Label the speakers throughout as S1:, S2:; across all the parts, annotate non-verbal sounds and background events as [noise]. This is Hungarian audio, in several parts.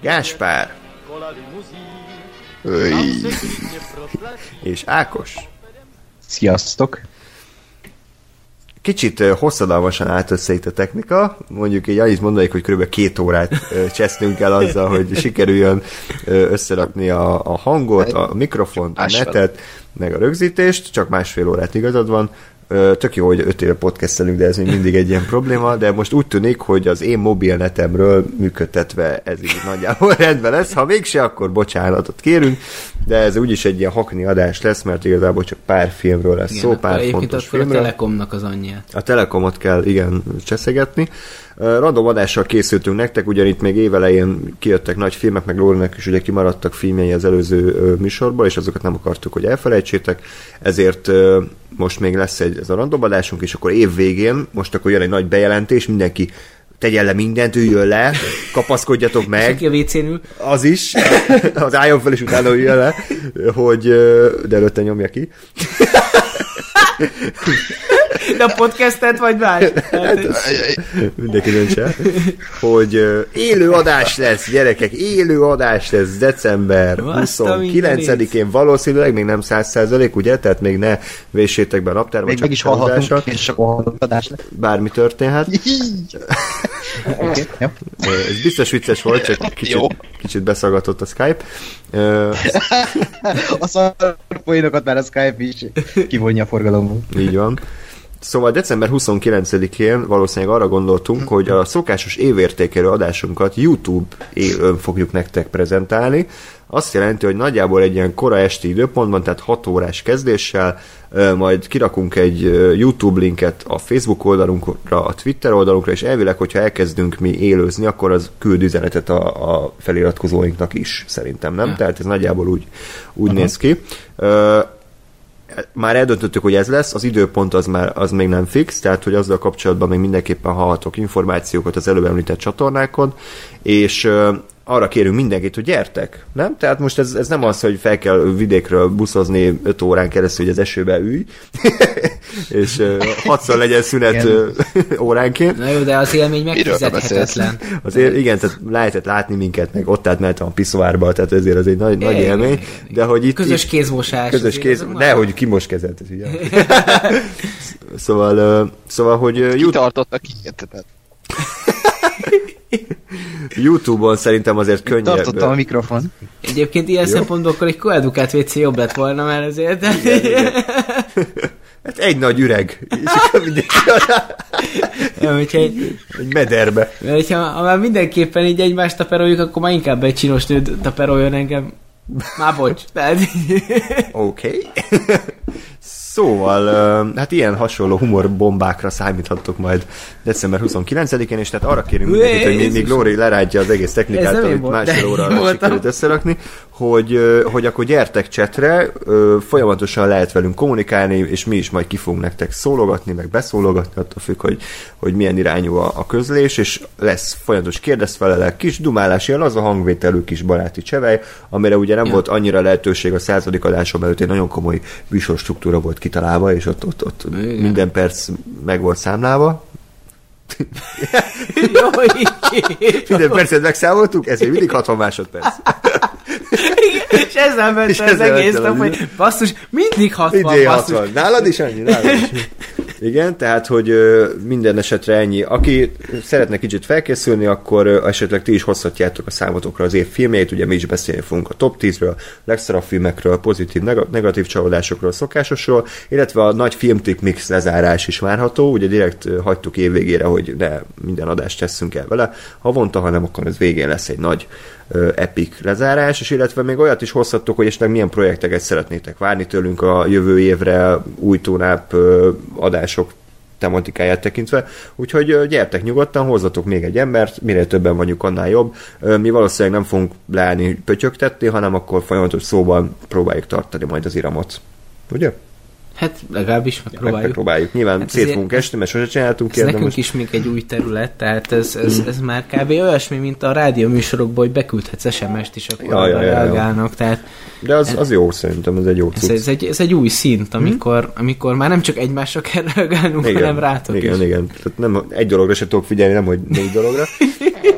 S1: Gáspár Öy. és Ákos.
S2: Sziasztok!
S1: Kicsit hosszadalmasan állt össze itt a technika, mondjuk így annyit mondanék, hogy kb. két órát ö, csesztünk el azzal, hogy sikerüljön összerakni a, a hangot, a mikrofont, a netet, meg a rögzítést, csak másfél órát igazad van. Tök jó, hogy öt éve podcastelünk, de ez még mindig egy ilyen probléma, de most úgy tűnik, hogy az én mobilnetemről működtetve ez így nagyjából [laughs] rendben lesz. Ha mégse, akkor bocsánatot kérünk, de ez úgyis egy ilyen hakni adás lesz, mert igazából csak pár filmről lesz
S3: Igen,
S1: szó,
S3: akkor
S1: pár fontos
S3: akkor a
S1: filmről.
S3: Telekomnak az anyját.
S1: A Telekomot kell, igen, cseszegetni. Random adással készültünk nektek, ugyan itt még évelején kijöttek nagy filmek, meg Lórinak is ugye kimaradtak filmjei az előző ö, műsorból, és azokat nem akartuk, hogy elfelejtsétek, ezért most még lesz egy ez a random adásunk, és akkor év végén, most akkor jön egy nagy bejelentés, mindenki tegyen le mindent, üljön le, kapaszkodjatok [laughs] meg,
S3: aki a ül,
S1: az is, [laughs] az álljon fel, és utána üljön le, hogy, de előtte nyomja ki. [laughs]
S3: de a podcastet vagy más? Hát,
S1: Mindenki döntse, hogy élő adás lesz, gyerekek, élő adás lesz december
S3: Azt a
S1: 29-én, valószínűleg még nem 100%, ugye? Tehát még ne véssétek be a naptárba,
S2: Még
S1: csak
S2: meg is hallhatunk, és csak hallhatunk adás lesz.
S1: Bármi történhet. Ez biztos vicces volt, csak
S2: Jó.
S1: kicsit, kicsit beszagatott a Skype. [laughs]
S2: A szarpoénokat már a Skype is kivonja a forgalomból.
S1: Így van. Szóval december 29-én valószínűleg arra gondoltunk, hogy a szokásos évértékelő adásunkat YouTube élőn fogjuk nektek prezentálni. Azt jelenti, hogy nagyjából egy ilyen kora esti időpontban, tehát 6 órás kezdéssel, majd kirakunk egy YouTube linket a Facebook oldalunkra, a Twitter oldalunkra, és elvileg, hogyha elkezdünk mi élőzni, akkor az küld üzenetet a, a feliratkozóinknak is, szerintem, nem?
S3: Ja.
S1: Tehát ez nagyjából úgy, úgy néz ki. Már eldöntöttük, hogy ez lesz, az időpont az már az még nem fix, tehát hogy azzal kapcsolatban még mindenképpen hallhatok információkat az előbb említett csatornákon, és arra kérünk mindenkit, hogy gyertek, nem? Tehát most ez, ez nem az, hogy fel kell vidékről buszozni 5 órán keresztül, hogy az esőbe ülj, [laughs] és hatszor legyen szünet
S2: Igen.
S1: óránként.
S3: Na jó, de az élmény megfizethetetlen.
S1: Azért igen, tehát lehetett látni minket, meg ott át mentem a piszoárba, tehát ezért az egy nagy, nagy
S3: Igen,
S1: élmény,
S3: igen, igen.
S1: de hogy itt...
S3: Közös kézmosás.
S1: Közös kéz, ne, hogy kimos kezet, [laughs] szóval, szóval, hogy ö, YouTube,
S4: Kitartottak ilyetet.
S1: YouTube-on szerintem azért könnyebb.
S2: Tartottam a mikrofon.
S3: Egyébként ilyen
S1: Jó.
S3: szempontból akkor egy koedukált WC jobb lett volna, mert azért...
S1: Hát egy nagy üreg, és akkor mindenki
S3: Ja, úgyhogy,
S1: egy mederbe.
S3: mert hogyha ha már mindenképpen így egymást taperoljuk, akkor már inkább egy csinos nőt taperoljon engem. Már bocs. Tehát,
S1: Oké. Okay. Szóval, hát ilyen hasonló humorbombákra számíthattok majd december 29-én, és tehát arra kérünk mindenkit, hogy még. Lóri lerántja az egész technikát, amit másfél óra alatt sikerült összerakni, hogy, hogy akkor gyertek csetre, folyamatosan lehet velünk kommunikálni, és mi is majd ki fogunk nektek szólogatni, meg beszólogatni, attól függ, hogy, hogy milyen irányú a, a közlés, és lesz folyamatos kérdezfelelek, kis dumálás, ilyen az a hangvételű kis baráti csevej, amire ugye nem
S3: Ja.
S1: volt annyira lehetőség a századik adásom előtt, egy nagyon komoly műsor struktúra volt kitalálva, és ott, ott, ott
S3: Igen.
S1: minden perc meg volt számlálva. [laughs] Minden percet megszámoltuk, ez még mindig 60 másodperc.
S3: És ezzel ment
S1: És
S3: az egész nap, hogy basszus, mindig 60,
S1: Mindig
S3: basszus.
S1: 60. Nálad is annyi? Nálad is. Igen, tehát, hogy minden esetre ennyi. Aki szeretne kicsit felkészülni, akkor esetleg ti is hozhatjátok a számotokra az év filmjeit, ugye mi is beszélni fogunk a top 10-ről, legszarabb filmekről, pozitív, neg- negatív csalódásokról, szokásosról, illetve a nagy filmtip mix lezárás is várható, ugye direkt hagytuk év végére, hogy ne minden adást teszünk el vele havonta, hanem akkor ez végén lesz egy nagy epic lezárás, és illetve még olyat is hozhattok, hogy esetleg milyen projekteket szeretnétek várni tőlünk a jövő évre, új tónáp adások tematikáját tekintve. Úgyhogy gyertek nyugodtan, hozzatok még egy embert, minél többen vagyunk, annál jobb. Mi valószínűleg nem fogunk leállni pötyögtetni, hanem akkor folyamatos szóban próbáljuk tartani majd az iramot. Ugye?
S3: Hát legalábbis
S1: Meg,
S3: megpróbáljuk.
S1: megpróbáljuk. Nyilván
S3: Hát
S1: szét fogunk esni, mert sose csináltunk
S3: Ez nekünk
S1: most...
S3: is még egy új terület, tehát ez, ez, ez már kb. olyasmi, mint a rádió műsorokból, hogy beküldhetsz SMS-t is, akkor
S1: Ja,
S3: ja,
S1: ja, ja,
S3: tehát
S1: De az, az jó szerintem, ez egy jó
S3: ez, ez, egy, ez egy új szint, amikor, amikor már nem csak egymásra kell reagálnunk, hanem rátok
S1: igen,
S3: is.
S1: igen. Tehát nem, egy dologra se tudok figyelni, nem, hogy négy dologra.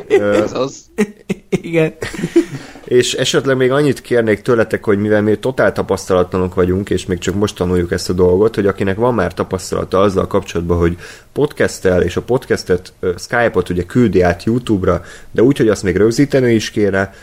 S1: [laughs]
S4: Ez az.
S3: Igen.
S1: És esetleg még annyit kérnék tőletek, hogy mivel mi totál tapasztalatlanok vagyunk, és még csak most tanuljuk ezt a dolgot, hogy akinek van már tapasztalata azzal kapcsolatban, hogy podcasttel és a podcastet, Skype-ot ugye küldi át YouTube-ra, de úgy, hogy azt még rögzíteni is kéne,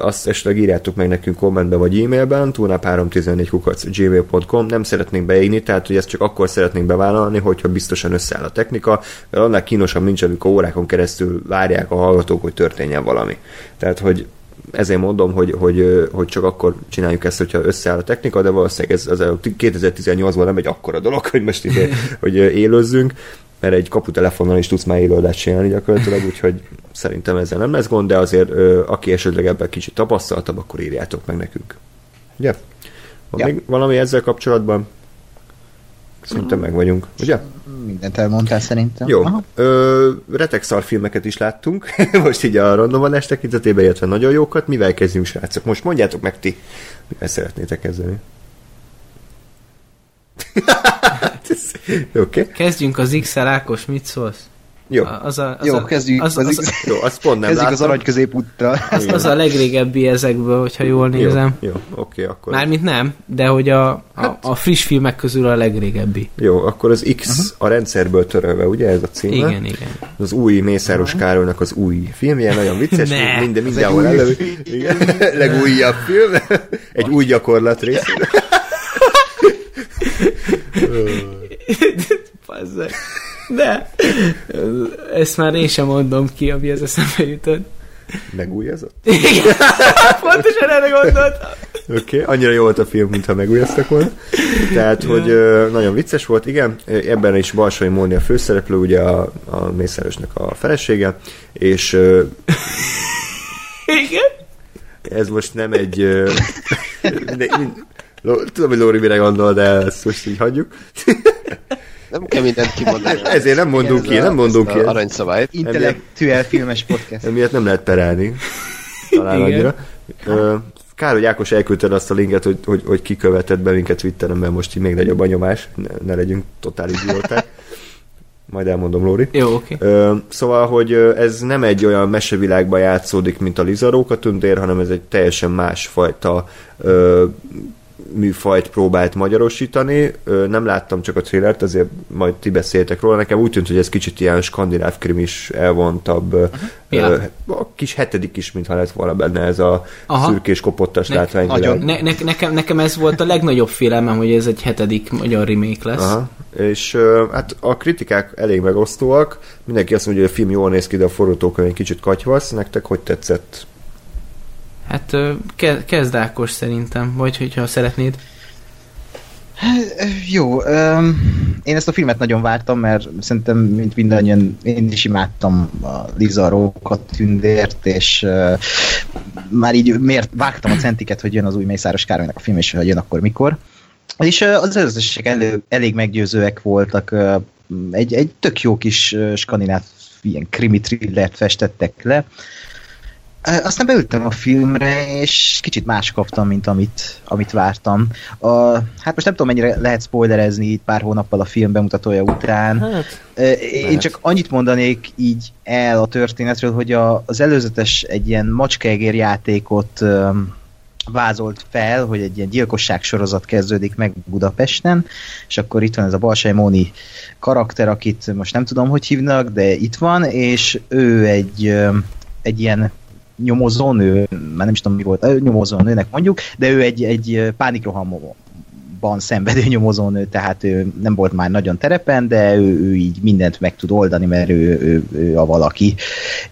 S1: azt esetleg írjátok meg nekünk kommentbe vagy e-mailben, túlnap314 kukac gmail.com, nem szeretnénk beégni, tehát hogy ezt csak akkor szeretnénk bevállalni, hogyha biztosan összeáll a technika, mert annál kínosabb nincs, amikor órákon keresztül várják a hallgatók, hogy történjen valami. Tehát, hogy ezért mondom, hogy, hogy, hogy csak akkor csináljuk ezt, hogyha összeáll a technika, de valószínűleg ez, ez a 2018-ban nem egy akkora dolog, hogy most ide, [laughs] hogy élőzzünk, mert egy kaputelefonnal is tudsz már élőadást csinálni gyakorlatilag, úgyhogy szerintem ezzel nem lesz gond, de azért aki esetleg ebben kicsit tapasztaltabb, akkor írjátok meg nekünk. Ugye? Van
S2: Ja.
S1: még valami ezzel kapcsolatban? Szerintem meg vagyunk, ugye?
S2: Mindent elmondtál szerintem.
S1: Jó.
S2: Aha.
S1: Ö, retegszar filmeket is láttunk, [laughs] most így a randomanás tekintetében, illetve nagyon jókat. Mivel kezdjünk, srácok? Most mondjátok meg ti, mivel szeretnétek kezdeni. [laughs] Oké, okay.
S3: Kezdjünk az XL Ákos, mit szólsz?
S1: Jó.
S3: Az a, az
S2: Jó,
S3: a,
S2: kezdjük
S3: az,
S2: az,
S3: az,
S1: Jó, azt pont nem
S2: kezdjük az arany középúttal.
S3: az, az a legrégebbi ezekből, hogyha jól nézem.
S1: Jó, jó oké, akkor...
S3: Mármint nem, de hogy a, a, a friss filmek közül a legrégebbi.
S1: Jó, akkor az X uh-huh. a rendszerből törölve, ugye ez a címe?
S3: Igen, igen.
S1: Az új Mészáros Károlynak az új filmje, nagyon vicces,
S3: Ne.
S1: minden, mindenhol elő. Igen, [laughs] legújabb film, egy új gyakorlat rész. [laughs]
S3: Bazzeg. De ezt már én sem mondom ki, ami az eszembe jutott.
S1: Megújazott?
S3: Igen, [laughs] pontosan erre gondoltam.
S1: Oké, okay. annyira jó volt a film, mintha megújaztak volna. Tehát, hogy ö, nagyon vicces volt, igen. Ebben is Balsai Móni a főszereplő, ugye a, a Mészárosnak a felesége, és ö,
S3: Igen.
S1: ez most nem egy... ö, de, Ló- tudom, hogy Lóri mire gondol, de ezt most így hagyjuk.
S4: Nem kell mindent kimondani. [laughs]
S1: Ezért nem mondunk ki, nem mondunk ki.
S4: a Aranyszabályt.
S2: Intellektuál filmes podcast.
S1: Emiatt nem lehet perelni. Talán
S3: Igen.
S1: annyira. Ö, Kár, hogy Ákos elküldted azt a linket, hogy, hogy, hogy ki követett be minket Twitteren, mert most így még nagyobb a nyomás, ne, ne legyünk totál idióták. Majd elmondom, Lóri.
S3: Jó, oké.
S1: Ö, szóval, hogy ez nem egy olyan mesevilágban játszódik, mint a Lizaróka tündér, hanem ez egy teljesen másfajta ö, műfajt próbált magyarosítani. Nem láttam csak a trailert, ezért majd ti beszéltek róla. Nekem úgy tűnt, hogy ez kicsit ilyen skandináv krimis elvontabb. Uh-huh.
S3: Ja.
S1: Ö, a kis hetedik is, mintha lett volna benne ez a
S3: Aha.
S1: szürkés kopottas
S3: Ne-
S2: nagyon.
S3: Ne, ne, nekem, nekem ez volt a legnagyobb félelmem, hogy ez egy hetedik magyar remake lesz.
S1: Aha. És hát a kritikák elég megosztóak. Mindenki azt mondja, hogy a film jól néz ki, de a forgatókönyv egy kicsit katyvasz. Nektek hogy tetszett?
S3: Hát kezd Ákos szerintem, vagy hogyha szeretnéd.
S2: Jó, um, én ezt a filmet nagyon vártam, mert szerintem, mint mindannyian, én is imádtam a Liza Róka tündért, és már így miért vágtam a centiket, hogy jön az új Mészáros Károlynak a film, és ha jön, akkor mikor. És az előzetesek elő, elég meggyőzőek voltak, egy, egy tök jó kis skandináv ilyen krimi thrillert festettek le. Aztán beültem a filmre, és kicsit más kaptam, mint amit, amit vártam. A, hát most nem tudom, mennyire lehet spoilerezni itt pár hónappal a film bemutatója után.
S1: Hát,
S2: Én csak annyit mondanék így el a történetről, hogy a, az előzetes egy ilyen macskeegér játékot öm, vázolt fel, hogy egy ilyen gyilkosság sorozat kezdődik meg Budapesten, és akkor itt van ez a Balsai Móni karakter, akit most nem tudom, hogy hívnak, de itt van, és ő egy, egy ilyen nyomozónő, már nem is tudom mi volt, ö, nyomozónőnek mondjuk, de ő egy, egy pánikrohamban szenvedő [laughs] nyomozónő, tehát ő nem volt már nagyon terepen, de ő, ő így mindent meg tud oldani, mert ő, ő, ő a valaki.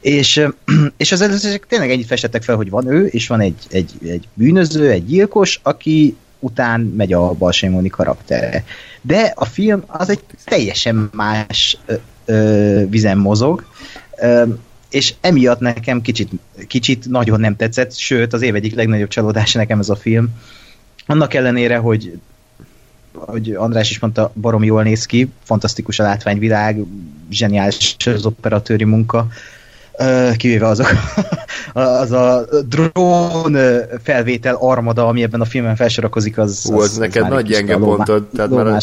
S2: És, [clears throat] és az előzősek tényleg ennyit festettek fel, hogy van ő, és van egy, egy, egy bűnöző, egy gyilkos, aki után megy a Balsai karaktere. De a film az egy teljesen más ö, ö, vizen mozog, ö, és emiatt nekem kicsit, kicsit nagyon nem tetszett, sőt az év egyik legnagyobb csalódása nekem ez a film. Annak ellenére, hogy hogy András is mondta, barom jól néz ki, fantasztikus a látványvilág, zseniális az operatőri munka, kivéve azok [laughs] az a drón felvétel armada, ami ebben a filmen felsorakozik, az...
S1: Hú, az, az neked nagy gyenge pontod, tehát már, a,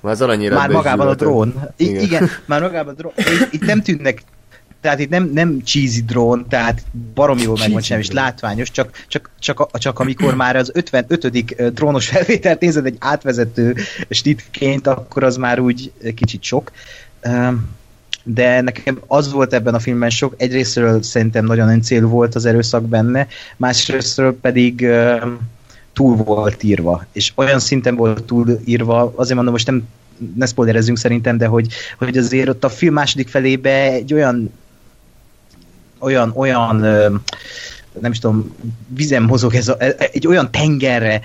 S1: már az
S2: Már magában a drón. Igen. igen, már magában a drón. Itt, itt nem tűnnek tehát itt nem, nem cheesy drón, tehát barom jól megvan sem, és látványos, csak, csak, csak, csak amikor már az 55. drónos [laughs] felvételt nézed egy átvezető stitként, akkor az már úgy kicsit sok. De nekem az volt ebben a filmben sok, egyrésztről szerintem nagyon öncél volt az erőszak benne, másrésztről pedig túl volt írva, és olyan szinten volt túl írva, azért mondom, most nem ne spoilerezzünk szerintem, de hogy, hogy azért ott a film második felébe egy olyan olyan, olyan nem is tudom, vizen mozog, ez a, e, egy olyan tengerre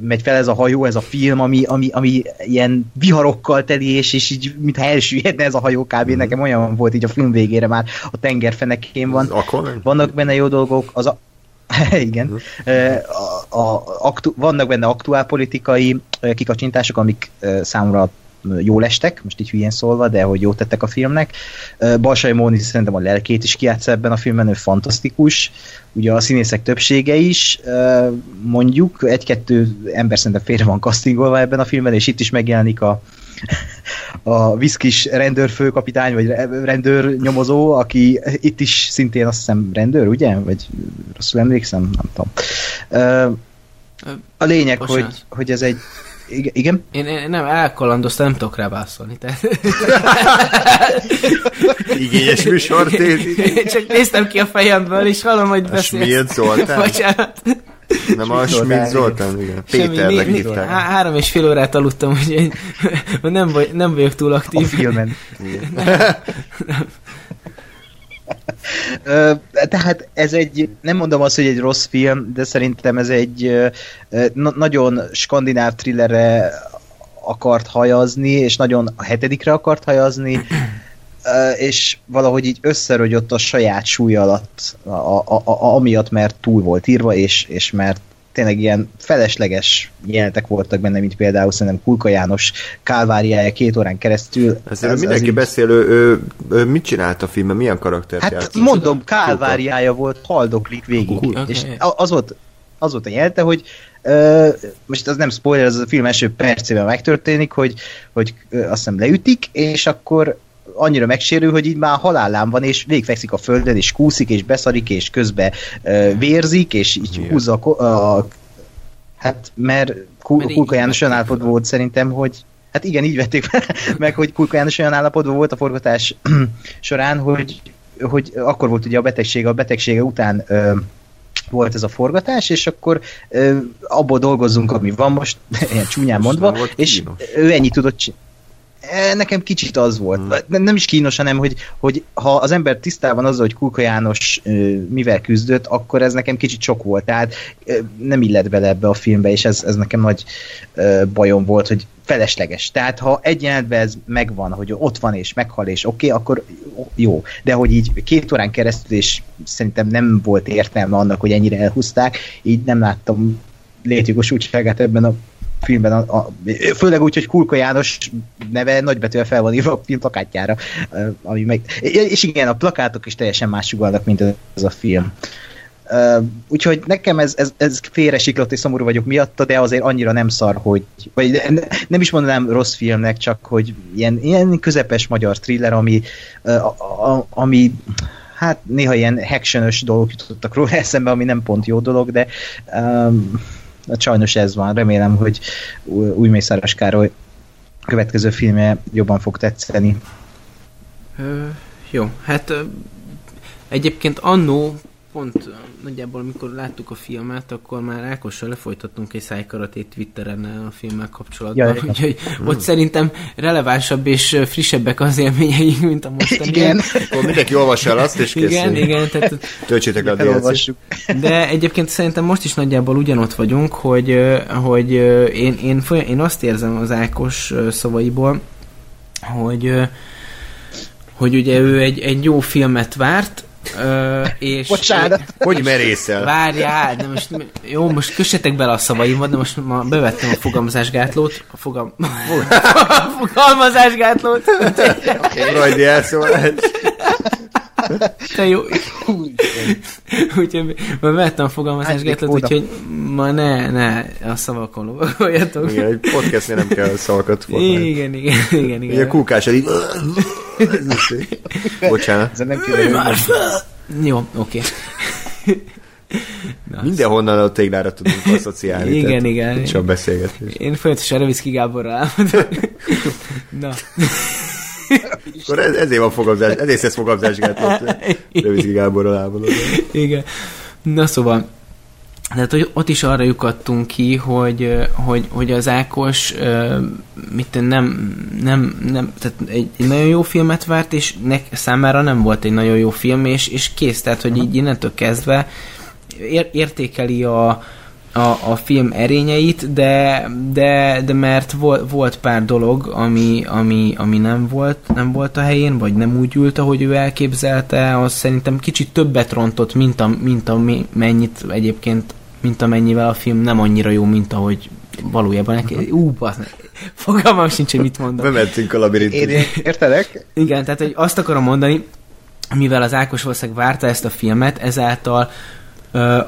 S2: megy fel ez a hajó, ez a film, ami, ami, ami ilyen viharokkal teli, és, és így mintha elsüllyedne ez a hajó kb. Mm. Nekem olyan volt így a film végére már a tengerfenekén van. Vannak benne jó dolgok, az a, [laughs] igen. Mm. A, a, aktu, vannak benne aktuál politikai kikacsintások, amik számomra jól estek, most így hülyén szólva, de hogy jót tettek a filmnek. Balsai Móni szerintem a lelkét is kiátsza ebben a filmben, ő fantasztikus. Ugye a színészek többsége is, mondjuk, egy-kettő ember szerintem félre van castingolva ebben a filmben, és itt is megjelenik a, [laughs] a viszkis rendőrfőkapitány, vagy rendőr nyomozó, aki itt is szintén azt hiszem rendőr, ugye? Vagy rosszul emlékszem? Nem tudom. A lényeg, hogy, hogy ez egy igen?
S3: Én, én nem elkalandoztam, nem tudok rá válaszolni. Tehát... [laughs]
S1: Igényes műsor,
S3: Én [laughs] csak néztem ki a fejemből, és hallom, hogy beszélsz.
S1: A Schmidt Zoltán? Bocsánat. Nem a Schmidt Zoltán, igen. Péternek hívták.
S3: Há- három és fél órát aludtam, úgyhogy nem, vagy, nem vagyok túl aktív. A
S2: filmen. [laughs] Tehát ez egy, nem mondom azt, hogy egy rossz film, de szerintem ez egy na- nagyon skandináv thrillerre akart hajazni, és nagyon a hetedikre akart hajazni, és valahogy így összerögyött a saját súly alatt, a, a, a, amiatt, mert túl volt írva, és, és mert tényleg ilyen felesleges jelenetek voltak benne, mint például szerintem Kulka János kálváriája két órán keresztül.
S1: Ezzel ez, mindenki ez beszél, ő, ő, ő, mit csinált a filmben, milyen karaktert
S2: Hát játszott? mondom, kálváriája volt, haldoklik végig. Okay. És az volt, az volt a jelente, hogy uh, most az nem spoiler, az a film első percében megtörténik, hogy, hogy uh, azt hiszem leütik, és akkor annyira megsérül, hogy így már halállán van, és végigfekszik a földön, és kúszik, és beszarik, és közbe uh, vérzik, és így Igen. húzza a, a Hát, mert, Kul- Kulka János olyan állapotban volt szerintem, hogy Hát igen, így vették [laughs] meg, hogy Kulka János olyan állapotban volt a forgatás [clears throat] során, hogy, hogy akkor volt ugye a betegsége, a betegsége után ö, volt ez a forgatás, és akkor ö, abból dolgozzunk, ami van most, [laughs] ilyen csúnyán mondva, és ő ennyit tudott csinálni nekem kicsit az volt. Hmm. Nem, is kínos, hanem, hogy, hogy ha az ember tisztában azzal, hogy Kulka János mivel küzdött, akkor ez nekem kicsit sok volt. Tehát nem illet bele ebbe a filmbe, és ez, ez nekem nagy bajom volt, hogy felesleges. Tehát ha egy jelenetben ez megvan, hogy ott van és meghal, és oké, okay, akkor jó. De hogy így két órán keresztül, és szerintem nem volt értelme annak, hogy ennyire elhúzták, így nem láttam létjogosultságát ebben a filmben, a, a, főleg úgy, hogy Kulka János neve nagybetűvel fel van írva a film plakátjára. Ami meg, és igen, a plakátok is teljesen más sugalnak, mint ez a film. Uh, úgyhogy nekem ez, ez, ez félre siklott és szomorú vagyok miatta, de azért annyira nem szar, hogy vagy nem is mondanám rossz filmnek, csak hogy ilyen, ilyen közepes magyar thriller, ami, uh, a, ami hát néha ilyen actionös dolgok jutottak róla eszembe, ami nem pont jó dolog, de um, Hát sajnos ez van. Remélem, hogy új Mészáros Károly következő filmje jobban fog tetszeni.
S3: Ö, jó, hát ö, egyébként annó pont nagyjából, amikor láttuk a filmet, akkor már Ákossal lefolytattunk egy szájkaratét Twitteren a filmmel kapcsolatban,
S2: Jaj. [laughs]
S3: úgyhogy ott szerintem relevánsabb és frissebbek az élményeink, mint a mostani.
S2: Igen,
S1: Akkor mindenki olvassa el azt, és kész.
S3: Igen, igen, tehát
S1: Töltsétek le a
S2: elolvassuk.
S3: De egyébként szerintem most is nagyjából ugyanott vagyunk, hogy, hogy én, én, folyam, én azt érzem az Ákos szavaiból, hogy, hogy ugye ő egy, egy jó filmet várt, ö, és...
S2: Bocsánat.
S1: Hogy merészel?
S3: Várjál, de most jó, most kössetek bele a szavaimba, de most ma bevettem a fogalmazásgátlót, a, fogam, [laughs] a fogalmazásgátlót,
S1: Rajdi elszólás.
S3: Te jó. Úgyhogy ma bevettem a fogalmazásgátlót,
S2: Oda.
S3: úgyhogy ma ne, ne a szavakon lovagoljatok.
S1: Igen, egy podcastnél nem kell szavakat fordítani.
S3: Igen, igen, igen,
S1: Ugye
S3: igen.
S1: kúkás így... Bocsánat.
S2: Ez nem kiderül.
S3: Jó, oké. Na,
S1: Mindenhonnan a téglára tudunk asszociálni.
S3: Igen,
S1: tehát
S3: igen.
S1: Csak beszélgetés.
S3: Én folyamatosan Revicki Gáborral álmodom. Na, [laughs]
S1: Akkor ez, ezért van fogamzás, ezért szesz fogamzásgátlót. Rövizki [laughs] Gáborral álmodod.
S3: igen. Na szóval, tehát hogy ott is arra lyukadtunk ki, hogy, hogy, hogy az Ákos mit nem, nem, nem, tehát egy, egy nagyon jó filmet várt, és nek, számára nem volt egy nagyon jó film, és, és kész, tehát hogy így innentől kezdve ér, értékeli a, a, a film erényeit, de, de, de mert volt, volt pár dolog, ami, ami, ami nem, volt, nem volt a helyén, vagy nem úgy ült, ahogy ő elképzelte, az szerintem kicsit többet rontott, mint, a, mint a, mennyit egyébként, mint amennyivel a film nem annyira jó, mint ahogy valójában neki... Ú, basz, fogalmam sincs, hogy mit mondok.
S1: Bementünk a labirintusba.
S2: Én értelek?
S3: Igen, tehát hogy azt akarom mondani, mivel az Ákos valószínűleg várta ezt a filmet, ezáltal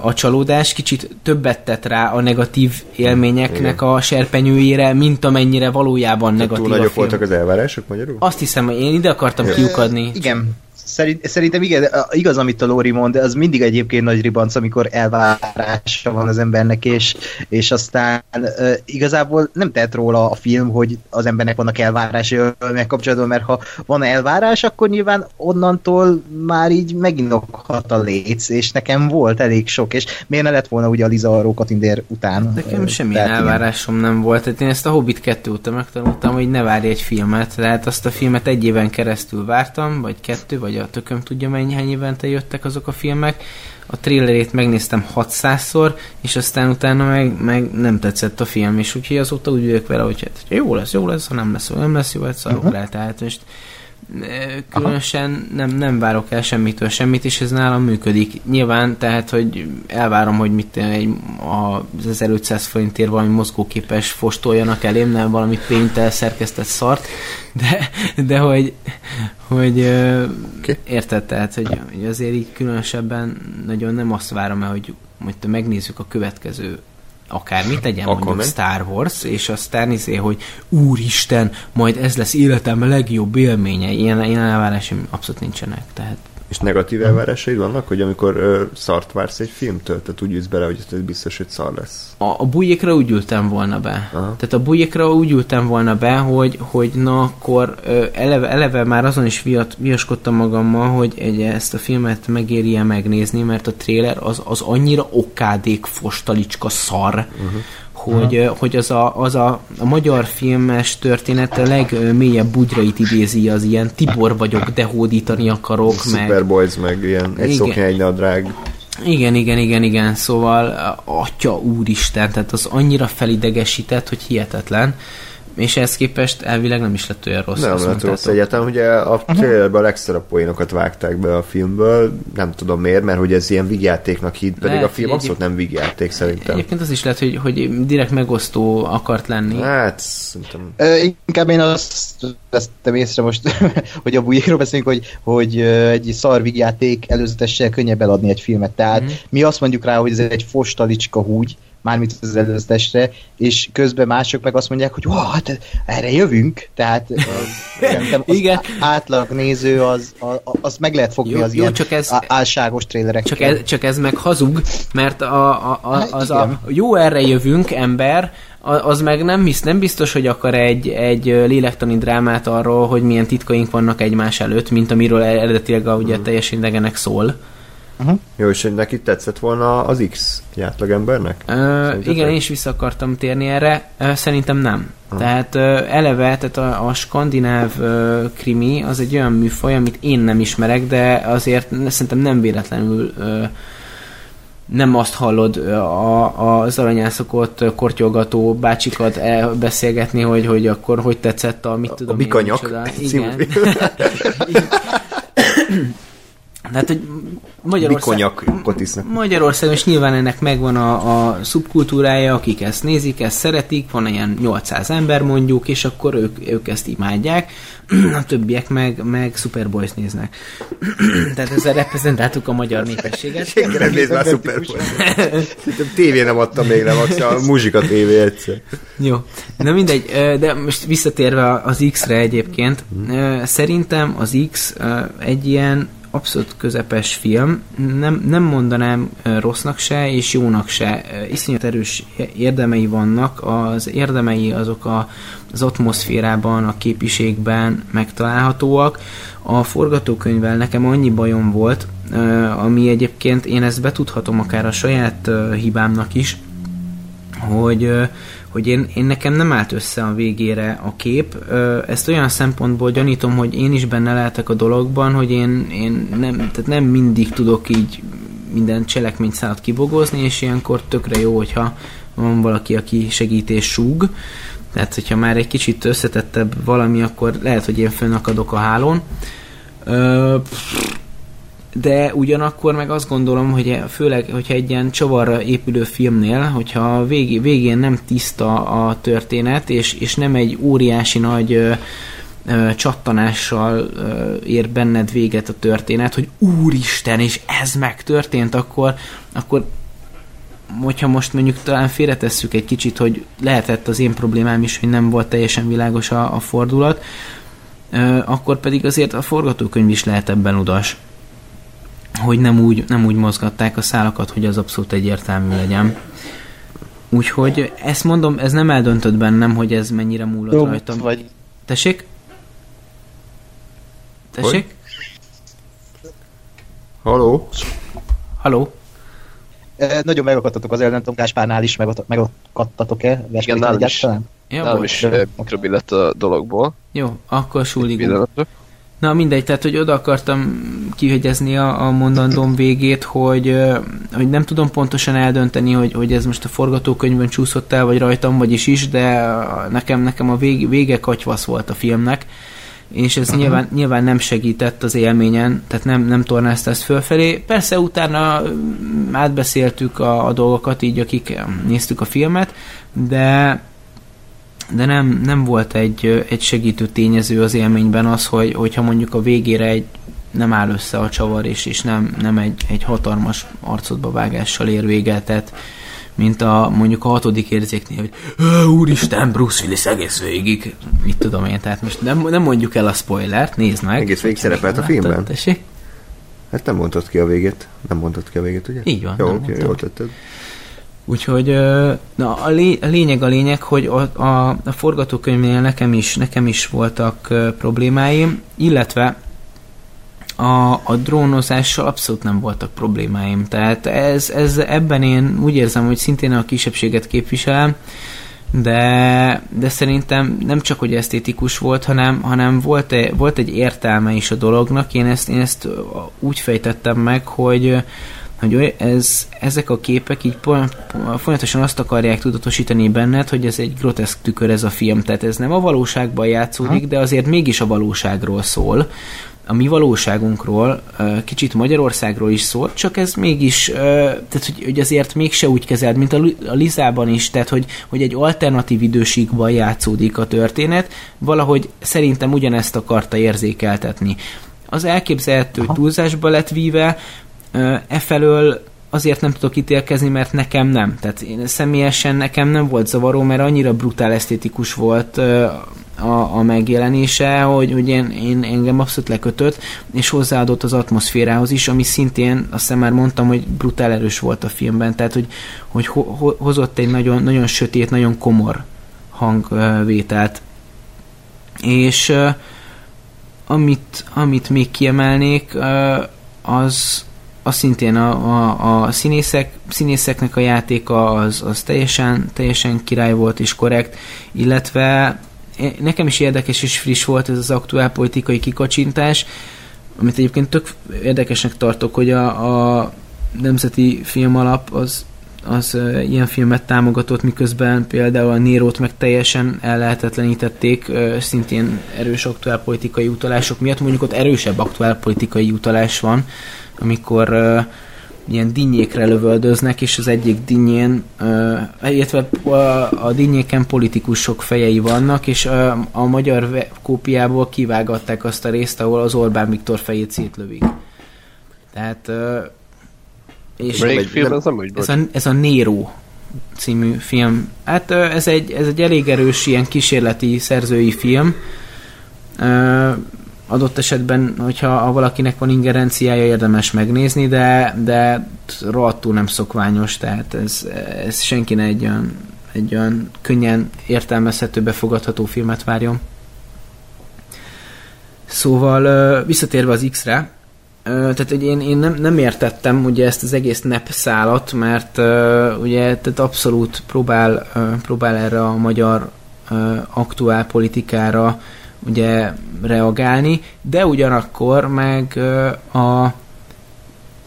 S3: a csalódás kicsit többet tett rá a negatív élményeknek a serpenyőjére, mint amennyire valójában
S1: Tehát
S3: negatív
S1: túl
S3: a film.
S1: voltak az elvárások magyarul?
S3: Azt hiszem, hogy én ide akartam kiukadni.
S2: Igen. Szerint, szerintem igen, a- igaz, amit a Lóri mond, de az mindig egyébként nagy ribanc, amikor elvárása van az embernek, és, és aztán uh, igazából nem tehet róla a film, hogy az embernek vannak elvárásai meg kapcsolatban, mert ha van elvárás, akkor nyilván onnantól már így meginokhat a léc, és nekem volt elég sok, és miért ne lett volna ugye a Liza Rókatindér után?
S3: Nekem semmilyen elvárásom nem volt. Tehát én ezt a Hobbit 2 óta megtanultam, hogy ne várj egy filmet. Tehát azt a filmet egy éven keresztül vártam, vagy kettő, vagy a tököm tudja mennyi hány évente jöttek azok a filmek. A trailerét megnéztem 600-szor, és aztán utána meg, meg nem tetszett a film, és úgyhogy azóta úgy vagyok vele, hogy hát, jó lesz, jó lesz, ha nem lesz, nem lesz jó, hát szarok
S2: Mhm.
S3: rá. Tehát most különösen nem, nem várok el semmitől semmit, és ez nálam működik. Nyilván, tehát, hogy elvárom, hogy mit egy, az 1500 forintért valami mozgóképes fostoljanak elém, nem valami pénztel szerkesztett szart, de, de hogy, hogy
S1: Oké.
S3: érted, tehát, hogy, hogy azért így különösebben nagyon nem azt várom el, hogy, te megnézzük a következő akármit legyen, mondjuk
S1: Aquaman.
S3: Star Wars, és aztán izé, hogy úristen, majd ez lesz életem legjobb élménye. Ilyen, ilyen elvárásaim abszolút nincsenek. Tehát
S1: És negatív elvárásaid vannak, hogy amikor ö, szart vársz egy filmtől, tehát úgy ülsz bele, hogy ez biztos, hogy szar lesz.
S3: a, a bujékra úgy ültem volna be.
S1: Aha.
S3: Tehát a bujékra úgy ültem volna be, hogy, hogy na akkor ö, eleve, eleve már azon is viat, viaskodtam magammal, hogy egy, ezt a filmet megéri-e megnézni, mert a trailer az, az annyira okádék fostalicska szar, uh-huh. Hogy, uh hogy az, a, az a, a magyar filmes történet a legmélyebb bugyrait idézi, az ilyen Tibor vagyok, de hódítani akarok, meg
S1: Superboys, meg ilyen egy szoknya, egy nadrág.
S3: igen, igen, igen, igen, szóval atya úristen, tehát az annyira felidegesített, hogy hihetetlen, és ehhez képest elvileg nem is lett olyan rossz.
S1: Nem
S3: azt
S1: lett rossz egyáltalán, ugye a trailerben a legszarabb poénokat vágták be a filmből, nem tudom miért, mert hogy ez ilyen vígjátéknak hit, pedig
S3: Lehet,
S1: a film abszolút nem vígjáték szerintem.
S3: Egyébként az is lehet, hogy, hogy direkt megosztó akart lenni.
S1: Hát, szerintem
S2: Ö, inkább én azt vesztem észre most, [laughs] hogy a bujékról beszélünk, hogy, hogy egy szarvigjáték előzetessel könnyebb eladni egy filmet. Tehát
S3: Mhm.
S2: mm. mi azt mondjuk rá, hogy ez egy fostalicska húgy, mármint az előzetesre, és közben mások meg azt mondják, hogy wow, hát erre jövünk, tehát szerintem az
S3: Igen.
S2: átlag néző az, az meg lehet fogni
S3: Jó-
S2: az
S3: jó,
S2: ilyen
S3: csak ez-
S2: álságos trélerekkel.
S3: Csak ez, csak ez meg hazug, mert a, a, a,
S2: Hát
S3: az
S2: igen.
S3: a jó erre jövünk ember, az meg nem, hisz, nem biztos, hogy akar egy, egy lélektani drámát arról, hogy milyen titkaink vannak egymás előtt, mint amiről eredetileg a, ugye teljesen idegenek szól.
S2: Uh-huh.
S1: Jó, és neki tetszett volna az X átlagembernek? Szerintetek?
S3: igen, én is vissza akartam térni erre. Ö, Szerintem nem.
S1: Ha.
S3: Tehát ö, eleve, tehát a, a skandináv ö, krimi az egy olyan műfaj, amit én nem ismerek, de azért szerintem nem véletlenül ö, nem azt hallod ö, a, az aranyászokot ö, kortyolgató bácsikat el- beszélgetni, hogy, hogy akkor hogy tetszett a mit tudom
S1: a Bikanyak
S3: Igen. [laughs] [laughs] Tehát, hogy Magyarország...
S1: Isznak.
S3: Magyarországon is nyilván ennek megvan a, a szubkultúrája, akik ezt nézik, ezt szeretik, van ilyen 800 ember mondjuk, és akkor ők, ők ezt imádják, [clears throat] a többiek meg, meg Superboys néznek. [clears throat] Tehát ezzel reprezentáltuk a magyar népességet. [laughs]
S1: Senki nem néz már Super Bowl. Szerintem tévé nem adta még max a [laughs] muzsika tévé egyszer.
S3: Jó, na mindegy, de most visszatérve az X-re egyébként, szerintem az X egy ilyen abszolút közepes film, nem, nem mondanám rossznak se, és jónak se. Iszonyat erős érdemei vannak, az érdemei azok a, az atmoszférában, a képiségben megtalálhatóak. A forgatókönyvvel nekem annyi bajom volt, ami egyébként én ezt betudhatom akár a saját hibámnak is, hogy, hogy én, én nekem nem állt össze a végére a kép. Ezt olyan szempontból gyanítom, hogy én is benne lehetek a dologban, hogy én, én nem, tehát nem mindig tudok így minden cselekményszálat kibogozni, és ilyenkor tökre jó, hogyha van valaki, aki segít és súg. Tehát, hogyha már egy kicsit összetettebb valami, akkor lehet, hogy én fönnakadok a hálón. Ö, de ugyanakkor meg azt gondolom, hogy főleg, hogyha egy ilyen csavarra épülő filmnél, hogyha vég, végén nem tiszta a történet, és, és nem egy óriási nagy ö, ö, csattanással ö, ér benned véget a történet, hogy úristen, és ez megtörtént, akkor, akkor hogyha most mondjuk talán félretesszük egy kicsit, hogy lehetett az én problémám is, hogy nem volt teljesen világos a, a fordulat, akkor pedig azért a forgatókönyv is lehet ebben udas hogy nem úgy, nem úgy mozgatták a szálakat, hogy az abszolút egyértelmű legyen. Úgyhogy ezt mondom, ez nem eldöntött bennem, hogy ez mennyire múlott
S4: Jó,
S3: rajtam.
S4: vagy
S3: Tessék? Tessék?
S1: Haló?
S3: Haló?
S2: E, nagyon megakadtatok az el, nem tudom, Gáspárnál is megakad- megakadtatok-e?
S4: Igen, nálam is. Nálam is eh, mikrobi lett a dologból.
S3: Jó, akkor súligunk. Na mindegy, tehát hogy oda akartam kihegyezni a, a mondandóm végét, hogy, hogy nem tudom pontosan eldönteni, hogy, hogy ez most a forgatókönyvön csúszott el, vagy rajtam, vagyis is, de nekem, nekem a vég, vége katyvasz volt a filmnek, és ez nyilván, nyilván nem segített az élményen, tehát nem, nem tornázta ezt fölfelé. Persze utána átbeszéltük a, a dolgokat, így akik néztük a filmet, de de nem, nem volt egy, egy segítő tényező az élményben az, hogy, hogyha mondjuk a végére egy nem áll össze a csavar, és, és nem, nem egy, egy hatalmas arcodba vágással ér véget, tehát mint a mondjuk a hatodik érzéknél, hogy "Ö, úristen, Bruce Willis egész végig, mit tudom én, tehát most nem, nem mondjuk el a spoilert, nézd meg.
S1: Egész végig szerepelt a
S3: nem láttad,
S1: filmben?
S3: Tessék?
S1: Hát nem mondtad ki a végét. Nem mondtad ki a végét, ugye?
S3: Így van,
S1: Jó, oké,
S3: mondtam.
S1: jól tetted.
S3: Úgyhogy na, a, lé, a lényeg a lényeg, hogy a, a, a forgatókönyvnél nekem is, nekem is voltak problémáim, illetve a, a drónozással abszolút nem voltak problémáim. Tehát ez, ez ebben én úgy érzem, hogy szintén a kisebbséget képviselem, de, de szerintem nem csak, hogy esztétikus volt, hanem, hanem volt, volt egy értelme is a dolognak. Én ezt, én ezt úgy fejtettem meg, hogy hogy ez, ezek a képek így folyamatosan azt akarják tudatosítani benned, hogy ez egy groteszk tükör ez a film, tehát ez nem a valóságban játszódik, de azért mégis a valóságról szól, a mi valóságunkról, kicsit Magyarországról is szól, csak ez mégis, tehát hogy, hogy azért mégse úgy kezeld, mint a, Li- a Lizában is, tehát hogy, hogy egy alternatív időségban játszódik a történet, valahogy szerintem ugyanezt akarta érzékeltetni. Az elképzelhető túlzásba lett víve, E felől azért nem tudok ítélkezni, mert nekem nem. Tehát én személyesen nekem nem volt zavaró, mert annyira brutál esztétikus volt a, a megjelenése, hogy, hogy én, én engem abszolút lekötött, és hozzáadott az atmoszférához is, ami szintén, azt már mondtam, hogy brutál erős volt a filmben, tehát hogy, hogy ho, ho, hozott egy nagyon, nagyon sötét, nagyon komor hangvételt. És amit, amit még kiemelnék, az, az szintén a, a, a színészek, színészeknek a játéka az, az teljesen, teljesen király volt és korrekt, illetve nekem is érdekes és friss volt ez az aktuál politikai kikacsintás, amit egyébként tök érdekesnek tartok, hogy a, a Nemzeti Filmalap az, az uh, ilyen filmet támogatott, miközben például a Nérót meg teljesen ellehetetlenítették, uh, szintén erős aktuálpolitikai utalások miatt. Mondjuk ott erősebb aktuálpolitikai utalás van, amikor uh, ilyen dinnyékre lövöldöznek, és az egyik dinnyén, uh, illetve a, a dinnyéken politikusok fejei vannak, és uh, a magyar kópiából kivágatták azt a részt, ahol az Orbán Viktor fejét szétlövik. Tehát uh,
S4: és Melyik film ez amúgy
S3: ez a, ez a Nero című film. Hát ez egy, ez egy elég erős ilyen kísérleti szerzői film. Adott esetben, hogyha ha valakinek van ingerenciája, érdemes megnézni, de, de rohadtul nem szokványos, tehát ez, ez senki ne egy olyan, egy olyan könnyen értelmezhető, befogadható filmet várjon. Szóval visszatérve az X-re, tehát hogy én, én nem, nem értettem ugye ezt az egész NEP szálat, mert ugye tehát abszolút próbál, próbál erre a magyar aktuál politikára ugye reagálni, de ugyanakkor meg a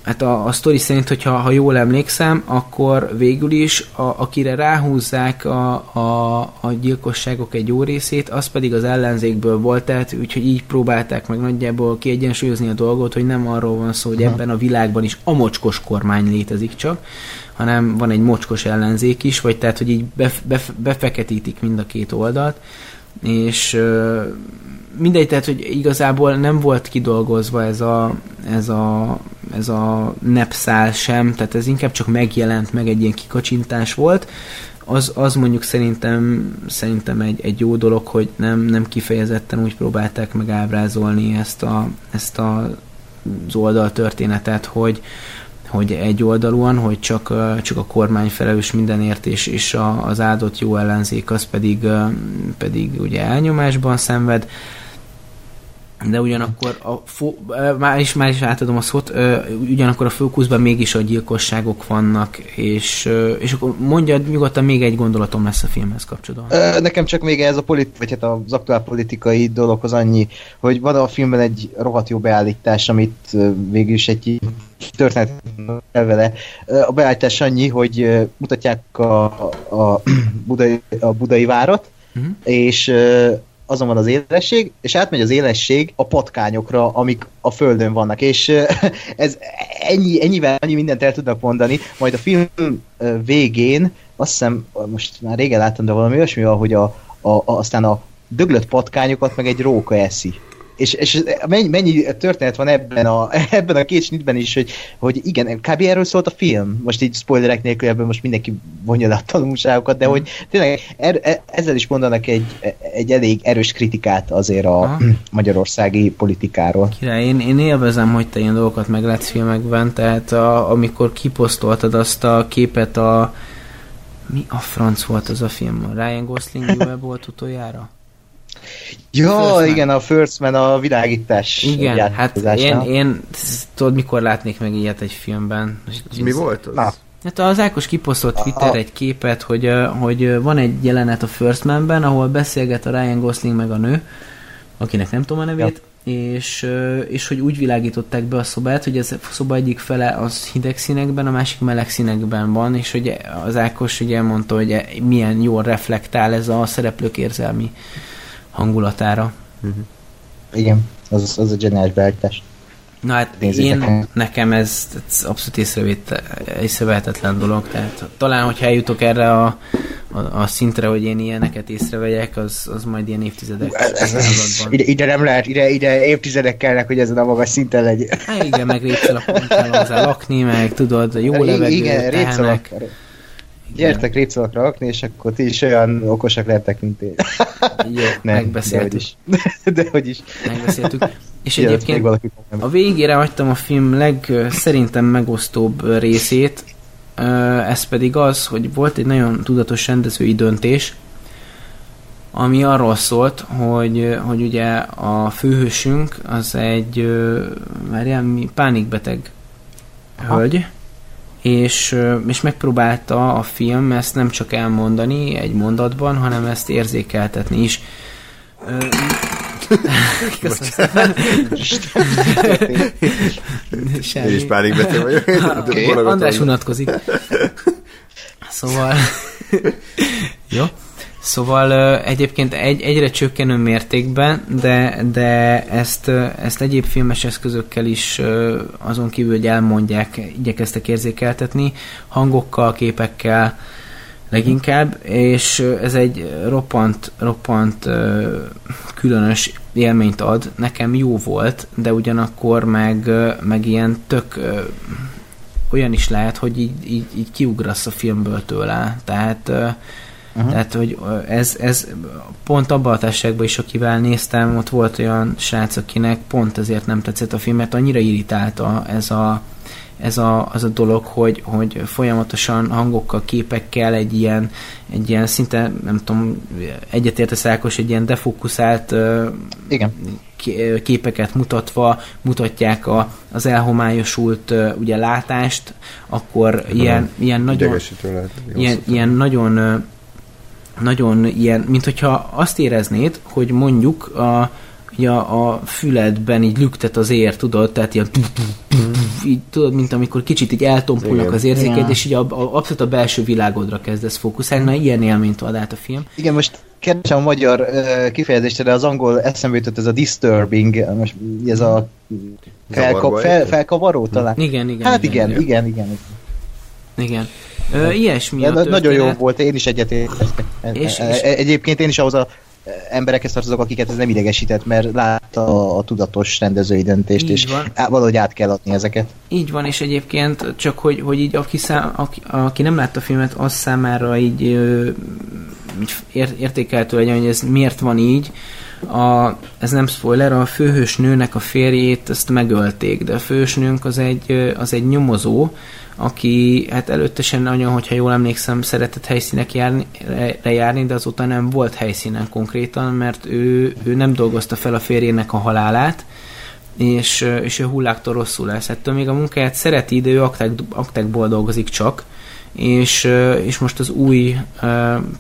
S3: hát a, a sztori szerint, hogyha ha jól emlékszem, akkor végül is, a, akire ráhúzzák a, a, a gyilkosságok egy jó részét, az pedig az ellenzékből volt, tehát úgyhogy így próbálták meg nagyjából kiegyensúlyozni a dolgot, hogy nem arról van szó, hogy ebben a világban is a mocskos kormány létezik csak, hanem van egy mocskos ellenzék is, vagy tehát, hogy így bef, bef, befeketítik mind a két oldalt, és mindegy, tehát, hogy igazából nem volt kidolgozva ez a, ez a, ez a nepszál sem, tehát ez inkább csak megjelent, meg egy ilyen kikacsintás volt. Az, az mondjuk szerintem, szerintem egy, egy jó dolog, hogy nem, nem kifejezetten úgy próbálták meg ábrázolni ezt a, ezt a az oldal történetet, hogy, hogy egy oldalúan, hogy csak, csak a kormány felelős mindenért, és, és a, az áldott jó ellenzék az pedig, pedig ugye elnyomásban szenved de ugyanakkor a fó, már is, már is átadom a szót, ugyanakkor a fókuszban mégis a gyilkosságok vannak, és, és akkor mondja nyugodtan még egy gondolatom lesz a filmhez kapcsolatban.
S2: Nekem csak még ez a politi- vagy hát az aktuál politikai dologhoz annyi, hogy van a filmben egy rohadt jó beállítás, amit végül is egy történet vele. A beállítás annyi, hogy mutatják a, a, [clears throat] budai, a budai várat, uh-huh. és azon van az élesség, és átmegy az élesség a patkányokra, amik a földön vannak, és [laughs] ez ennyi, ennyivel annyi mindent el tudnak mondani, majd a film végén, azt hiszem, most már régen láttam, de valami olyasmi, hogy a, a, a, aztán a döglött patkányokat meg egy róka eszi és, és mennyi, mennyi történet van ebben a, [laughs] ebben a két snitben is, hogy, hogy igen, kb. erről szólt a film. Most így spoilerek nélkül ebben most mindenki vonja le a tanulságokat, de mm. hogy tényleg er, er, ezzel is mondanak egy, egy elég erős kritikát azért a Aha. [clears throat] magyarországi politikáról.
S3: Király, én, én élvezem, hogy te ilyen dolgokat meglátsz filmekben, tehát a, amikor kiposztoltad azt a képet a mi a franc volt az a film? Ryan Gosling [laughs] volt utoljára?
S2: Ja, First igen, a First Man a világítás.
S3: Igen, hát én, én tudod, mikor látnék meg ilyet egy filmben.
S1: Ez mi volt az? Na.
S3: Hát az Ákos kiposztolt Twitter egy képet, hogy, hogy van egy jelenet a First Man-ben, ahol beszélget a Ryan Gosling meg a nő, akinek nem tudom a nevét, ja. és, és hogy úgy világították be a szobát, hogy ez a szoba egyik fele az hideg színekben, a másik meleg színekben van, és hogy az Ákos ugye mondta, hogy milyen jól reflektál ez a szereplők érzelmi hangulatára.
S2: Uh-huh. Igen, az, az a zseniális beállítás.
S3: Na hát Nézzétek én, nekem ez, ez abszolút észrevehetetlen dolog, tehát talán, hogyha eljutok erre a, a, a szintre, hogy én ilyeneket észrevegyek, az, az majd ilyen évtizedek ez,
S2: ez, [laughs] ide, ide, nem lehet, ide, ide évtizedek kellnek, hogy ezen a magas szinten legyen.
S3: Hát igen, meg répszalakon kell hozzá lakni, meg tudod, jó levegő, igen, tehenek.
S2: Gyertek répszalakra lakni, és akkor ti is olyan okosak lehetek, mint én. [laughs]
S3: Jó, Nem, megbeszéltük.
S2: De hogy is. [laughs] De hogy is.
S3: Megbeszéltük. És [laughs] Igen, egyébként a végére hagytam a film leg szerintem megosztóbb részét, ez pedig az, hogy volt egy nagyon tudatos rendezői döntés, ami arról szólt, hogy, hogy ugye a főhősünk az egy, várjál, mi, pánikbeteg hölgy, és, és megpróbálta a film ezt nem csak elmondani egy mondatban, hanem ezt érzékeltetni is.
S1: Köszönöm szépen. Is pánikbeteg vagyok. [laughs]
S3: Okay. András unatkozik. Szóval... [laughs] Jó. Szóval egyébként egy, egyre csökkenő mértékben, de, de ezt, ezt egyéb filmes eszközökkel is azon kívül, hogy elmondják, igyekeztek érzékeltetni, hangokkal, képekkel leginkább, és ez egy roppant, roppant különös élményt ad. Nekem jó volt, de ugyanakkor meg, meg ilyen tök olyan is lehet, hogy így, így, így kiugrasz a filmből tőle. Tehát Uh-huh. Tehát, hogy ez, ez pont abban a társaságban is, akivel néztem, ott volt olyan srác, akinek pont ezért nem tetszett a film, mert annyira irritálta ez a, ez a, az a dolog, hogy, hogy folyamatosan hangokkal, képekkel egy ilyen, egy ilyen szinte, nem tudom, egyetértesz Ákos, egy ilyen defokuszált
S2: Igen.
S3: képeket mutatva mutatják a, az elhomályosult ugye látást, akkor ilyen, ilyen nagyon ilyen, ilyen nagyon nagyon ilyen, mint hogyha azt éreznéd, hogy mondjuk a, a, a füledben így lüktet az ér, tudod, tehát ilyen így, tudod, mint amikor kicsit így eltompulnak az érzéked, yeah. és így a, a, abszolút a belső világodra kezdesz fókuszálni, na ilyen élményt ad át a film.
S2: Igen, most keresem a magyar uh, kifejezést, de az angol eszembe jutott ez a disturbing, most ez a felka, fel, felkavaró talán.
S3: Igen, igen.
S2: Hát igen, igen, igen. igen.
S3: igen. igen. Ö, ilyesmi
S2: a történet. Nagyon jó volt, én is egyetértek. És, és... Egyébként én is ahhoz a emberekhez tartozok, akiket ez nem idegesített, mert látta a, a tudatos rendezői döntést, így és van. valahogy át kell adni ezeket.
S3: Így van, és egyébként csak, hogy, hogy így aki, szám, aki, aki nem látta a filmet, az számára így, így értékeltő legyen, hogy ez miért van így, a, ez nem spoiler, a főhős nőnek a férjét ezt megölték, de a főhős nőnk az egy, az egy nyomozó, aki hát előttesen nagyon, hogyha jól emlékszem, szeretett helyszínek járni, járni, de azóta nem volt helyszínen konkrétan, mert ő, ő nem dolgozta fel a férjének a halálát, és, és ő hulláktól rosszul lesz. Ettől még a munkáját szereti, de ő akták, aktákból dolgozik csak, és, és most az új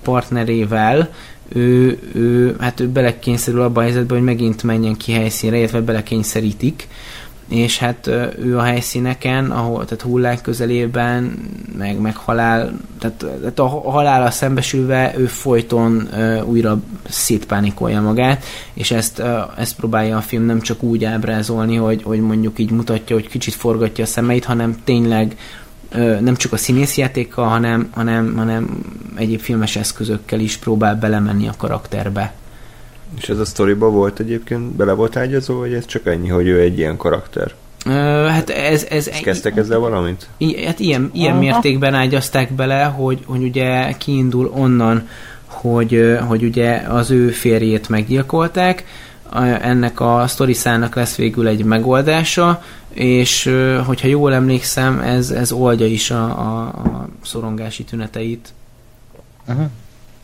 S3: partnerével ő, ő, hát ő belekényszerül abba a helyzetbe, hogy megint menjen ki helyszínre, illetve belekényszerítik, és hát ő a helyszíneken, ahol, tehát hullák közelében, meg, meg halál, tehát, tehát a halála szembesülve ő folyton uh, újra szétpánikolja magát, és ezt, uh, ezt próbálja a film nem csak úgy ábrázolni, hogy, hogy mondjuk így mutatja, hogy kicsit forgatja a szemeit, hanem tényleg uh, nem csak a színészjátékkal, hanem, hanem, hanem egyéb filmes eszközökkel is próbál belemenni a karakterbe.
S1: És ez a sztoriba volt egyébként, bele volt ágyazó, vagy ez csak ennyi, hogy ő egy ilyen karakter?
S3: Uh, hát ez... ez
S1: Ezt kezdtek ezzel valamit?
S3: I, hát ilyen, ilyen mértékben ágyazták bele, hogy, hogy ugye kiindul onnan, hogy, hogy ugye az ő férjét meggyilkolták, ennek a sztoriszának lesz végül egy megoldása, és hogyha jól emlékszem, ez, ez oldja is a, a, a szorongási tüneteit. Uh-huh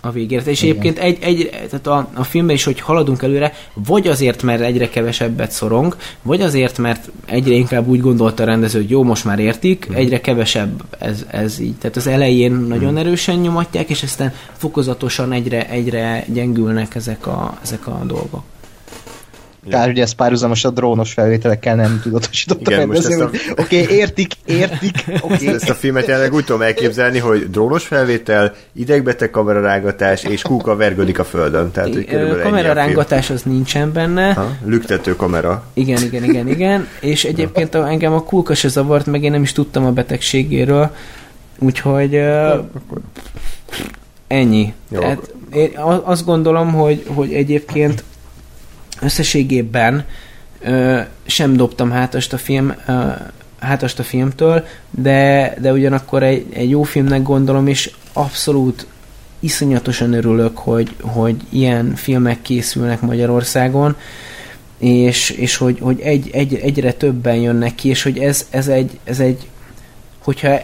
S3: a végére. És Igen. egyébként egy, egy, tehát a, a filmben is, hogy haladunk előre, vagy azért, mert egyre kevesebbet szorong, vagy azért, mert egyre inkább úgy gondolta a rendező, hogy jó, most már értik, hmm. egyre kevesebb ez, ez így. Tehát az elején hmm. nagyon erősen nyomatják, és aztán fokozatosan egyre, egyre gyengülnek ezek a, ezek a dolgok.
S2: Kár, hogy ez párhuzamos a drónos felvételekkel nem tudatosított Igen, most a... Oké, okay, értik, értik. Okay.
S1: Ezt a filmet jelenleg úgy tudom elképzelni, hogy drónos felvétel, idegbeteg kamerarágatás és kúka vergődik a földön. Tehát, hogy
S3: kamerarángatás az nincsen benne. Ha,
S1: lüktető kamera.
S3: Igen, igen, igen, igen. És egyébként a, engem a kúka se zavart, meg én nem is tudtam a betegségéről. Úgyhogy uh, ennyi. Jó. Tehát én azt gondolom, hogy, hogy egyébként összességében ö, sem dobtam hátast a film ö, hátast a filmtől, de, de ugyanakkor egy, egy jó filmnek gondolom, és abszolút iszonyatosan örülök, hogy, hogy ilyen filmek készülnek Magyarországon, és, és hogy, hogy egy, egy, egyre többen jönnek ki, és hogy ez, ez, egy, ez egy hogyha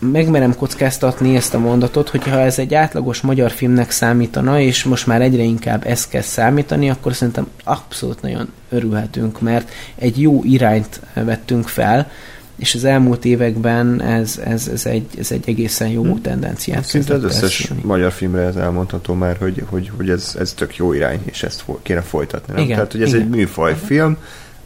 S3: megmerem kockáztatni ezt a mondatot, hogyha ez egy átlagos magyar filmnek számítana, és most már egyre inkább ez kezd számítani, akkor szerintem abszolút nagyon örülhetünk, mert egy jó irányt vettünk fel, és az elmúlt években ez, ez, ez, egy, ez egy egészen jó hmm. tendenciát
S1: Szinte az összes elszívni. magyar filmre ez elmondható már, hogy, hogy, hogy ez, ez tök jó irány, és ezt kéne folytatni. Nem? Igen, Tehát, hogy ez igen. egy műfaj film,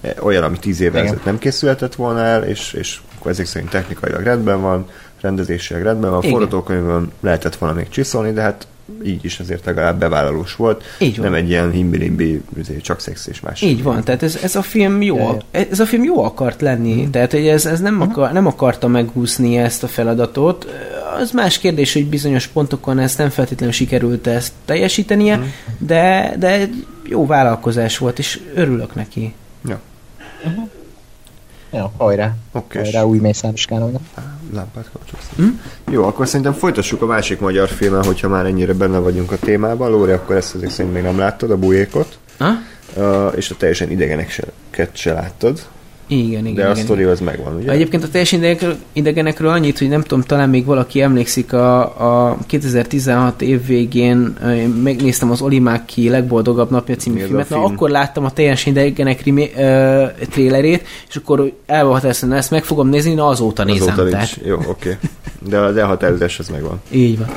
S1: e, olyan, ami tíz évvel ezelőtt nem készülhetett volna el, és, és ezek szerint technikailag rendben van, rendezésileg rendben van, forgatókönyvön lehetett volna még csiszolni, de hát így is azért legalább bevállalós volt. Így van. Nem egy ilyen himbilimbi, csak szex és más.
S3: Így van, tehát ez, ez a film jó, ez a film jó akart lenni, hmm. tehát hogy ez, ez nem, mhm. akar, nem akarta megúszni ezt a feladatot. Az más kérdés, hogy bizonyos pontokon ezt nem feltétlenül sikerült ezt teljesítenie, hmm. de, de egy jó vállalkozás volt, és örülök neki.
S1: Ja.
S2: Uh-huh. Ja, hajrá. Okay. Hajrá új Mészáros Kánonnak.
S1: Lámpát kapcsolsz. Hm? Jó, akkor szerintem folytassuk a másik magyar filmmel, hogyha már ennyire benne vagyunk a témában. Lóri, akkor ezt ezek szerint még nem láttad, a bujékot. Ha? Uh, és a teljesen idegeneket se láttad.
S3: Igen, igen.
S1: De a
S3: igen,
S1: sztori az megvan, ugye?
S3: Egyébként a teljes idegenekről, idegenekről annyit, hogy nem tudom, talán még valaki emlékszik a, a 2016 év végén megnéztem az Olimáki legboldogabb napja című Mi filmet, film? na akkor láttam a teljes idegenek rimé, uh, trélerét, és akkor elhatároztam, ezt meg fogom nézni, na azóta nézem. Azóta
S1: tehát. Jó, oké. Okay. De az elhatározás az megvan.
S3: Így van.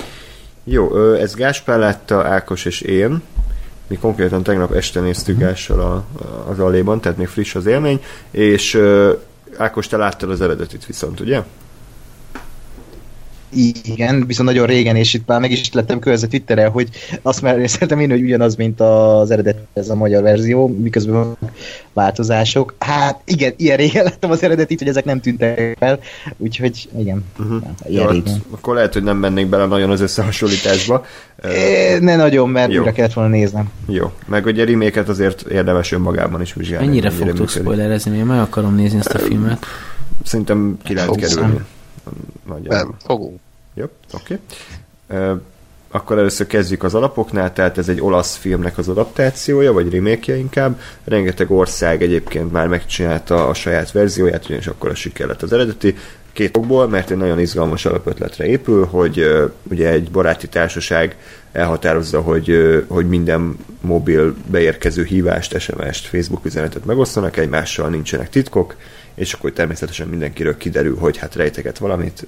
S1: Jó, ez Gáspár látta, Ákos és én. Mi konkrétan tegnap este néztük Gással a, az aléban, tehát még friss az élmény, és Ákos, te láttad az eredetit viszont, ugye?
S2: Igen, viszont nagyon régen, és itt már meg is lettem körözve Twitterre, hogy azt már [laughs] szerintem én, hogy ugyanaz, mint az eredet, ez a magyar verzió, miközben van változások. Hát igen, ilyen régen [laughs] láttam az eredetit, hogy ezek nem tűntek fel, úgyhogy igen. Uh-huh.
S1: Ja, hát, akkor lehet, hogy nem mennék bele nagyon az összehasonlításba.
S2: É, ne nagyon, mert Jó. újra kellett volna néznem.
S1: Jó, meg ugye reméket azért érdemes önmagában is vizsgálni.
S3: Mennyire fogtok spoilerezni? Én meg akarom nézni ezt a filmet.
S1: Szerintem ki lehet kerülni.
S4: Nem, fogunk.
S1: Jó, oké. Okay. Akkor először kezdjük az alapoknál, tehát ez egy olasz filmnek az adaptációja, vagy remake inkább. Rengeteg ország egyébként már megcsinálta a saját verzióját, ugyanis akkor a siker lett az eredeti. Két okból, mert egy nagyon izgalmas alapötletre épül, hogy uh, ugye egy baráti társaság elhatározza, hogy, uh, hogy minden mobil beérkező hívást, SMS-t, Facebook üzenetet megosztanak egymással, nincsenek titkok, és akkor természetesen mindenkiről kiderül, hogy hát rejteget valamit.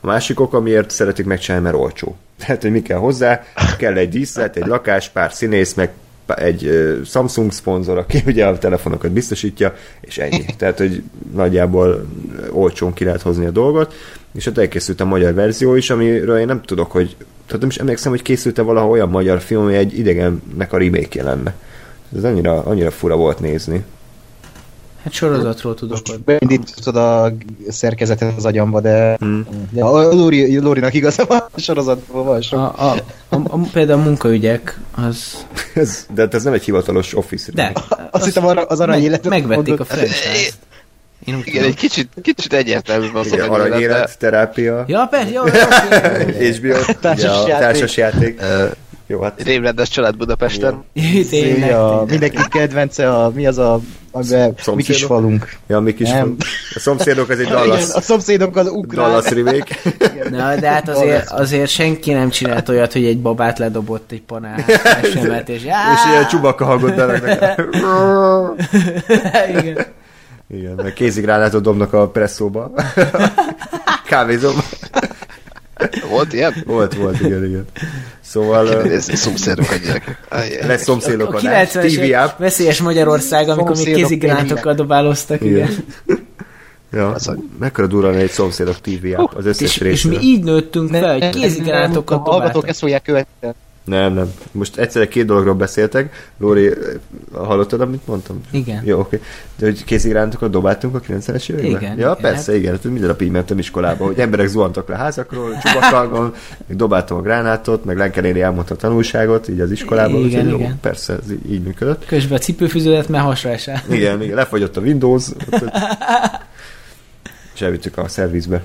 S1: A másik ok, amiért szeretik megcsinálni, mert olcsó. Tehát, [laughs] hogy mi kell hozzá, kell egy díszlet, egy lakás, pár színész, meg egy Samsung szponzor, aki [laughs] ugye a telefonokat biztosítja, és ennyi. [laughs] Tehát, hogy nagyjából olcsón ki lehet hozni a dolgot, és ott elkészült a magyar verzió is, amiről én nem tudok, hogy tehát nem is emlékszem, hogy készült-e valahol olyan magyar film, ami egy idegennek a remake lenne. Ez annyira, annyira fura volt nézni.
S3: Hát sorozatról tudok.
S2: Beindítod a szerkezetet az agyamba, de, hmm. de a Lóri, Lórinak igaza van, a sorozatban van sok. A, a,
S3: a, a, például a munkaügyek, az...
S1: ez, de hát ez nem egy hivatalos office.
S3: De.
S2: Azt hiszem az arany életet
S3: Megvették a franchise
S4: Én úgy Igen, egy kicsit, kicsit egyértelmű
S1: az Igen, arany élet, terápia.
S3: Ja, persze, jó, jó. [laughs]
S1: HBO, társas, ja, társas játék.
S4: Jó, hát... Rémrendes család Budapesten.
S3: Tényleg,
S2: a, mindenki kedvence, a, mi az a, amiben mi kis falunk.
S1: Ja, mi kis falunk. A szomszédok az egy Dallas. Igen,
S2: a szomszédok az ukrán.
S1: Dallas remake.
S3: Na, de hát azért, azért senki nem csinált olyat, hogy egy babát ledobott egy panál [laughs] esemet, és...
S1: és ilyen csubaka hangot [laughs] Igen. Igen, meg kézigránátot dobnak a presszóba. [laughs] Kávézom.
S4: Volt ilyen?
S1: Volt, volt, igen, igen. Szóval...
S4: Szomszédok a gyerekek.
S1: Lesz szomszédok
S3: a, a 90 veszélyes Magyarország, amikor még kézigránátokkal dobáloztak, igen.
S1: Ja, mekkora durran egy szomszédok TV app az összes
S3: és, és mi így nőttünk fel, hogy kézigránátokat dobáltak. A hallgatók
S2: ezt fogják követni.
S1: Nem, nem. Most egyszerre két dologról beszéltek. Lóri, hallottad, amit mondtam?
S3: Igen.
S1: Jó, oké. De hogy kézigránatokat dobáltunk a 90-es években?
S3: Igen.
S1: Ja, igen. persze, igen. Hát minden nap így mentem iskolába, hogy emberek zuhantak le házakról, csubakalgon, meg dobáltam a gránátot, meg Lenkenéri elmondta a tanulságot, így az iskolában.
S3: Igen, igen.
S1: Jó, persze, ez így működött.
S3: Közben a cipőfűződet, mert hasra esel.
S1: Igen, igen, lefagyott a Windows. és elvittük a szervizbe.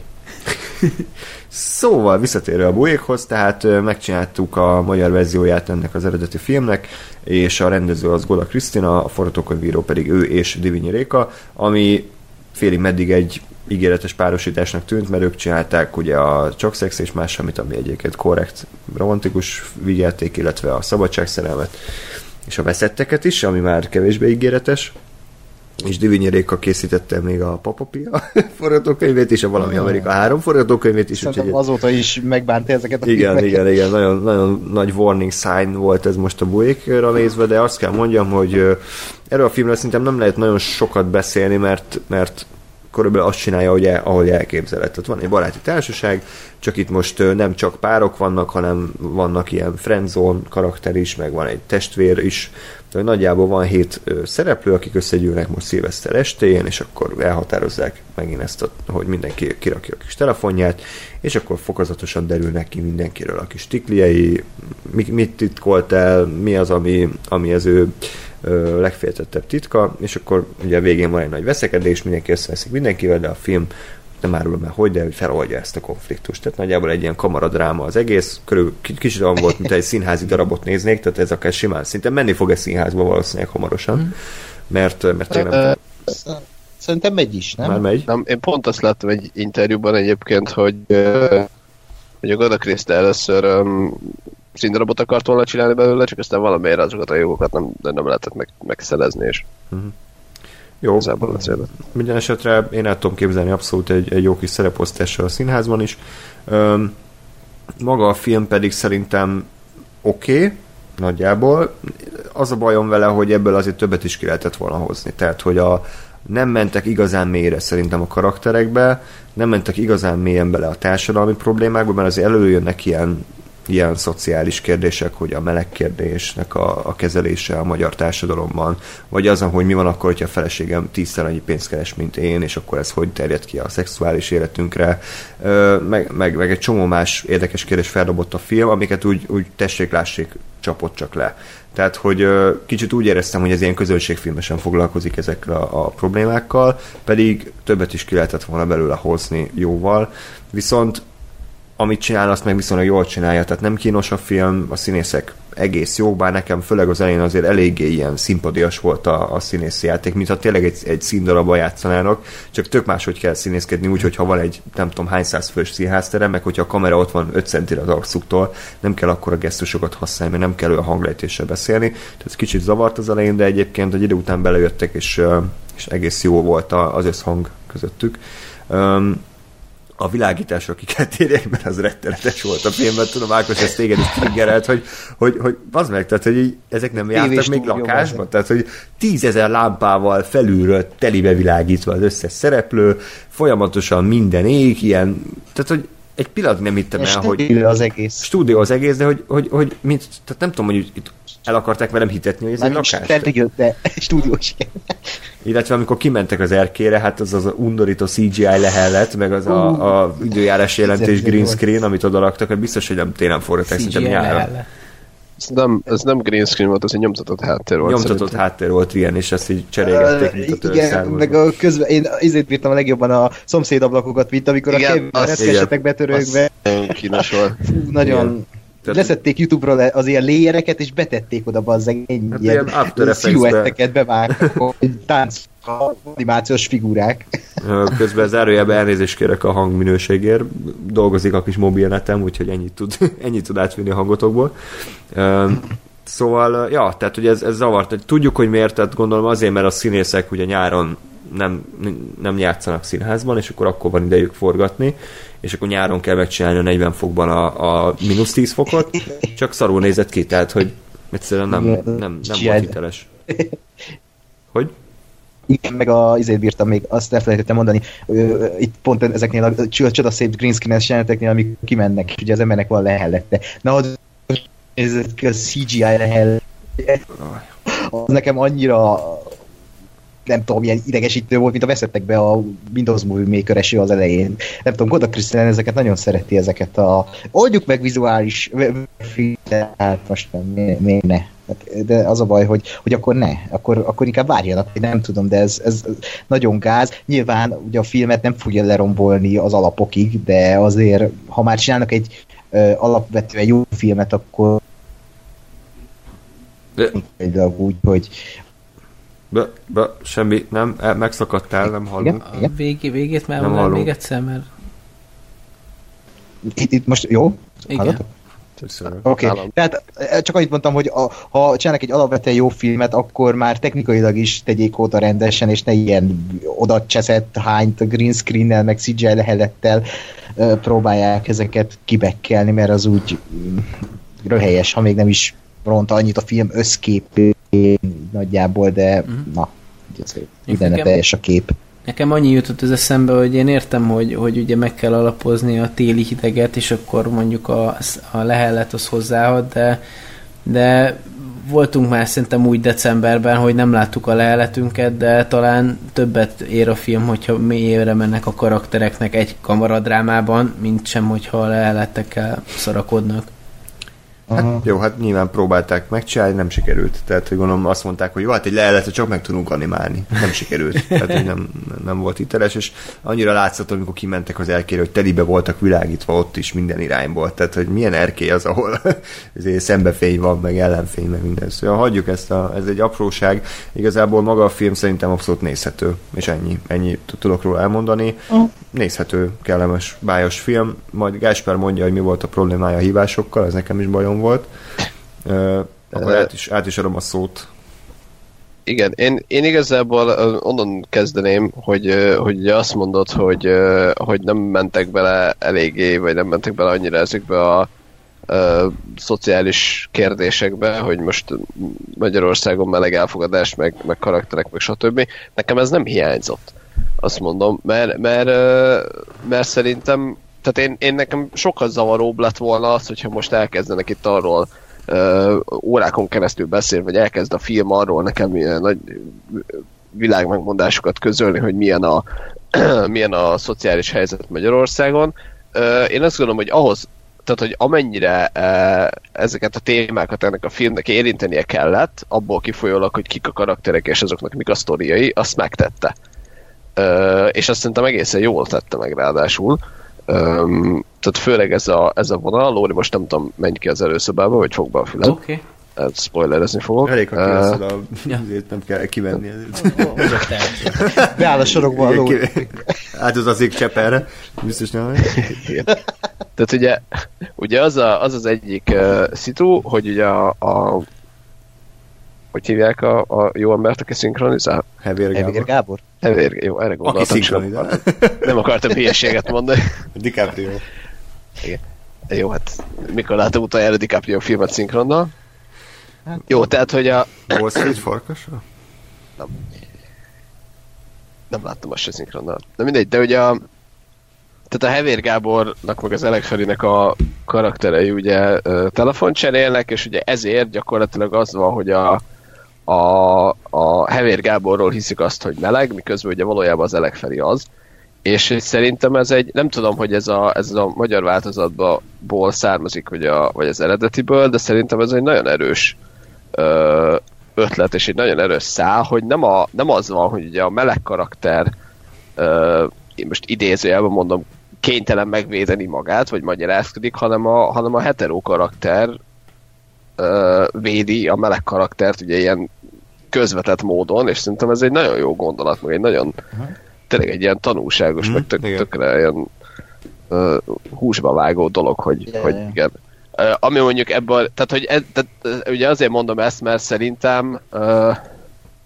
S1: Szóval visszatérő a bujékhoz, tehát megcsináltuk a magyar verzióját ennek az eredeti filmnek, és a rendező az Gola Krisztina, a forgatókönyvíró pedig ő és Divinyi Réka, ami félig meddig egy ígéretes párosításnak tűnt, mert ők csinálták ugye a Csak Szex és más, amit ami egyébként korrekt romantikus vigyáték, illetve a szabadságszerelmet és a veszetteket is, ami már kevésbé ígéretes. És Divinyi Réka készítette még a Papapia [laughs] forgatókönyvét és a Valami Amerika három forgatókönyvét is.
S2: Szerintem úgyhogy azóta is megbánta ezeket a
S1: Igen, filmeket. igen, igen, nagyon, nagyon nagy warning sign volt ez most a buékra nézve, de azt kell mondjam, hogy erről a filmről szerintem nem lehet nagyon sokat beszélni, mert, mert körülbelül azt csinálja, hogy el, ahogy elképzeled. Tehát van egy baráti társaság, csak itt most nem csak párok vannak, hanem vannak ilyen friendzone karakter is, meg van egy testvér is. Tehát nagyjából van hét szereplő, akik összegyűlnek most szilveszter estéjén, és akkor elhatározzák megint ezt, a, hogy mindenki kirakja a kis telefonját, és akkor fokozatosan derülnek ki mindenkiről a kis tikliei, mit titkolt el, mi az, ami, ami az ő legféltettebb titka, és akkor ugye a végén van egy nagy veszekedés, mindenki összeveszik mindenkivel, de a film nem árul már hogy, de hogy feloldja ezt a konfliktust. Tehát nagyjából egy ilyen kamaradráma az egész, körül kicsit olyan volt, mint egy színházi darabot néznék, tehát ez akár simán szinte menni fog egy színházba valószínűleg hamarosan, mert, mert én nem
S2: Szerintem megy is, nem?
S1: Már megy.
S4: Nem, én pont azt láttam egy interjúban egyébként, hogy, hogy a Gada Krista először um, színdarabot akart volna csinálni belőle, csak aztán valamiért azokat a jogokat nem, nem lehetett meg, megszerezni, és uh-huh.
S1: Jó, minden esetre én el tudom képzelni abszolút egy, egy jó kis szereposztással a színházban is. Üm, maga a film pedig szerintem oké, okay, nagyjából. Az a bajom vele, hogy ebből azért többet is ki lehetett volna hozni. Tehát, hogy a, nem mentek igazán mélyre szerintem a karakterekbe, nem mentek igazán mélyen bele a társadalmi problémákba, mert azért előjönnek ilyen ilyen szociális kérdések, hogy a meleg kérdésnek a, a kezelése a magyar társadalomban, vagy az, hogy mi van akkor, hogyha a feleségem tízszer annyi pénzt keres, mint én, és akkor ez hogy terjed ki a szexuális életünkre, meg, meg, meg egy csomó más érdekes kérdés feldobott a film, amiket úgy, úgy tessék-lássék csapott csak le. Tehát, hogy kicsit úgy éreztem, hogy ez ilyen közönségfilmesen foglalkozik ezekkel a, a problémákkal, pedig többet is ki lehetett volna belőle hozni jóval. Viszont amit csinál, azt meg viszonylag jól csinálja, tehát nem kínos a film, a színészek egész jó, bár nekem főleg az elején azért eléggé ilyen szimpadias volt a, a színészi játék, mintha tényleg egy, egy színdarabban játszanának, csak tök máshogy kell színészkedni, úgyhogy ha van egy nem tudom hány száz fős színházterem, meg hogyha a kamera ott van 5 centire az arcuktól, nem kell akkor a gesztusokat használni, mert nem kell olyan hanglejtéssel beszélni. Tehát kicsit zavart az elején, de egyébként egy idő után belejöttek, és, és egész jó volt az összhang közöttük a világításra ki kell térjek, mert az rettenetes volt a filmben, tudom, Ákos, ezt téged is triggerelt, hogy, hogy, hogy az meg, tehát, hogy így, ezek nem jártak még lakásban, tehát, hogy tízezer lámpával felülről telibe világítva az összes szereplő, folyamatosan minden ég, ilyen, tehát, hogy egy pillanat nem hittem el, hogy...
S2: az egész.
S1: Stúdió az egész, de hogy, hogy, hogy mint, tehát nem tudom, hogy itt el akarták velem hitetni, hogy ez Már egy lakás.
S2: Jött, de stúdiós
S1: Illetve amikor kimentek az erkére, hát az az undorító CGI lehellet, meg az a, a időjárás jelentés green screen, amit oda raktak, hogy biztos, hogy nem télen forgatták, szerintem nyáron.
S4: Ez nem, ez nem green screen volt, ez egy nyomtatott háttér volt.
S1: Nyomtatott szerintem. háttér volt, igen, és ezt így cserélgették,
S2: mint a Igen, meg a közben, én izét bírtam a legjobban a szomszédablakokat, mint amikor igen, a képben betörőkbe.
S4: Kínos volt.
S2: Nagyon, tehát... Leszették YouTube-ról az ilyen léjereket, és betették oda bazzeg egy hát ilyen, ilyen sziluetteket bevágtak, hogy tánc animációs figurák.
S1: Közben zárójelben elnézést kérek a hangminőségért. Dolgozik a kis mobilnetem, úgyhogy ennyit tud, [laughs] ennyit tud átvinni a hangotokból. Szóval, ja, tehát hogy ez, ez zavart. Tudjuk, hogy miért, tehát gondolom azért, mert a színészek ugye nyáron nem, nem játszanak színházban, és akkor akkor van idejük forgatni, és akkor nyáron kell megcsinálni a 40 fokban a, a mínusz 10 fokot, csak szarul nézett ki, tehát hogy egyszerűen nem, nem, nem volt hiteles. Hogy?
S2: Igen, meg a, izét bírtam még, azt elfelejtettem mondani, itt pont ezeknél a csodaszép green screen-es jeleneteknél, amik kimennek, és ugye az embernek van lehellette. Na, az, ez a CGI lehellette, az nekem annyira nem tudom, milyen idegesítő volt, mint a veszettek be a Windows Movie Maker eső az elején. Nem tudom, Koda Christian ezeket nagyon szereti, ezeket a... Oldjuk meg vizuális... Hát most még, még ne. Hát, de az a baj, hogy, hogy akkor ne, akkor, akkor inkább várjanak, nem tudom, de ez, ez nagyon gáz. Nyilván ugye a filmet nem fogja lerombolni az alapokig, de azért, ha már csinálnak egy ö, alapvetően jó filmet, akkor de... úgy, hogy,
S1: Be, be, semmi, nem, e, megszakadtál, nem hallunk.
S3: Igen, igen. Végé, végét már nem hallunk. még egyszer, mert...
S2: Itt, itt most jó?
S3: Igen.
S2: Oké, okay. Tehát eh, csak annyit mondtam, hogy a, ha csinálnak egy alapvetően jó filmet, akkor már technikailag is tegyék oda rendesen, és ne ilyen oda cseszett, hányt green screen-nel, meg CGI lehelettel ö, próbálják ezeket kibekkelni, mert az úgy mm, röhelyes, ha még nem is ront annyit a film összképén nagyjából, de
S3: Mhm.
S2: na, minden teljes a kép.
S3: Nekem annyi jutott ez eszembe, hogy én értem, hogy, hogy ugye meg kell alapozni a téli hideget, és akkor mondjuk a, a lehellet az hozzáad, de, de voltunk már szerintem úgy decemberben, hogy nem láttuk a leheletünket, de talán többet ér a film, hogyha mélyére mennek a karaktereknek egy kamaradrámában, mint sem, hogyha a lehelettekkel szarakodnak.
S2: Aha.
S1: Jó, hát nyilván próbálták megcsinálni, nem sikerült. Tehát, hogy gondolom azt mondták, hogy jó, hát egy leheletre csak meg tudunk animálni. Nem sikerült. [laughs] Tehát, hogy nem, nem volt hiteles, és annyira látszott, amikor kimentek az erkére, hogy telibe voltak világítva ott is minden irányból. Tehát, hogy milyen erkély az, ahol [laughs] ezért szembefény van, meg ellenfény, meg minden. Szóval hagyjuk ezt, a, ez egy apróság. Igazából maga a film szerintem abszolút nézhető, és ennyi, ennyi tudok róla elmondani. Nézhető, kellemes, bájos film. Majd Gáspár mondja, hogy mi volt a problémája a hívásokkal, ez nekem is bajom volt. Ö, akkor át is, át is adom a szót.
S4: Igen, én, én igazából onnan kezdeném, hogy, hogy azt mondod, hogy, hogy nem mentek bele eléggé, vagy nem mentek bele annyira ezekbe a ö, szociális kérdésekbe, hogy most Magyarországon meleg elfogadás, meg, meg karakterek, meg stb. Nekem ez nem hiányzott, azt mondom, mert, mert, mert szerintem, tehát én, én nekem sokkal zavaróbb lett volna az, hogyha most elkezdenek itt arról ö, órákon keresztül beszél, vagy elkezd a film arról nekem ilyen nagy világmegmondásokat közölni, hogy milyen a, [clears throat] milyen a szociális helyzet Magyarországon. Ö, Én azt gondolom, hogy ahhoz, tehát hogy amennyire ö, ezeket a témákat ennek a filmnek érintenie kellett, abból kifolyólag, hogy kik a karakterek és azoknak mik a sztoriai, azt megtette. Ö, És azt szerintem egészen jól tette meg ráadásul. Öm, tehát főleg ez a, ez a vonal, Lóri most nem tudom, menj ki az előszobába, vagy fog be a füled.
S3: Oké. Okay.
S4: Hát spoilerezni fogok.
S1: Elég, ha kiveszed a...
S3: Ja.
S1: Nem kell kivenni.
S2: Beáll a sorokba a ló.
S1: Átutazik Cseperre. Biztos nem.
S4: Tehát ugye, ugye az, a, az az egyik uh, szitu, hogy ugye a, a hogy hívják a, a jó embert, aki szinkronizál?
S1: Hevér Gábor.
S2: Gábor?
S4: Evér, jó, erre
S1: Aki
S4: gondoltam, csak nem nem akartam hülyeséget mondani.
S1: DiCaprio.
S4: Jó, hát mikor láttam utoljára DiCaprio filmet szinkronnal? Jó, tehát, hogy a...
S1: Wall Street farkasa?
S4: Nem láttam azt se szinkronnal. De mindegy, de ugye a... Tehát a Hevér Gábornak, meg az Elek Ferinek a karakterei ugye ö, telefont cserélnek, és ugye ezért gyakorlatilag az van, hogy a, a, a Hevér Gáborról hiszik azt, hogy meleg, miközben ugye valójában az Elek az. És szerintem ez egy, nem tudom, hogy ez a, ez a magyar változatból származik, vagy, a, vagy az eredetiből, de szerintem ez egy nagyon erős ötlet, és egy nagyon erős szál, hogy nem, a, nem az van, hogy ugye a meleg karakter ö, én most idézőjelben mondom, kénytelen megvédeni magát, vagy magyarázkodik, hanem a, hanem a hetero karakter ö, védi a meleg karaktert ugye ilyen közvetett módon, és szerintem ez egy nagyon jó gondolat, meg egy nagyon tényleg egy ilyen tanulságos,
S1: Mhm,
S4: meg tök,
S1: igen.
S4: tökre ilyen ö, húsba vágó dolog, hogy,
S2: Ja,
S4: hogy
S2: ja.
S4: igen. Ö, ami mondjuk ebből, tehát hogy ez, tehát, ugye azért mondom ezt, mert szerintem ö,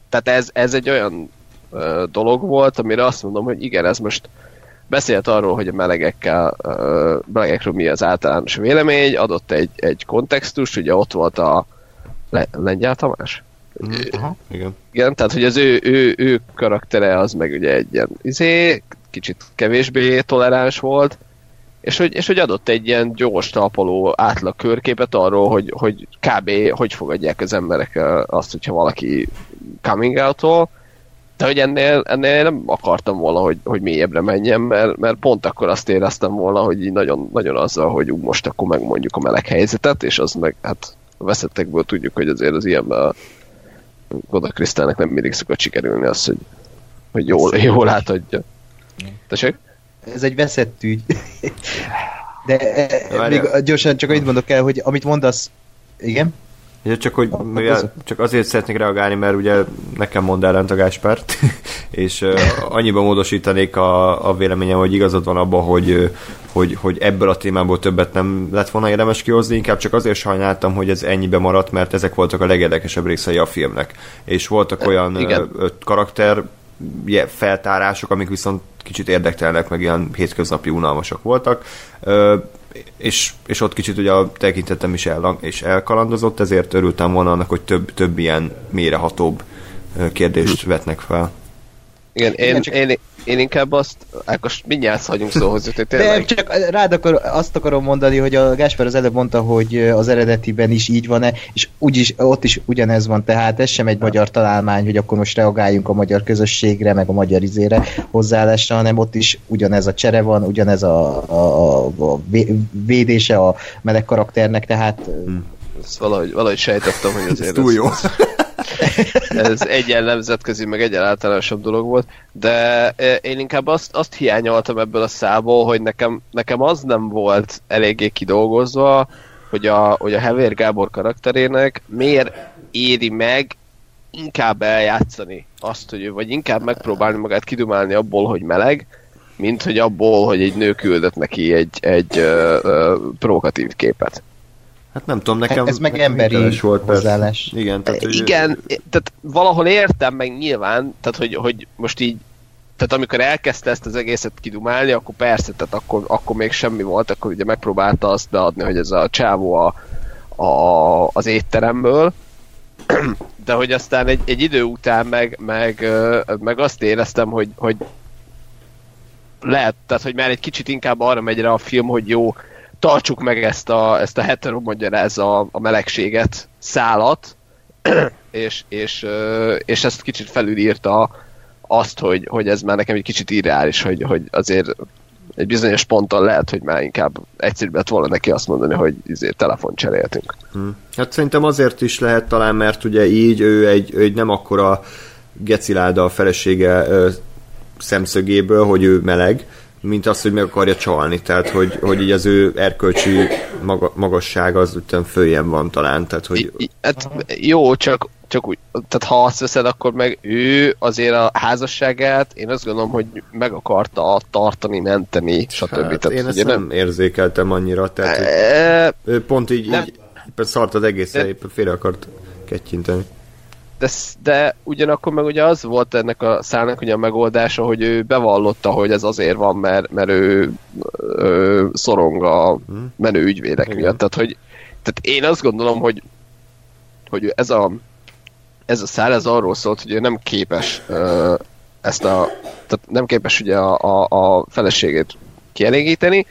S4: tehát ez, ez egy olyan ö, dolog volt, amire azt mondom, hogy igen, ez most beszélt arról, hogy a melegekkel, ö, melegekről mi az általános vélemény, adott egy, egy kontextust, ugye ott volt a Le- Lengyel Tamás?
S1: Aha. Igen.
S4: Igen, tehát hogy az ő, ő, ő karaktere az meg ugye egy ilyen izé, kicsit kevésbé toleráns volt, és hogy, és hogy adott egy ilyen gyors talpaló átlag körképet arról, hogy, hogy kb. hogy fogadják az emberek azt, hogyha valaki coming out de hogy ennél, ennél nem akartam volna, hogy, hogy mélyebbre menjem, mert, mert pont akkor azt éreztem volna, hogy így nagyon, nagyon azzal, hogy ú, most akkor megmondjuk a meleg helyzetet, és az meg, hát a veszettekből tudjuk, hogy azért az ilyenben a Goda Krisztának nem mindig szokott sikerülni az, hogy, hogy jól, jól átadja. Tessék?
S2: Ez egy veszett ügy. [laughs] De
S1: Várjál.
S2: még gyorsan csak annyit mondok el, hogy amit mondasz, igen?
S1: Ja, csak, hogy
S2: Ah,
S1: mivel, csak azért szeretnék reagálni, mert ugye nekem mond ellent a Gáspárt, [laughs] és uh, annyiban módosítanék a, a véleményem, hogy igazad van abban, hogy hogy, hogy ebből a témából többet nem lett volna érdemes kihozni, inkább csak azért sajnáltam, hogy ez ennyibe maradt, mert ezek voltak a legérdekesebb részei a filmnek. És voltak olyan
S4: Igen.
S1: karakter feltárások, amik viszont kicsit érdektelenek, meg ilyen hétköznapi unalmasak voltak, Ö, és, és ott kicsit ugye a tekintetem is, el, és elkalandozott, ezért örültem volna annak, hogy több, több ilyen mélyrehatóbb ö, kérdést vetnek fel.
S4: Igen, én,
S2: Igen, csak-
S4: én, én inkább azt, Ákos, mindjárt hagyunk szóhoz jutni,
S2: De
S4: tényleg.
S2: csak rád akar, azt akarom mondani, hogy a Gáspár az előbb mondta, hogy az eredetiben is így van-e, és úgyis, ott is ugyanez van, tehát ez sem egy magyar találmány, hogy akkor most reagáljunk a magyar közösségre, meg a magyar izére hozzáállásra, hanem ott is ugyanez a csere van, ugyanez a, a, a vé- védése a meleg karakternek, tehát
S4: Ezt valahogy, valahogy sejtettem, hogy
S1: Ez
S4: azért
S1: túl jó.
S4: ez [laughs] egyen nemzetközi, meg egyen általánosabb dolog volt, de eh, én inkább azt, azt hiányoltam ebből a szából, hogy nekem, nekem az nem volt eléggé kidolgozva, hogy a, hogy a Hevér Gábor karakterének miért éri meg inkább eljátszani azt, hogy ő, vagy inkább megpróbálni magát kidumálni abból, hogy meleg, mint hogy abból, hogy egy nő küldött neki egy, egy ö, ö, provokatív képet.
S1: Hát nem tudom, nekem...
S2: Ez meg
S1: nekem
S2: emberi
S1: volt, persze.
S2: hozzáállás.
S1: Igen, tehát, hogy
S4: Igen, tehát valahol értem meg nyilván, tehát hogy, hogy most így, tehát amikor elkezdte ezt az egészet kidumálni, akkor persze, tehát akkor, akkor még semmi volt, akkor ugye megpróbálta azt beadni, hogy ez a csávó a, a, az étteremből, de hogy aztán egy, egy idő után meg, meg, meg azt éreztem, hogy, hogy lehet, tehát hogy már egy kicsit inkább arra megy rá a film, hogy jó, tartsuk meg ezt a, ezt a hetero magyarázza a, a melegséget szálat, [clears throat] és, és, és ezt kicsit felülírta azt, hogy, hogy ez már nekem egy kicsit irreális, hogy, hogy azért egy bizonyos ponton lehet, hogy már inkább egyszerűbb lett volna neki azt mondani, hogy izé telefon cseréltünk.
S1: Hát szerintem azért is lehet talán, mert ugye így ő egy, ő egy nem akkora geciláda a felesége ö, szemszögéből, hogy ő meleg, mint az, hogy meg akarja csalni, tehát hogy, hogy így az ő erkölcsi maga, magassága az utána följebb van talán, tehát hogy
S4: I- Hát jó, csak, csak úgy, tehát ha azt veszed, akkor meg ő azért a házasságát, én azt gondolom, hogy meg akarta tartani, menteni, stb.
S1: hát,
S4: Tehát,
S1: én ezt nem érzékeltem annyira, tehát
S4: E,
S1: ő pont így,
S4: Nem.
S1: így szart az egészre, éppen félre akart kettyinteni.
S4: De, de ugyanakkor meg ugye az volt ennek a szállnak ugye a megoldása, hogy ő bevallotta, hogy ez azért van, mert, mert ő, ő szorong a menő ügyvédek
S1: Igen.
S4: miatt. Tehát, hogy, tehát én azt gondolom, hogy, hogy ez a ez a szál, ez arról szólt, hogy ő nem képes ö, ezt a, tehát nem képes ugye a, a, a feleségét kielégíteni,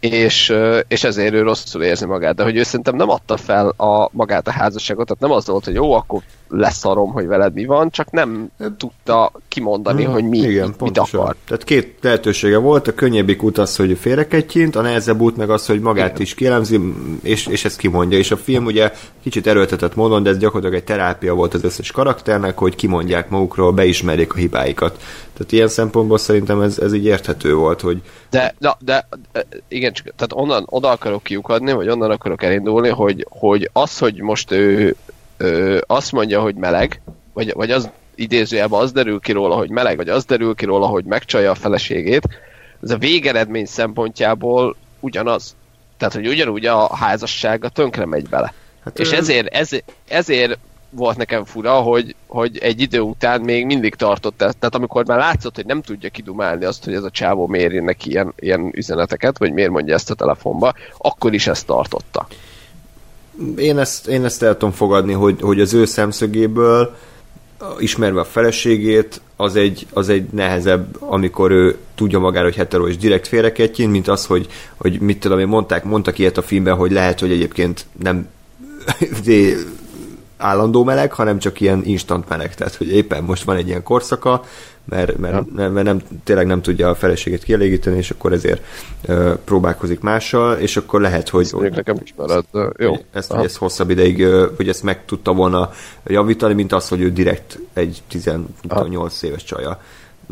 S4: és, és ezért ő rosszul érzi magát, de hogy ő szerintem nem adta fel a, magát a házasságot, tehát nem az volt, hogy jó, akkor leszarom, hogy veled mi van, csak nem tudta kimondani, hogy mi,
S1: Igen,
S4: mit, mit
S1: pontosan.
S4: akar.
S1: Tehát két lehetősége volt, a könnyebbik út az, hogy félrekettyint, a nehezebb út meg az, hogy magát
S4: Igen.
S1: is kielemzi, és, és ezt kimondja. És a film ugye kicsit erőltetett módon, de ez gyakorlatilag egy terápia volt az összes karakternek, hogy kimondják magukról, beismerjék a hibáikat. Tehát ilyen szempontból szerintem ez, ez így érthető volt, hogy
S4: De, de, de, de igen, csak, tehát onnan oda akarok kiukadni, vagy onnan akarok elindulni, hogy, hogy az, hogy most ő, ő azt mondja, hogy meleg, vagy, vagy az idézőjelben az derül ki róla, hogy meleg, vagy az derül ki róla, hogy megcsalja a feleségét, ez a végeredmény szempontjából ugyanaz. Tehát, hogy ugyanúgy a házassága tönkre megy bele.
S1: Hát
S4: És
S1: ő-
S4: ezért, ezért, ezért volt nekem fura, hogy, hogy egy idő után még mindig tartott ezt. Tehát amikor már látszott, hogy nem tudja kidumálni azt, hogy ez a csávó miért neki ilyen, ilyen üzeneteket, vagy miért mondja ezt a telefonba, akkor is ezt tartotta.
S1: Én ezt, én ezt el tudom fogadni, hogy, hogy az ő szemszögéből ismerve a feleségét, az egy, az egy nehezebb, amikor ő tudja magára, hogy hetero és direkt félreketjén, mint az, hogy, hogy mit tudom én, mondták, mondtak ilyet a filmben, hogy lehet, hogy egyébként nem [laughs] állandó meleg, hanem csak ilyen instant meleg. Tehát, hogy éppen most van egy ilyen korszaka, mert, mert,
S4: Ja.
S1: ja. mert nem, tényleg nem tudja a feleségét kielégíteni, és akkor ezért ö, próbálkozik mással, és akkor lehet, hogy,
S4: Ezt mondjuk nekem is marad. de Jó.
S1: ezt,
S4: Aha.
S1: hogy ez hosszabb ideig, hogy ezt meg tudta volna javítani, mint az, hogy ő direkt egy 18 éves csaja.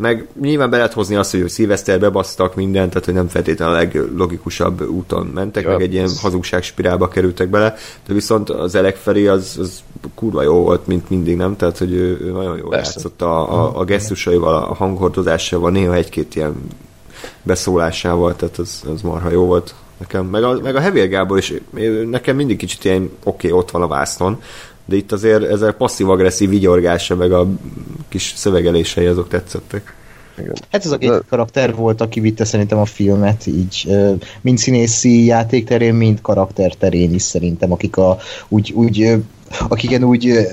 S1: Meg nyilván be lehet hozni azt, hogy szilveszter bebasztak mindent, tehát hogy nem feltétlenül a leglogikusabb úton mentek,
S4: Ja,
S1: meg egy ilyen
S4: ez-
S1: hazugságspirálba kerültek bele, de viszont az Elek Feri az, az kurva jó volt, mint mindig, nem? Tehát, hogy ő, ő nagyon jól
S4: Persze.
S1: játszott a, a, a gesztusaival, a hanghordozásával, néha egy-két ilyen beszólásával, tehát az, az marha jó volt nekem. Meg a, meg a Hevér Gábor is, nekem mindig kicsit ilyen, oké, okay, ott van a vásznon, de itt azért ez a passzív-agresszív vigyorgása, meg a kis szövegelései azok tetszettek.
S2: Hát ez a két karakter volt, aki vitte szerintem a filmet, így mind színészi játékterén, mind karakter terén is szerintem, akik a, úgy, úgy akiken úgy,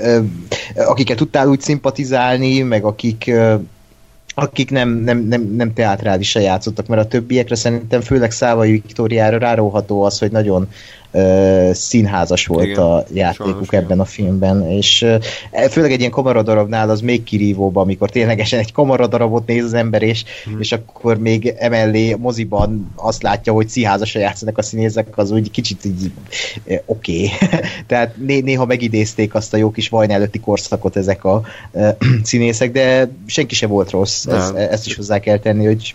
S2: akiket tudtál úgy szimpatizálni, meg akik akik nem, nem, nem, nem teátrálisan játszottak, mert a többiekre szerintem főleg Szávai Viktóriára ráróható az, hogy nagyon uh, színházas volt Igen, a játékuk sajnos, ebben igen. a filmben, és uh, főleg egy ilyen kamaradarabnál az még kirívóbb, amikor ténylegesen egy kamaradarabot néz az ember, és, hmm. és akkor még emellé moziban azt látja, hogy színházasan játszanak a színészek, az úgy kicsit így uh, oké. Okay. [laughs] Tehát né- néha megidézték azt a jó kis vajna előtti korszakot ezek a uh, [clears throat] színészek, de senki se volt rossz. Ez, ezt is hozzá kell tenni, hogy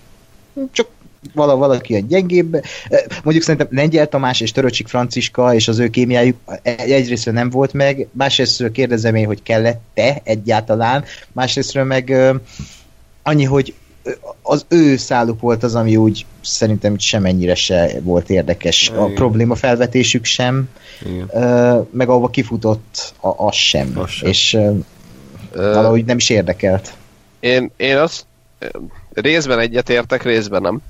S2: csak vala, valaki a gyengébb. Mondjuk szerintem Lengyel Tamás és Töröcsik Franciska és az ő kémiájuk egyrészt nem volt meg, másrészt kérdezem én, hogy kellett-e egyáltalán, másrésztről meg annyi, hogy az ő száluk volt az, ami úgy szerintem semennyire se volt érdekes. Igen. A probléma felvetésük sem, Igen. meg ahova kifutott, az sem. Az sem. És valahogy nem is érdekelt.
S4: Én, én azt részben egyetértek, részben nem.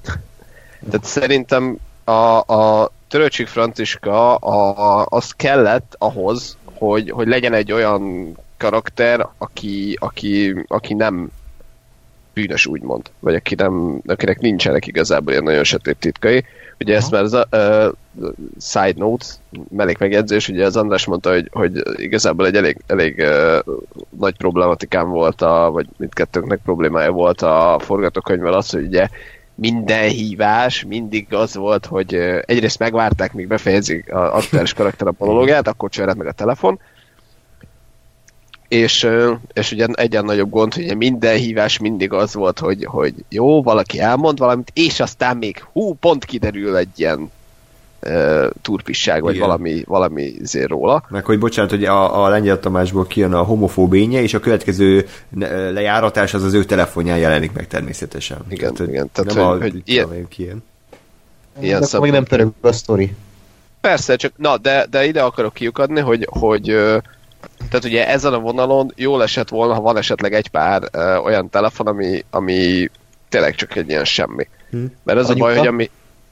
S4: Tehát szerintem a, a Töröcsik Franciska a, a, az kellett ahhoz, hogy, hogy legyen egy olyan karakter, aki, aki, aki nem bűnös, úgymond, vagy aki nem, akinek nincsenek igazából ilyen nagyon sötét titkai. Ugye ezt már az a uh, side note, mellék megjegyzés, ugye az András mondta, hogy, hogy igazából egy elég, elég uh, nagy problematikám volt, a, vagy mindkettőnknek problémája volt a forgatókönyvvel az, hogy ugye minden hívás mindig az volt, hogy egyrészt megvárták, míg befejezik az aktuális karakter a [laughs] monológiát, akkor csörred meg a telefon, és, és ugye egyen nagyobb gond, hogy minden hívás mindig az volt, hogy, hogy jó, valaki elmond valamit, és aztán még hú, pont kiderül egy ilyen uh, turpisság, vagy Igen. valami, valami zér róla.
S1: Meg hogy bocsánat, hogy a, a Lengyel Tamásból kijön a homofób énye, és a következő lejáratás az az ő telefonján jelenik meg természetesen.
S4: Igen, tehát, igen.
S1: Tehát, nem hogy, a, hogy ilyen, ilyen.
S2: ilyen de még nem török a sztori.
S4: Persze, csak na, de, de ide akarok kiukadni, hogy, hogy tehát ugye ezen a vonalon jól esett volna, ha van esetleg egy pár ö, olyan telefon, ami, ami tényleg csak egy ilyen semmi. Hm. Mert az anyuka? a baj, hogy ami,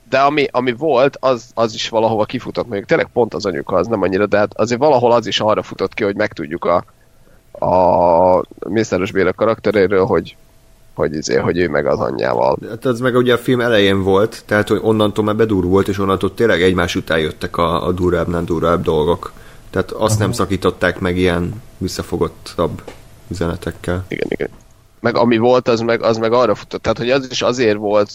S4: de ami, ami volt, az, az is valahova kifutott, mondjuk tényleg pont az anyuka, az nem annyira, de hát azért valahol az is arra futott ki, hogy megtudjuk a, a Mészáros Béla karakteréről, hogy, hogy, izé, hogy ő meg az anyjával.
S1: Hát ez meg ugye a film elején volt, tehát hogy onnantól már bedurult, és onnantól tényleg egymás után jöttek a, a durvább, nem durvább dolgok. Tehát azt Aha. nem szakították meg ilyen visszafogottabb üzenetekkel.
S4: Igen, igen. Meg ami volt, az meg, az meg arra futott. Tehát, hogy az is azért volt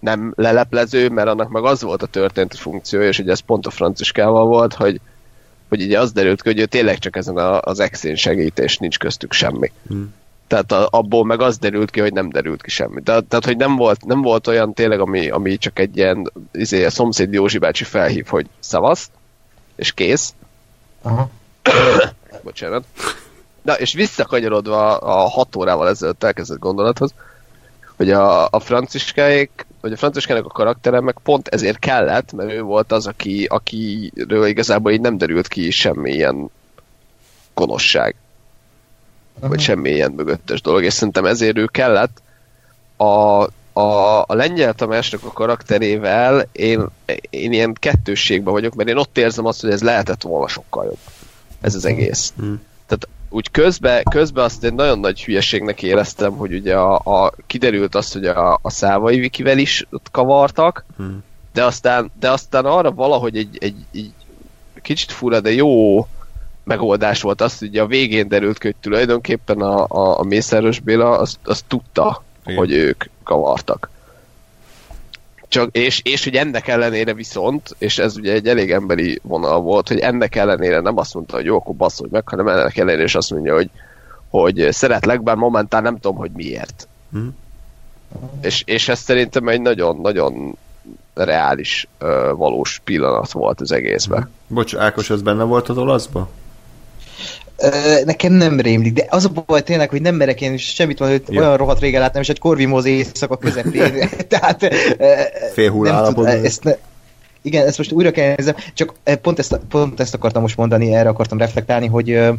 S4: nem leleplező, mert annak meg az volt a történeti funkciója, és ugye ez pont a franciskával volt, hogy, hogy ugye az derült ki, hogy ő tényleg csak ezen a, az exén segít, és nincs köztük semmi. Hmm. Tehát a, abból meg az derült ki, hogy nem derült ki semmi. De, tehát, hogy nem volt, nem volt olyan tényleg, ami, ami csak egy ilyen izé, a szomszéd Józsi bácsi felhív, hogy szavaszt, és kész. Aha. [coughs] Bocsánat. Na, és visszakanyarodva a hat órával ezelőtt elkezdett gondolathoz, hogy a, a franciskáik, vagy a franciskának a karaktere meg pont ezért kellett, mert ő volt az, aki, akiről igazából így nem derült ki semmilyen gonoszság. Uh-huh. Vagy semmilyen mögöttes dolog, és szerintem ezért ő kellett. A, a, a lengyel Tamásnak a karakterével én, én ilyen kettősségben vagyok, mert én ott érzem azt, hogy ez lehetett volna sokkal jobb. Ez az egész. Mm. Tehát úgy közben, közben azt egy nagyon nagy hülyeségnek éreztem, hogy ugye a, a kiderült azt, hogy a, a szávai vikivel is ott kavartak, mm. de, aztán, de aztán arra valahogy egy, egy, egy kicsit fura, de jó megoldás volt az, hogy a végén derült ki, hogy tulajdonképpen a, a, a Mészáros Béla azt, azt tudta, Igen. hogy ők kavartak. Csak, és, és hogy ennek ellenére viszont, és ez ugye egy elég emberi vonal volt, hogy ennek ellenére nem azt mondta, hogy jó, akkor basszolj meg, hanem ennek ellenére is azt mondja, hogy, hogy szeretlek, bár momentán nem tudom, hogy miért. Hmm. És, és ez szerintem egy nagyon-nagyon reális, valós pillanat volt az egészben.
S1: Bocs, Ákos, ez benne volt az olaszba?
S2: Nekem nem rémlik, de az a baj tényleg, hogy nem merek én semmit mondani, hogy
S1: Jó.
S2: olyan rohadt régen láttam, és egy korvimóz éjszaka közepén. [laughs] [laughs] Tehát
S1: Fél hull
S2: nem
S1: állapotban.
S2: tudom, ezt ne, igen, ezt most újra kell nézem, csak pont ezt, pont ezt akartam most mondani, erre akartam reflektálni, hogy ö,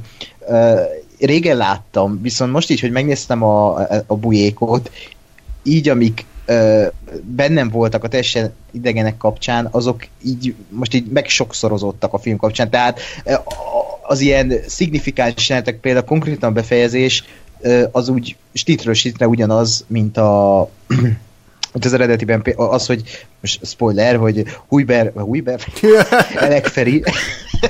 S2: ö, régen láttam, viszont most így, hogy megnéztem a, a bujékot, így amik ö, bennem voltak a teljesen idegenek kapcsán, azok így most így megsokszorozottak a film kapcsán, tehát az ilyen szignifikáns jelenetek, például konkrétan a befejezés, az úgy stitről stitre ugyanaz, mint a [clears throat] mint az eredetiben az, hogy most spoiler, hogy Hujber, Hujber, [laughs] Elekferi,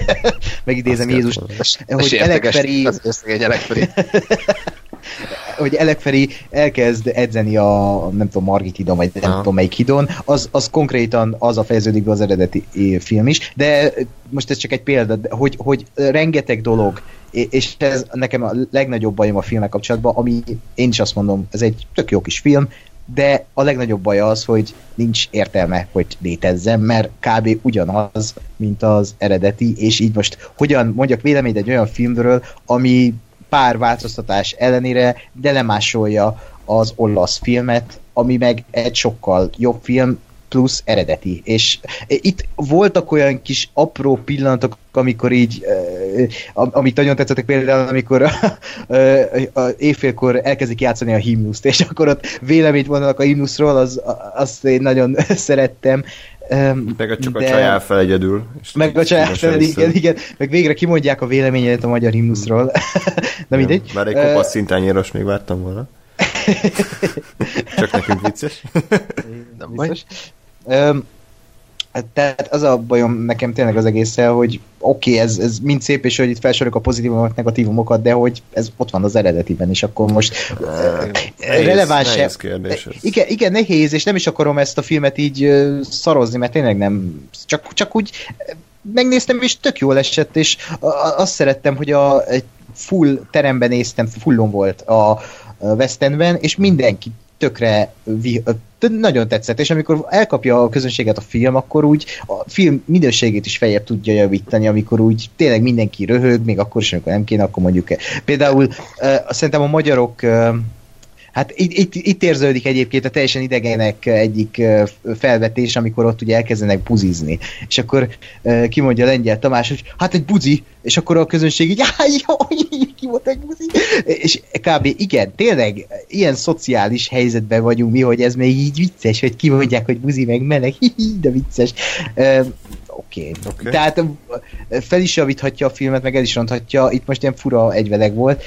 S2: [laughs] megidézem Jézus, hogy
S4: az Elekferi. [laughs]
S2: hogy Elekferi elkezd edzeni a, nem tudom, Margit hídon, vagy nem
S1: Aha.
S2: tudom melyik hídon, az, az konkrétan az a fejeződik be az eredeti film is, de most ez csak egy példa, hogy, hogy rengeteg dolog, és ez nekem a legnagyobb bajom a filmek kapcsolatban, ami én is azt mondom, ez egy tök jó kis film, de a legnagyobb baj az, hogy nincs értelme, hogy létezzen, mert kb. ugyanaz, mint az eredeti, és így most hogyan mondjak véleményt egy olyan filmről, ami pár változtatás ellenére de lemásolja az olasz filmet, ami meg egy sokkal jobb film, plusz eredeti. És itt voltak olyan kis apró pillanatok, amikor így, uh, amit nagyon tetszettek például, amikor uh, uh, éjfélkor elkezdik játszani a himnuszt, és akkor ott véleményt mondanak a himnuszról, az, azt én nagyon [laughs] szerettem. Um,
S1: Meg a csak a
S2: de-
S1: csaj áll fel egyedül. és
S2: meg a csaját,
S1: szívesen
S2: igen, igen, meg végre kimondják a véleményedet a magyar himnuszról. [laughs] Na mindegy.
S1: Már egy kopasz szintányéros még vártam volna. [laughs] Csak nekünk vicces. [laughs]
S4: Nem
S2: biztos. Tehát az a bajom nekem tényleg az egésszel, hogy oké, okay, ez, ez mind szép, és hogy itt felsoroljuk a pozitívumokat, negatívumokat, de hogy ez ott van az eredetiben, és akkor most
S1: Nehéz-
S2: releváns
S1: nehéz kérdés ez.
S2: igen, igen, nehéz, és nem is akarom ezt a filmet így szarozni, mert tényleg nem, csak, csak úgy megnéztem, és tök jól esett, és azt szerettem, hogy a, egy full teremben néztem, fullon volt a, a West Endben, és mindenki tökre nagyon tetszett, és amikor elkapja a közönséget a film, akkor úgy a film minőségét is feljebb tudja javítani, amikor úgy tényleg mindenki röhög, még akkor is, amikor nem kéne, akkor mondjuk például uh, szerintem a magyarok uh, Hát itt, itt, itt érződik egyébként a teljesen idegenek egyik felvetés, amikor ott ugye elkezdenek buzizni. És akkor kimondja Lengyel Tamás, hogy hát egy buzi, és akkor a közönség így, jaj, ki volt egy buzi? És kb. igen, tényleg ilyen szociális helyzetben vagyunk mi, hogy ez még így vicces, hogy kimondják, hogy buzi meg meleg, [laughs] hihi, de vicces. Oké. Okay.
S1: Oké.
S2: Tehát fel is javíthatja a filmet, meg el is ronthatja, itt most ilyen fura egyveleg volt.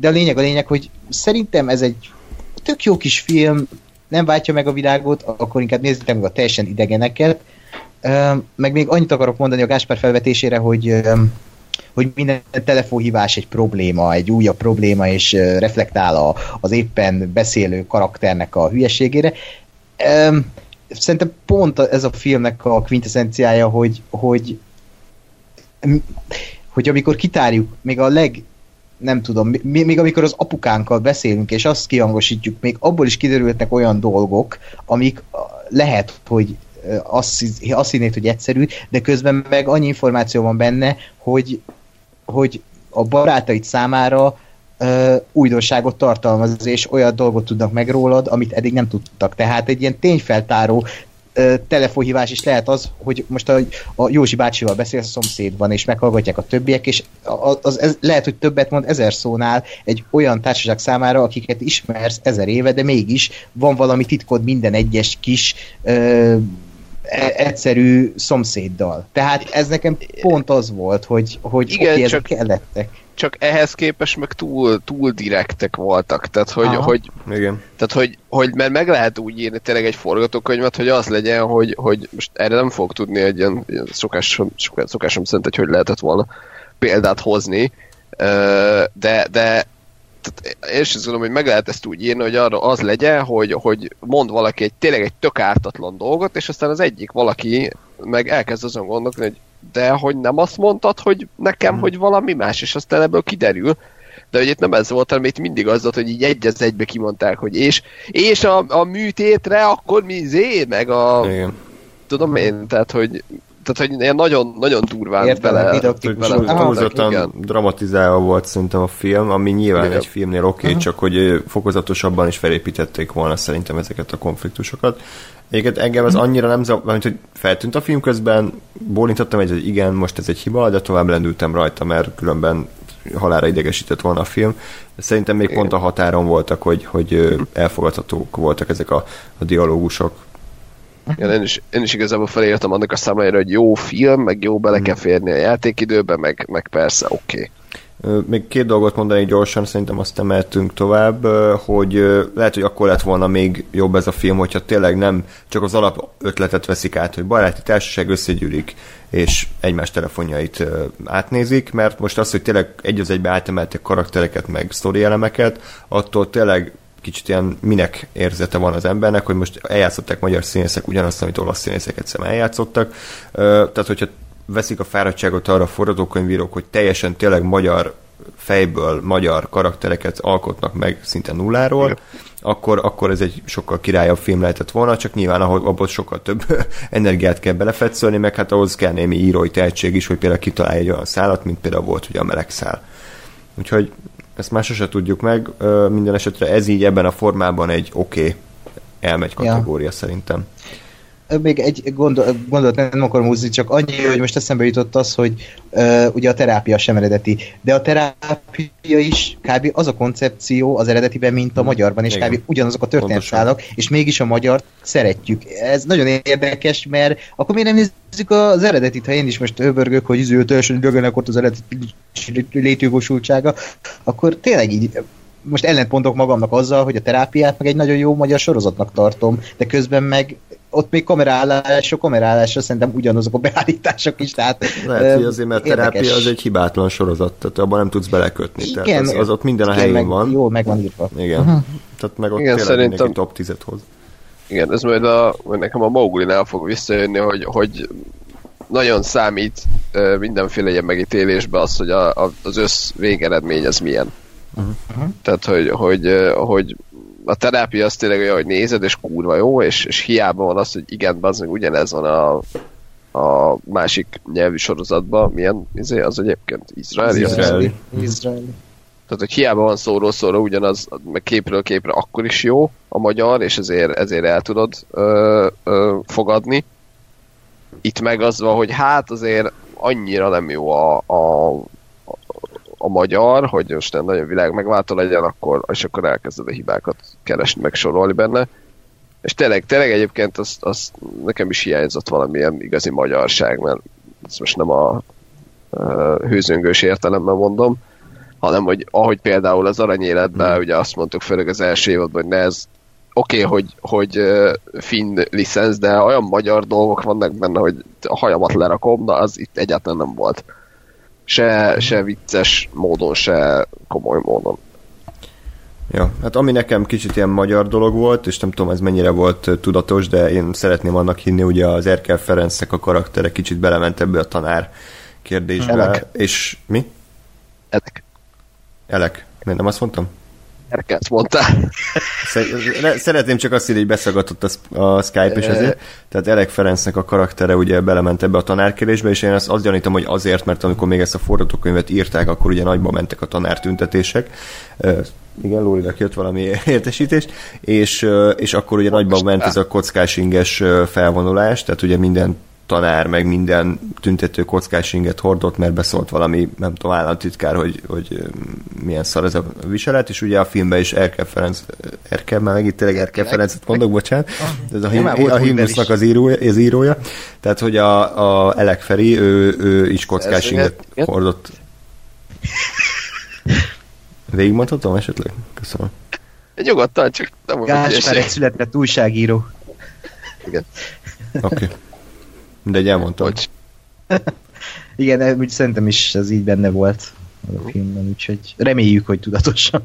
S2: De a lényeg a lényeg, hogy szerintem ez egy tök jó kis film, nem váltja meg a világot, akkor inkább nézzétek meg a teljesen idegeneket. Meg még annyit akarok mondani a Gáspár felvetésére, hogy hogy minden telefonhívás egy probléma, egy újabb probléma, és reflektál a, az éppen beszélő karakternek a hülyeségére. Szerintem pont ez a filmnek a quintessenciája, hogy, hogy hogy amikor kitárjuk, még a leg nem tudom, még amikor az apukánkkal beszélünk, és azt kihangosítjuk, még abból is kiderülhetnek olyan dolgok, amik lehet, hogy azt, azt hinnéd, hogy egyszerű, de közben meg annyi információ van benne, hogy, hogy a barátaid számára ö, újdonságot tartalmaz, és olyan dolgot tudnak meg rólad, amit eddig nem tudtak. Tehát egy ilyen tényfeltáró telefonhívás is lehet az, hogy most a, a Józsi bácsival beszélsz a szomszédban, és meghallgatják a többiek, és az, az, ez, lehet, hogy többet mond ezer szónál egy olyan társaság számára, akiket ismersz ezer éve, de mégis van valami titkod minden egyes kis ö, e- egyszerű szomszéddal. Tehát ez nekem pont az volt, hogy, hogy
S4: Igen,
S2: oké, ezek
S4: csak-
S2: kellettek.
S4: Csak ehhez képest meg túl, túl direktek voltak, tehát hogy,
S2: Aha.
S4: hogy,
S1: Igen.
S4: tehát hogy, hogy, mert meg lehet úgy írni tényleg egy forgatókönyvet, hogy az legyen, hogy, hogy most erre nem fog tudni egy ilyen, ilyen szokásom, szokás- szokásom szerint, hogy hogy lehetett volna példát hozni, de, de tehát én is gondolom, hogy meg lehet ezt úgy írni, hogy arra az legyen, hogy, hogy mond valaki egy tényleg egy tök ártatlan dolgot, és aztán az egyik valaki meg elkezd azon gondolkodni, hogy de hogy nem azt mondtad, hogy nekem,
S1: Mhm.
S4: hogy valami más, és aztán ebből kiderül, de hogy itt nem ez volt, hanem itt mindig az volt, hogy így egy az egybe kimondták, hogy és, és a, a műtétre akkor mi zé, meg a
S1: Igen.
S4: tudom én, tehát hogy tehát hogy ilyen nagyon, nagyon durván
S2: Értem,
S4: bele,
S2: didaktikus.
S4: bele
S1: túlzottan
S4: igen.
S1: dramatizálva volt szerintem a film, ami nyilván
S4: Igen.
S1: egy filmnél oké, okay, csak hogy fokozatosabban is felépítették volna szerintem ezeket a konfliktusokat. Egyébként engem ez annyira nem zavar, mint hogy feltűnt a film közben, bólintottam egy, hogy igen, most ez egy hiba, de tovább lendültem rajta, mert különben halára idegesített volna a film. Szerintem még
S4: Igen.
S1: pont a határon voltak, hogy, hogy elfogadhatók voltak ezek a, a dialógusok.
S4: Igen, én, is, én is igazából felírtam annak a számlájára, hogy jó film, meg jó bele kell férni a játékidőbe, meg, meg persze oké. Okay.
S1: Még két dolgot mondani gyorsan, szerintem aztán mehetünk tovább, hogy lehet, hogy akkor lett volna még jobb ez a film, hogyha tényleg nem csak az alap ötletet veszik át, hogy baráti társaság összegyűlik, és egymás telefonjait átnézik, mert most az, hogy tényleg egy az egybe átemeltek karaktereket, meg sztori elemeket, attól tényleg kicsit ilyen minek érzete van az embernek, hogy most eljátszották magyar színészek ugyanazt, amit olasz színészek egyszer eljátszottak. Tehát, hogyha veszik a fáradtságot arra a forgatókönyvírók, hogy teljesen tényleg magyar fejből magyar karaktereket alkotnak meg szinte nulláról,
S4: Igen.
S1: akkor, akkor ez egy sokkal királyabb film lehetett volna, csak nyilván ahol, abból sokkal több [laughs] energiát kell belefetszölni, meg hát ahhoz kell némi írói tehetség is, hogy például kitalálj egy olyan szálat, mint például volt ugye a meleg szál. Úgyhogy ezt már sose tudjuk meg, minden esetre ez így ebben a formában egy oké okay, elmegy kategória ja. szerintem.
S2: Még egy gondol, gondolat nem akarom húzni, csak annyi, hogy most eszembe jutott az, hogy uh, ugye a terápia sem eredeti, de a terápia is kb. az a koncepció az eredetiben, mint a magyarban, és
S1: Igen.
S2: kb. ugyanazok a történetszálak, és mégis a magyar szeretjük. Ez nagyon érdekes, mert akkor miért nem nézzük az eredetit, ha én is most öbörgök, hogy iző teljesen dögönek ott az eredeti létjogosultsága, akkor tényleg így most ellentmondok magamnak azzal, hogy a terápiát meg egy nagyon jó magyar sorozatnak tartom, de közben meg ott még kamerálásra, kamerálásra szerintem ugyanazok a beállítások is, tehát
S1: Lehet, hogy azért, mert
S2: érdekes.
S1: terápia az egy hibátlan sorozat, tehát abban nem tudsz belekötni.
S2: Igen,
S1: tehát az, az ott minden a helyén
S2: meg
S1: van.
S2: Jól meg van írva.
S1: Igen. Tehát meg ott
S4: Igen,
S1: tényleg
S4: szerintem-
S1: mindenki top 10-et hoz.
S4: Igen, ez majd, a, nekem a Mowgli-nál fog visszajönni, hogy, hogy nagyon számít mindenféle ilyen megítélésbe az, hogy a, a, az össz végeredmény az milyen.
S1: Uh-huh.
S4: Tehát, hogy, hogy, hogy a terápia az tényleg olyan, hogy nézed, és kurva jó, és, és hiába van az, hogy igen, az meg ugyanez van a, a másik nyelvű sorozatban, milyen izé, az egyébként izraeli.
S1: Az izraeli.
S2: Izraeli.
S4: Tehát, hogy hiába van szóról szóra ugyanaz, meg képről képre akkor is jó a magyar, és ezért, ezért el tudod ö, ö, fogadni. Itt meg az van, hogy hát azért annyira nem jó a, a, a magyar, hogy most nem nagyon világ megváltó legyen, akkor, és akkor elkezded a hibákat keresni, meg sorolni benne. És tényleg, tényleg egyébként az, az nekem is hiányzott valamilyen igazi magyarság, mert ezt most nem a ö, hőzöngős értelemben mondom, hanem hogy ahogy például az aranyéletben, mm. ugye azt mondtuk főleg az első évadban, hogy ne ez oké, okay, hogy, hogy finn licensz, de olyan magyar dolgok vannak benne, hogy a hajamat lerakom, de az itt egyáltalán nem volt. Se, se vicces módon, se komoly módon.
S1: Ja, hát ami nekem kicsit ilyen magyar dolog volt, és nem tudom ez mennyire volt tudatos, de én szeretném annak hinni, ugye az Erkel Ferencnek a karaktere kicsit belement ebbe a tanár kérdésbe.
S4: Elek.
S1: És mi?
S4: Ezek
S1: Elek. Nem, nem azt mondtam?
S4: Erket mondtál.
S1: Szeretném csak azt írni, hogy beszagatott a, a Skype, és ezért. Tehát Elek Ferencnek a karaktere ugye belement ebbe a tanárkérésbe, és én azt, azt gyanítom, hogy azért, mert amikor még ezt a forgatókönyvet írták, akkor ugye nagyban mentek a tanártüntetések. Igen, Lórinak jött valami [laughs] értesítés, és, és akkor ugye nagyban ment ez a kockás inges ö, felvonulás, tehát ugye minden tanár, meg minden tüntető kockás inget hordott, mert beszólt valami, nem tudom, államtitkár, hogy, hogy milyen szar ez a viselet, és ugye a filmben is Erkel Ferenc, Erkel, már megint tényleg Erkel Ferencet mondok, bocsánat, ez a, him, a himnusznak az írója, az írója, tehát hogy a, a Elek Feri, ő, ő is kockás
S4: Ez
S1: inget
S4: igen.
S1: hordott. Végigmondhatom esetleg? Köszönöm.
S4: Nyugodtan, csak nem
S2: Gáspár egy született újságíró.
S1: Oké. Okay. Mindegy, elmondtam.
S4: Bocs. [laughs]
S2: Igen, úgy szerintem is ez így benne volt a filmben, úgyhogy reméljük, hogy tudatosan.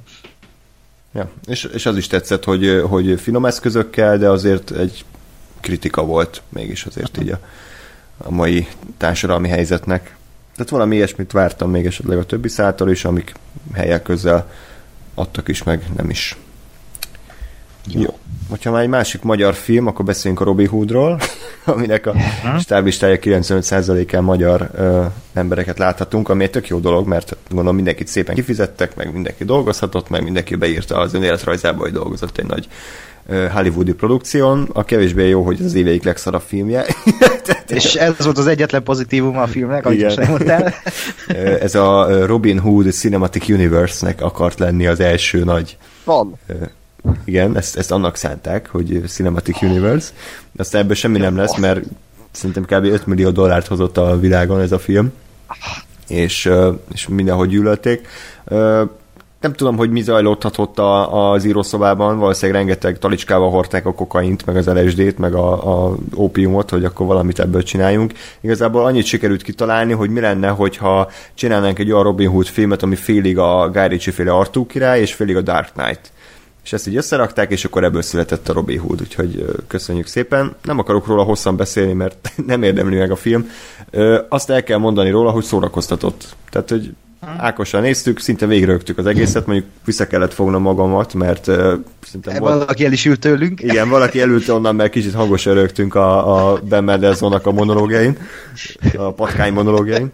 S1: Ja, és, és az is tetszett, hogy, hogy finom eszközökkel, de azért egy kritika volt mégis azért így a, a mai társadalmi helyzetnek. Tehát valami ilyesmit vártam még esetleg a többi szától is, amik helyek közel adtak is, meg nem is. Jó. Hogyha már egy másik magyar film, akkor beszéljünk a Robin Hoodról, [laughs] aminek a stáblistája 95%-án magyar ö, embereket láthatunk, ami egy tök jó dolog, mert gondolom mindenkit szépen kifizettek, meg mindenki dolgozhatott, meg mindenki beírta az önéletrajzába, hogy dolgozott egy nagy ö, hollywoodi produkción. A kevésbé jó, hogy ez az éveik legszarabb filmje. [laughs]
S2: És ez volt az egyetlen pozitívum a filmnek, ahogy most mondtál. [laughs]
S1: Ez a Robin Hood Cinematic Universe-nek akart lenni az első nagy
S4: Van.
S1: Igen, ezt, ezt annak szánták, hogy Cinematic Universe. Aztán ebből semmi nem lesz, mert szerintem kb. 5 millió dollárt hozott a világon ez a film. És, és mindenhogy gyűlölték. Nem tudom, hogy mi zajlódhatott a, az írószobában, valószínűleg rengeteg talicskával hordták a kokaint, meg az LSD-t, meg a, a opiumot, hogy akkor valamit ebből csináljunk. Igazából annyit sikerült kitalálni, hogy mi lenne, hogyha csinálnánk egy olyan Robin Hood filmet, ami félig a Guy Ritchie féle Arthur király, és félig a Dark Knight és ezt így összerakták, és akkor ebből született a Robin Hood, úgyhogy köszönjük szépen. Nem akarok róla hosszan beszélni, mert [laughs] nem érdemli meg a film. Azt el kell mondani róla, hogy szórakoztatott. Tehát, hogy Ákossal néztük, szinte végrögtük az egészet, mondjuk vissza kellett fognom magamat, mert ö, szerintem volt,
S2: Valaki el is ült tőlünk.
S1: igen, valaki elült onnan, mert kicsit hangosan rögtünk a, a Ben Mendelsohn-nak a monológiain, a patkány monológiain.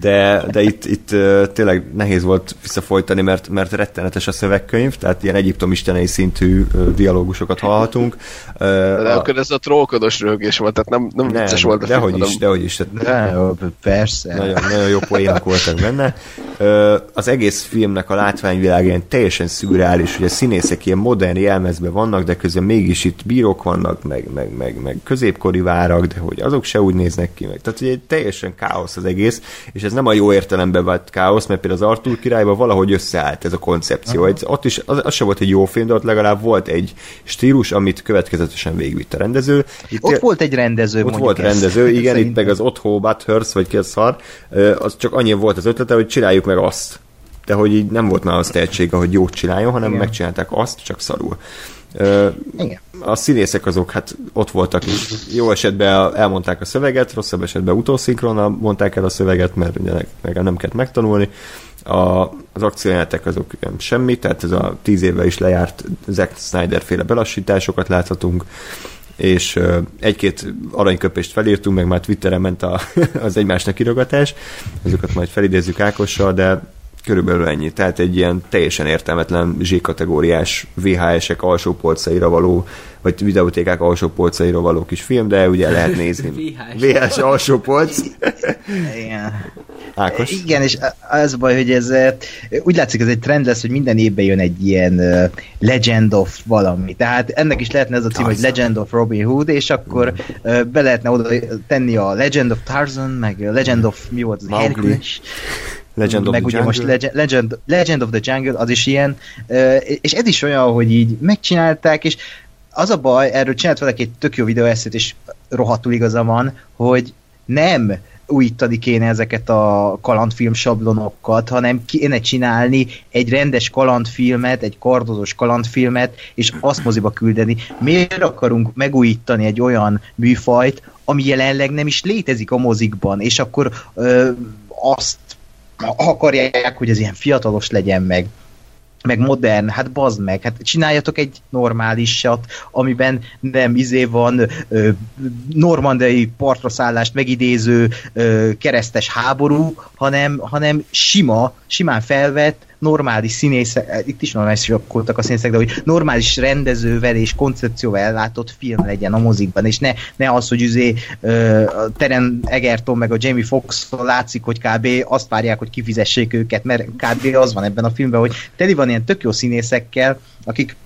S1: De, de itt, itt tényleg nehéz volt visszafolytani, mert, mert rettenetes a szövegkönyv, tehát ilyen egyiptom istenei szintű dialógusokat hallhatunk.
S4: De
S1: a-
S4: akkor ez a trollkodós röhögés volt, tehát nem, nem,
S1: nem,
S4: vicces volt a film,
S1: dehogy
S4: hanem-
S1: is, dehogy is. Tehát
S2: De, jó, persze.
S1: nagyon, nagyon jó poénok voltak benne. Az egész filmnek a látványvilág ilyen teljesen szürreális, hogy a színészek ilyen modern jelmezben vannak, de közben mégis itt bírók vannak, meg, meg, meg, meg középkori várak, de hogy azok se úgy néznek ki meg. Tehát hogy egy teljesen káosz az egész, és ez nem a jó értelemben vált káosz, mert például az Arthur királyban valahogy összeállt ez a koncepció. Egy, ott is, az, az sem volt egy jó film, de ott legalább volt egy stílus, amit következetesen végigvitt a rendező. Itt
S2: Ott volt egy rendező,
S1: ott volt
S2: ezt.
S1: rendező, igen, itt meg az Otho Bathurst, vagy ki a szar, az csak annyi volt az ötlete, hogy csináljuk meg azt. De hogy így nem volt már az tehetsége, hogy jót csináljon, hanem
S2: Igen.
S1: megcsinálták azt, csak szarul. Ö,
S2: Igen.
S1: A színészek azok hát ott voltak is. Jó esetben elmondták a szöveget, rosszabb esetben utószinkronnal mondták el a szöveget, mert ugye meg nem kellett megtanulni. A, az akciójelenetek azok semmi, tehát ez a tíz évvel is lejárt Zack Snyder féle belassításokat láthatunk, és egy-két aranyköpést felírtunk, meg már Twitteren ment a, [laughs] az egymásnak írogatás, azokat majd felidézzük Ákossal, de körülbelül ennyi. Tehát egy ilyen teljesen értelmetlen Z-kategóriás VHS-ek alsó polcaira való, vagy videótékák alsó polcaira való kis film, de ugye lehet nézni. [laughs]
S3: VHS.
S1: VHS alsó polc. [laughs]
S2: Igen.
S1: Ákos.
S2: Igen, és az baj, hogy ez eh, úgy látszik, ez egy trend lesz, hogy minden évben jön egy ilyen eh, Legend of valami. Tehát ennek is lehetne ez a cím, hogy Legend of Robin Hood, és akkor eh, be lehetne oda tenni a Legend of Tarzan, meg a Legend of mi volt az
S1: Mowgli.
S2: Hercules.
S1: Legend of
S2: meg
S1: the
S2: ugye
S1: Jungle.
S2: most Legend, Legend, Legend of the Jungle, az is ilyen, és ez is olyan, hogy így megcsinálták, és az a baj, erről csinált valaki egy tök jó videóeszét, és rohadtul igaza van, hogy nem újítani kéne ezeket a kalandfilm sablonokat, hanem kéne csinálni egy rendes kalandfilmet, egy kardozós kalandfilmet, és azt moziba küldeni. Miért akarunk megújítani egy olyan műfajt, ami jelenleg nem is létezik a mozikban, és akkor ö, azt akarják, hogy ez ilyen fiatalos legyen meg, meg modern, hát bazd meg, hát csináljatok egy normálisat, amiben nem izé van ö, normandai partra szállást megidéző ö, keresztes háború, hanem, hanem sima, simán felvett, normális színészek, itt is normálisak voltak a színészek, de hogy normális rendezővel és koncepcióval ellátott film legyen a mozikban, és ne, ne az, hogy üzé a Teren Egerton meg a Jamie foxx látszik, hogy kb. azt várják, hogy kifizessék őket, mert kb. az van ebben a filmben, hogy teli van ilyen tök jó színészekkel, akik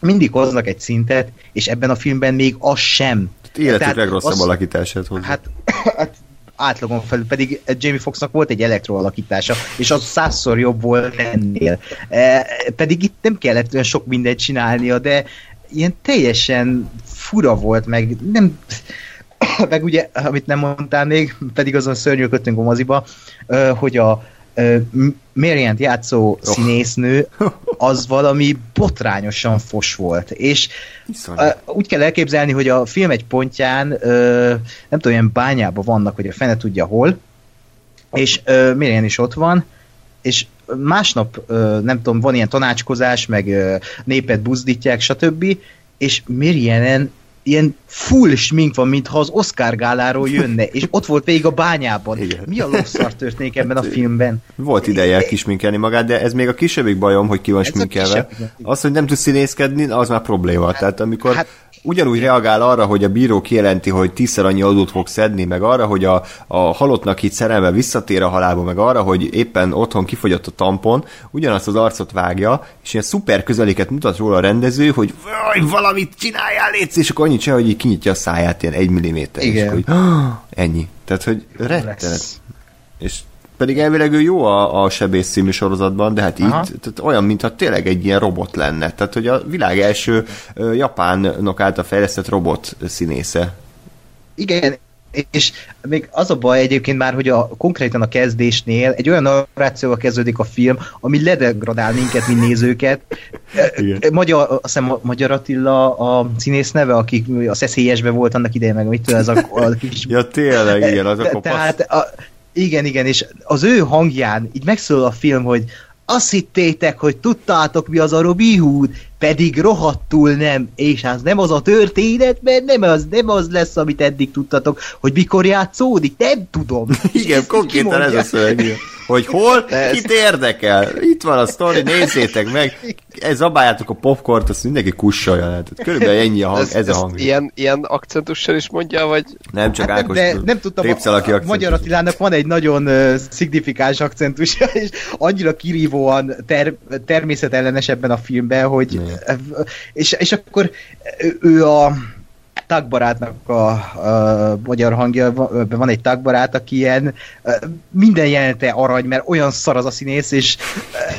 S2: mindig hoznak egy szintet, és ebben a filmben még az sem.
S1: Életük
S2: Tehát
S1: legrosszabb
S2: az-
S1: alakítását hozzá.
S2: Hát, [coughs] hát átlagon felül, pedig Jamie Foxxnak volt egy elektroalakítása, és az százszor jobb volt ennél. E, pedig itt nem kellett olyan sok mindent csinálnia, de ilyen teljesen fura volt, meg nem [coughs] meg ugye, amit nem mondtál még, pedig azon szörnyűködtünk a moziba, ö, hogy a Mariant játszó színésznő [laughs] az valami botrányosan fos volt, és. Uh, úgy kell elképzelni, hogy a film egy pontján, nem tudom, ilyen bányában vannak, hogy a fene tudja hol, és Miriam is ott van, és másnap, nem tudom, van ilyen tanácskozás, meg népet buzdítják, stb. És Mirjenen ilyen full smink van, mintha az Oscar gáláról jönne, és ott volt végig a bányában.
S1: Igen.
S2: Mi a lószar történik ebben a filmben?
S1: Volt ideje kisminkelni magát, de ez még a kisebbik bajom, hogy ki van
S2: Ez
S1: sminkelve. Az, hogy nem tud színészkedni, az már probléma. Tehát amikor
S2: hát-
S1: ugyanúgy reagál arra, hogy a bíró kijelenti, hogy tízszer annyi adót fog szedni, meg arra, hogy a, a halottnak itt szerelme visszatér a halálba, meg arra, hogy éppen otthon kifogyott a tampon, ugyanazt az arcot vágja, és ilyen szuper közeléket mutat róla a rendező, hogy "Vaj, valamit csináljál, létsz, és akkor annyit csinál, hogy így kinyitja a száját ilyen egy milliméter. És
S2: Igen.
S1: így, "Ah", [gasps] ennyi. Tehát, hogy rettenet. És pedig elvileg ő jó a, a sebész című sorozatban, de hát
S2: Aha.
S1: itt tehát olyan, mintha tényleg egy ilyen robot lenne. Tehát, hogy a világ első ö, japánok által fejlesztett robot színésze.
S2: Igen, és még az a baj egyébként már, hogy a, konkrétan a kezdésnél egy olyan narrációval kezdődik a film, ami ledegradál minket, mint nézőket.
S1: Igen.
S2: Magyar, azt hiszem Magyar Attila a színész neve, aki a szeszélyesbe volt annak idején, meg mit ez a, a kis
S1: Ja, tényleg, igen, az a kopasz.
S2: Tehát, a, igen, igen, és az ő hangján így megszólal a film, hogy azt hittétek, hogy tudtátok mi az a Robin Hood, pedig rohadtul nem, és az nem az a történet, mert nem az, nem az lesz, amit eddig tudtatok, hogy mikor játszódik, nem tudom. [laughs]
S1: Igen, konkrétan ez a szöveg. Hogy hol, [laughs]
S4: ez-
S1: kit érdekel? Itt van a sztori, nézzétek meg. Ez zabáljátok a popcornt, azt mindenki kussolja. Tehát körülbelül ennyi a hang, ez, ez a hang.
S4: Ilyen, ilyen akcentussal is mondja, vagy
S1: Nem csak
S2: Hát nem,
S1: Ákos
S2: de nem tudtam,
S1: tépszel,
S2: a,
S1: aki
S2: a. Magyar Attilának van egy nagyon uh, szignifikáns akcentusa, [laughs] és annyira kirívóan ter, természetellenes ebben a filmben, hogy és, és akkor ő- a tagbarátnak a, a magyar hangja, va- van egy tagbarát, aki ilyen minden jelenete arany, mert olyan szar az a színész, és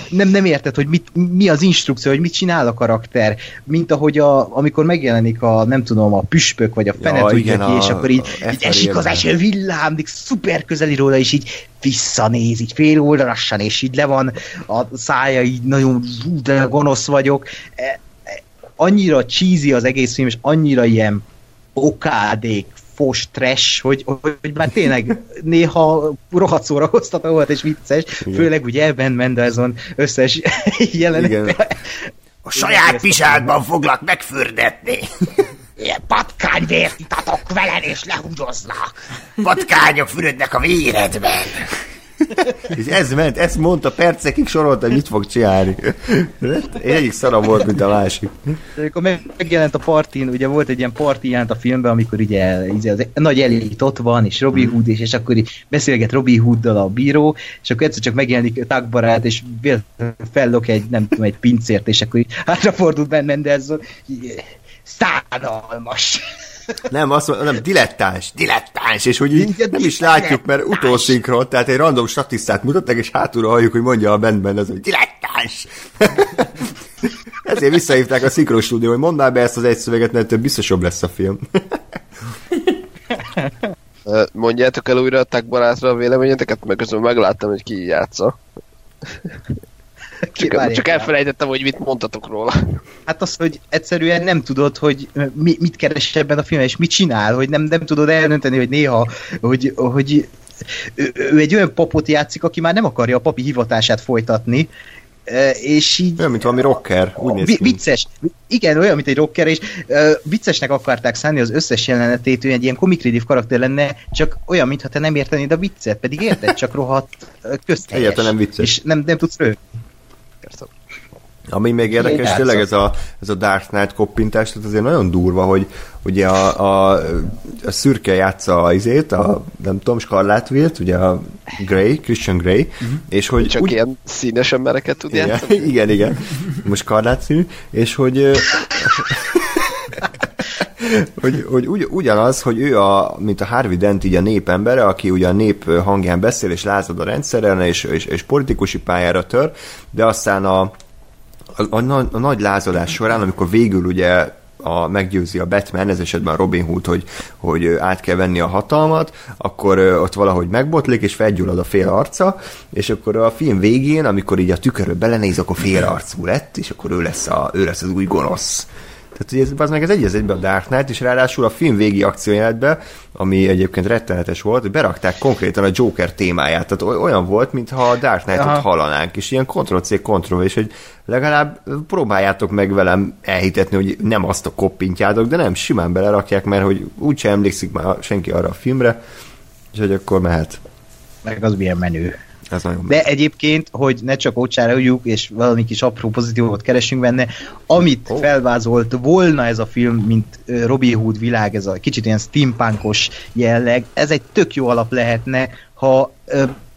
S2: nem, nem érted, hogy mit, mi az instrukció, hogy mit csinál a karakter, mint ahogy a, amikor megjelenik a, nem tudom, a püspök, vagy a fene
S1: Ja, igen,
S2: ki,
S1: a-
S2: és akkor így,
S1: a
S2: így esik az eső villámlik, szuper közeli róla, és így visszanéz, így fél oldalasan, és így le van a szája, így nagyon de gonosz vagyok. E, e, Annyira cheesy az egész film, és annyira ilyen okádék, fos, trash, hogy, hogy már tényleg néha rohadt szórakoztató volt és vicces,
S1: Igen.
S2: főleg ugye Ben Mendelsohn összes [laughs] jelenete.
S1: A saját pisádban foglak megfürdetni.
S2: Ilyen patkányvért itatok veled, és lehúgyoznak.
S1: Patkányok fürödnek a véredben. [laughs] És ez ment, ezt mondta percekig sorolta, hogy mit fog csinálni. Egyik szara volt, mint a másik.
S2: De amikor meg- megjelent a partin, ugye volt egy ilyen parti jelent a filmben, amikor ugye, az nagy elit ott van, és Robin Hood, és, és akkor beszélget Robin Hooddal a bíró, és akkor egyszer csak megjelenik tagbarát, és fellok egy, nem tudom, egy pincért, és akkor így hátrafordult Ben Mendelsohn, szánalmas.
S1: Nem, azt mondom, nem, dilettáns, dilettáns, és hogy így nem is látjuk, mert utószinkron, tehát egy random statisztát mutatnak, és hátulra halljuk, hogy mondja a bandben, ez, hogy dilettáns. [laughs] Ezért visszahívták a szinkron stúdió, hogy mondd már be ezt az egy szöveget, mert ettől biztos jobb lesz a film. [laughs]
S4: Mondjátok el újra a tagbarátra a véleményeteket, mert közben megláttam, hogy ki játsza. Csak, csak elfelejtettem, hogy mit mondtatok róla.
S2: Hát az, hogy egyszerűen nem tudod, hogy mi, mit keres ebben a filmben, és mit csinál, hogy nem, nem tudod eldönteni, hogy néha, hogy, hogy ő, ő egy olyan papot játszik, aki már nem akarja a papi hivatását folytatni, e, és így
S1: Olyan, mint valami rocker, úgy néz ki.
S2: vicces, igen, olyan, mint egy rocker, és uh, viccesnek akarták szánni az összes jelenetét, hogy egy ilyen comic relief karakter lenne, csak olyan, mintha te nem értenéd a viccet, pedig érted, csak rohadt uh, köztelyes.
S1: Egyáltalán nem vicces.
S2: És nem, nem tudsz röhögni.
S1: Ami még érdekes,
S2: Igen,
S1: tényleg ez a, ez a Dark Knight koppintás, tehát azért nagyon durva, hogy ugye a, a, a szürke játsza a izét, a nem tudom, Scarlatvilt, ugye a Grey, Christian Grey, és hogy
S4: Csak ilyen színes embereket tud
S1: igen,
S4: játszani.
S1: igen, igen, [laughs] most Scarlett színű, és hogy [laughs] hogy, hogy ugy, ugyanaz, hogy ő a, mint a Harvey Dent így a népembere, aki ugye a nép hangján beszél, és lázad a rendszeren, és, és, és politikusi pályára tör, de aztán a, a, a, nagy- a nagy lázadás során, amikor végül ugye a, meggyőzi a Batman, ez esetben a Robin Hood, hogy, hogy át kell venni a hatalmat, akkor ott valahogy megbotlik, és felgyullad a fél arca, és akkor a film végén, amikor így a tükörbe belenéz, akkor fél arcú lett, és akkor ő lesz, a, ő lesz az új gonosz. Tehát ugye ez, az meg ez egy az egyben a Dark Knight, és ráadásul a film végi akciójátbe, ami egyébként rettenetes volt, berakták konkrétan a Joker témáját. Tehát oly- olyan volt, mintha a Dark Knight-ot hallanánk, és ilyen Ctrl-C, Ctrl, és hogy legalább próbáljátok meg velem elhitetni, hogy nem azt a koppintjátok, de nem, simán belerakják, mert hogy úgyse emlékszik már senki arra a filmre, és hogy akkor mehet.
S2: Meg az milyen menő.
S1: Ez nagyon
S2: De egyébként, hogy ne csak ócsára üljük, és valami kis apró pozitívot keresünk benne, amit oh. felvázolt volna ez a film, mint Robin Hood világ, ez a kicsit ilyen steampunkos jelleg, ez egy tök jó alap lehetne, ha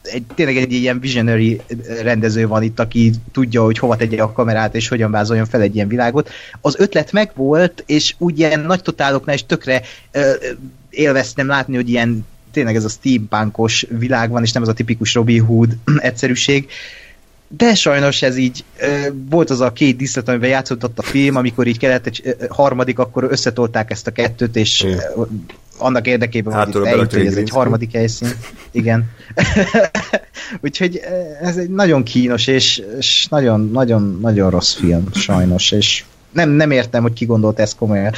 S2: egy, tényleg egy ilyen visionary rendező van itt, aki tudja, hogy hova tegye a kamerát, és hogyan vázoljon fel egy ilyen világot. Az ötlet megvolt, és úgy ilyen nagy totáloknál is tökre ö, élveztem látni, hogy ilyen tényleg ez a steampunkos világ van, és nem az a tipikus Robin Hood [clears throat] egyszerűség. De sajnos ez így, volt az a két díszlet, amiben játszódott a film, amikor így kellett egy harmadik, akkor összetolták ezt a kettőt, és
S1: Igen.
S2: annak érdekében, hogy
S1: Hátulról
S2: itt eljut, hogy ez
S1: egy
S2: harmadik helyszín. Igen. [laughs] Úgyhogy ez egy nagyon kínos, és, és nagyon, nagyon, nagyon rossz film, sajnos, és nem, nem értem, hogy ki gondolta ezt komolyan.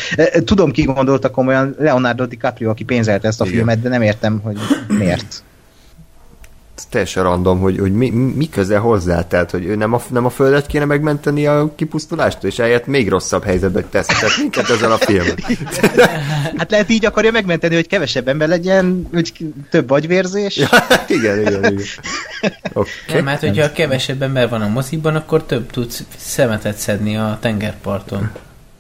S2: Tudom, ki gondolta komolyan, Leonardo DiCaprio, aki pénzelte ezt a
S1: Igen.
S2: filmet, de nem értem, hogy miért.
S1: Teljesen random, hogy, hogy mi, mi köze hozzá, tehát hogy ő nem a, nem a földet kéne megmenteni a kipusztulástól, és eljött még rosszabb helyzetbe tesz, tehát minket ezzel a film. [laughs]
S2: Hát lehet így akarja megmenteni, hogy kevesebb ember legyen, hogy több agyvérzés.
S1: Ja, [laughs] igen, igen, igen. Oké.
S3: Nem, hát hogyha kevesebb ember van a moziban, akkor több tudsz szemetet szedni a tengerparton.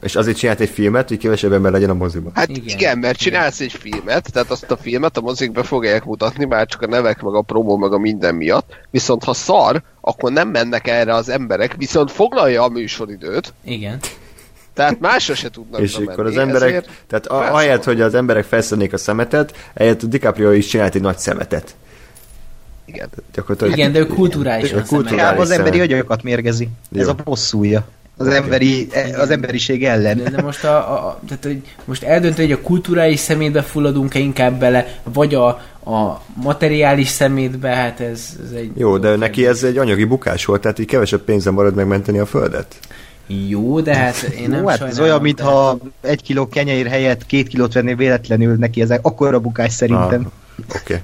S1: És azért csinált egy filmet, hogy kevesebb ember legyen a moziban.
S4: Hát
S3: Igen.
S4: igen, igen mert csinálsz egy filmet, tehát azt a filmet a mozikbe fogják mutatni, már csak a nevek, meg a promó, meg a minden miatt, viszont ha szar, akkor nem mennek erre az emberek, viszont foglalja a műsoridőt,
S3: Igen.
S4: tehát másra se tudnak
S1: És akkor az emberek,
S4: ezért
S1: tehát a, ahelyett, hogy az emberek felszednék a szemetet, ehelyett a DiCaprio is csinált egy nagy szemetet.
S4: Igen.
S1: Gyakorlatilag
S3: Igen, de ő kulturálisan
S1: Ő kulturális
S2: Inkább az emberi agyakat mérgezi.
S1: Jó.
S2: Ez a bosszúja. Az, emberi, az emberiség ellen.
S3: De, de most, a, a, tehát, hogy most eldönteni, hogy a kulturális szemétbe fulladunk-e inkább bele, vagy a, a materiális szemétbe, hát ez, ez egy...
S1: Jó, de neki ez egy anyagi bukás volt, tehát így kevesebb pénzem marad megmenteni a földet.
S3: Jó, de hát én nem
S2: Jó, hát ez olyan,
S3: de-
S2: mintha egy kiló kenyér helyett két kilót vennél véletlenül neki, ez akkora bukás szerintem.
S1: Ah, Oké.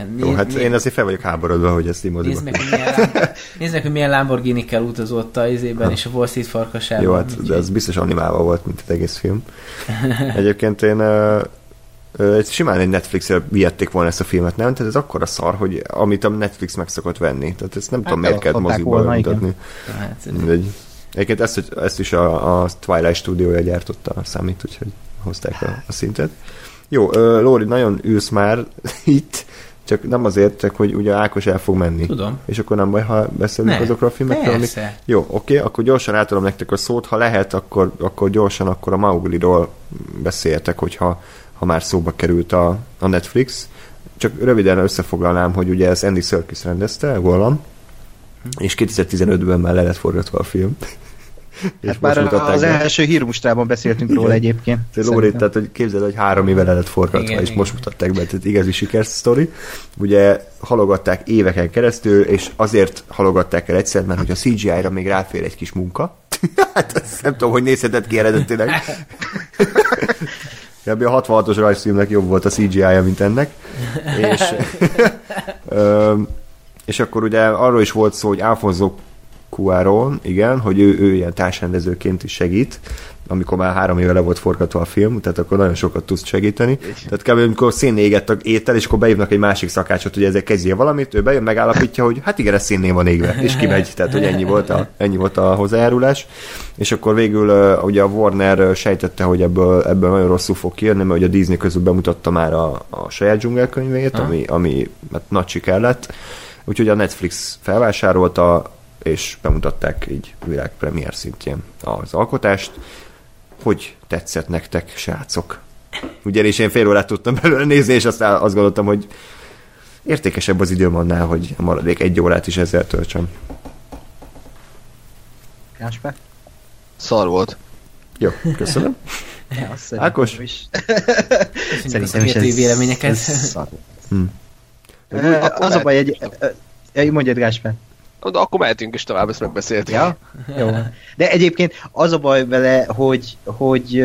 S3: Hát,
S1: Jó, hát
S3: né-
S1: én azért fel vagyok háborodva, hogy ezt így
S3: Nézd meg, hogy milyen, nézd meg, hogy milyen Lamborghini-kel utazott a izében és a Wall Street farkasában.
S1: Jó, hát de ez biztos animálva volt, mint az egész film. [laughs] Egyébként én ö, simán egy Netflixre vihették volna ezt a filmet, nem? Tehát ez akkora szar, hogy amit a Netflix meg szokott venni. Tehát ezt nem
S2: Hát
S1: tudom, miért kell
S2: igen.
S1: mutatni.
S3: Hát,
S1: Mindegy. Egyébként ezt, ezt is a, a Twilight stúdiója gyártotta a számít, úgyhogy hozták a, a szintet. Jó, Lóri, nagyon ülsz már [laughs] itt, csak nem azért, csak hogy ugye Ákos el fog menni.
S3: Tudom.
S1: És akkor nem baj, ha beszélünk
S3: Ne,
S1: azokról a filmekről, amik... Jó, oké, akkor gyorsan átadom nektek a szót, ha lehet, akkor, akkor gyorsan akkor a Maugliról beszéljetek, hogyha ha már szóba került a, a Netflix. Csak röviden összefoglalnám, hogy ugye ez Andy Serkis rendezte, Gollum, és 2015-ben már le lett forgatva a film. És
S2: Hát már az
S1: be.
S2: első hírmustrában beszéltünk róla egyébként.
S1: Te Lóri, tehát hogy képzeld, hogy három éve le lett forgatva,
S3: Igen,
S1: és
S3: igen.
S1: most mutatták be, tehát igazi sikersztori. Ugye halogatták éveken keresztül, és azért halogatták el egyszer, mert hogy a CGI-ra még ráfér egy kis munka. [laughs] hát ezt nem tudom, hogy nézhetett ki eredetileg. [laughs] Kb. a 66-os rajzfilmnek jobb volt a CGI-ja, mint ennek. És, [laughs] és akkor ugye arról is volt szó, hogy Alfonso Cuarón, igen, hogy ő, ő ilyen társrendezőként is segít, amikor már három éve le volt forgatva a film, tehát akkor nagyon sokat tudsz segíteni. Tehát kb. amikor szénné égett a étel, és akkor beívnak egy másik szakácsot, hogy ezzel kezdje valamit, ő bejön, megállapítja, hogy hát igen, ez szénné van égve, és kimegy, tehát hogy ennyi volt a, ennyi volt a hozzájárulás. És akkor végül ugye a Warner sejtette, hogy ebből, ebből nagyon rosszul fog kijönni, mert ugye a Disney közül bemutatta már a, a saját dzsungelkönyvét, ami, ami hát nagy siker lett. Úgyhogy a Netflix felvásárolta, és bemutatták így világpremiér szintjén az alkotást. Hogy tetszett nektek, srácok? Ugyanis én fél órát tudtam belőle nézni, és aztán azt gondoltam, hogy értékesebb az időm annál, hogy a maradék egy órát is ezzel töltsem.
S2: Gáspár?
S4: Szar volt.
S1: Jó, köszönöm. [laughs]
S2: Ja, szerintem
S1: Ákos?
S2: is.
S3: Köszönjük a szakértői véleményeket.
S2: ez szar.
S1: Hm.
S2: Ö, Az a baj, egy... Mondjad, Gáspár.
S4: De akkor mehetünk is tovább, ezt megbeszéltük.
S2: Ja? Jó. De egyébként az a baj vele, hogy, hogy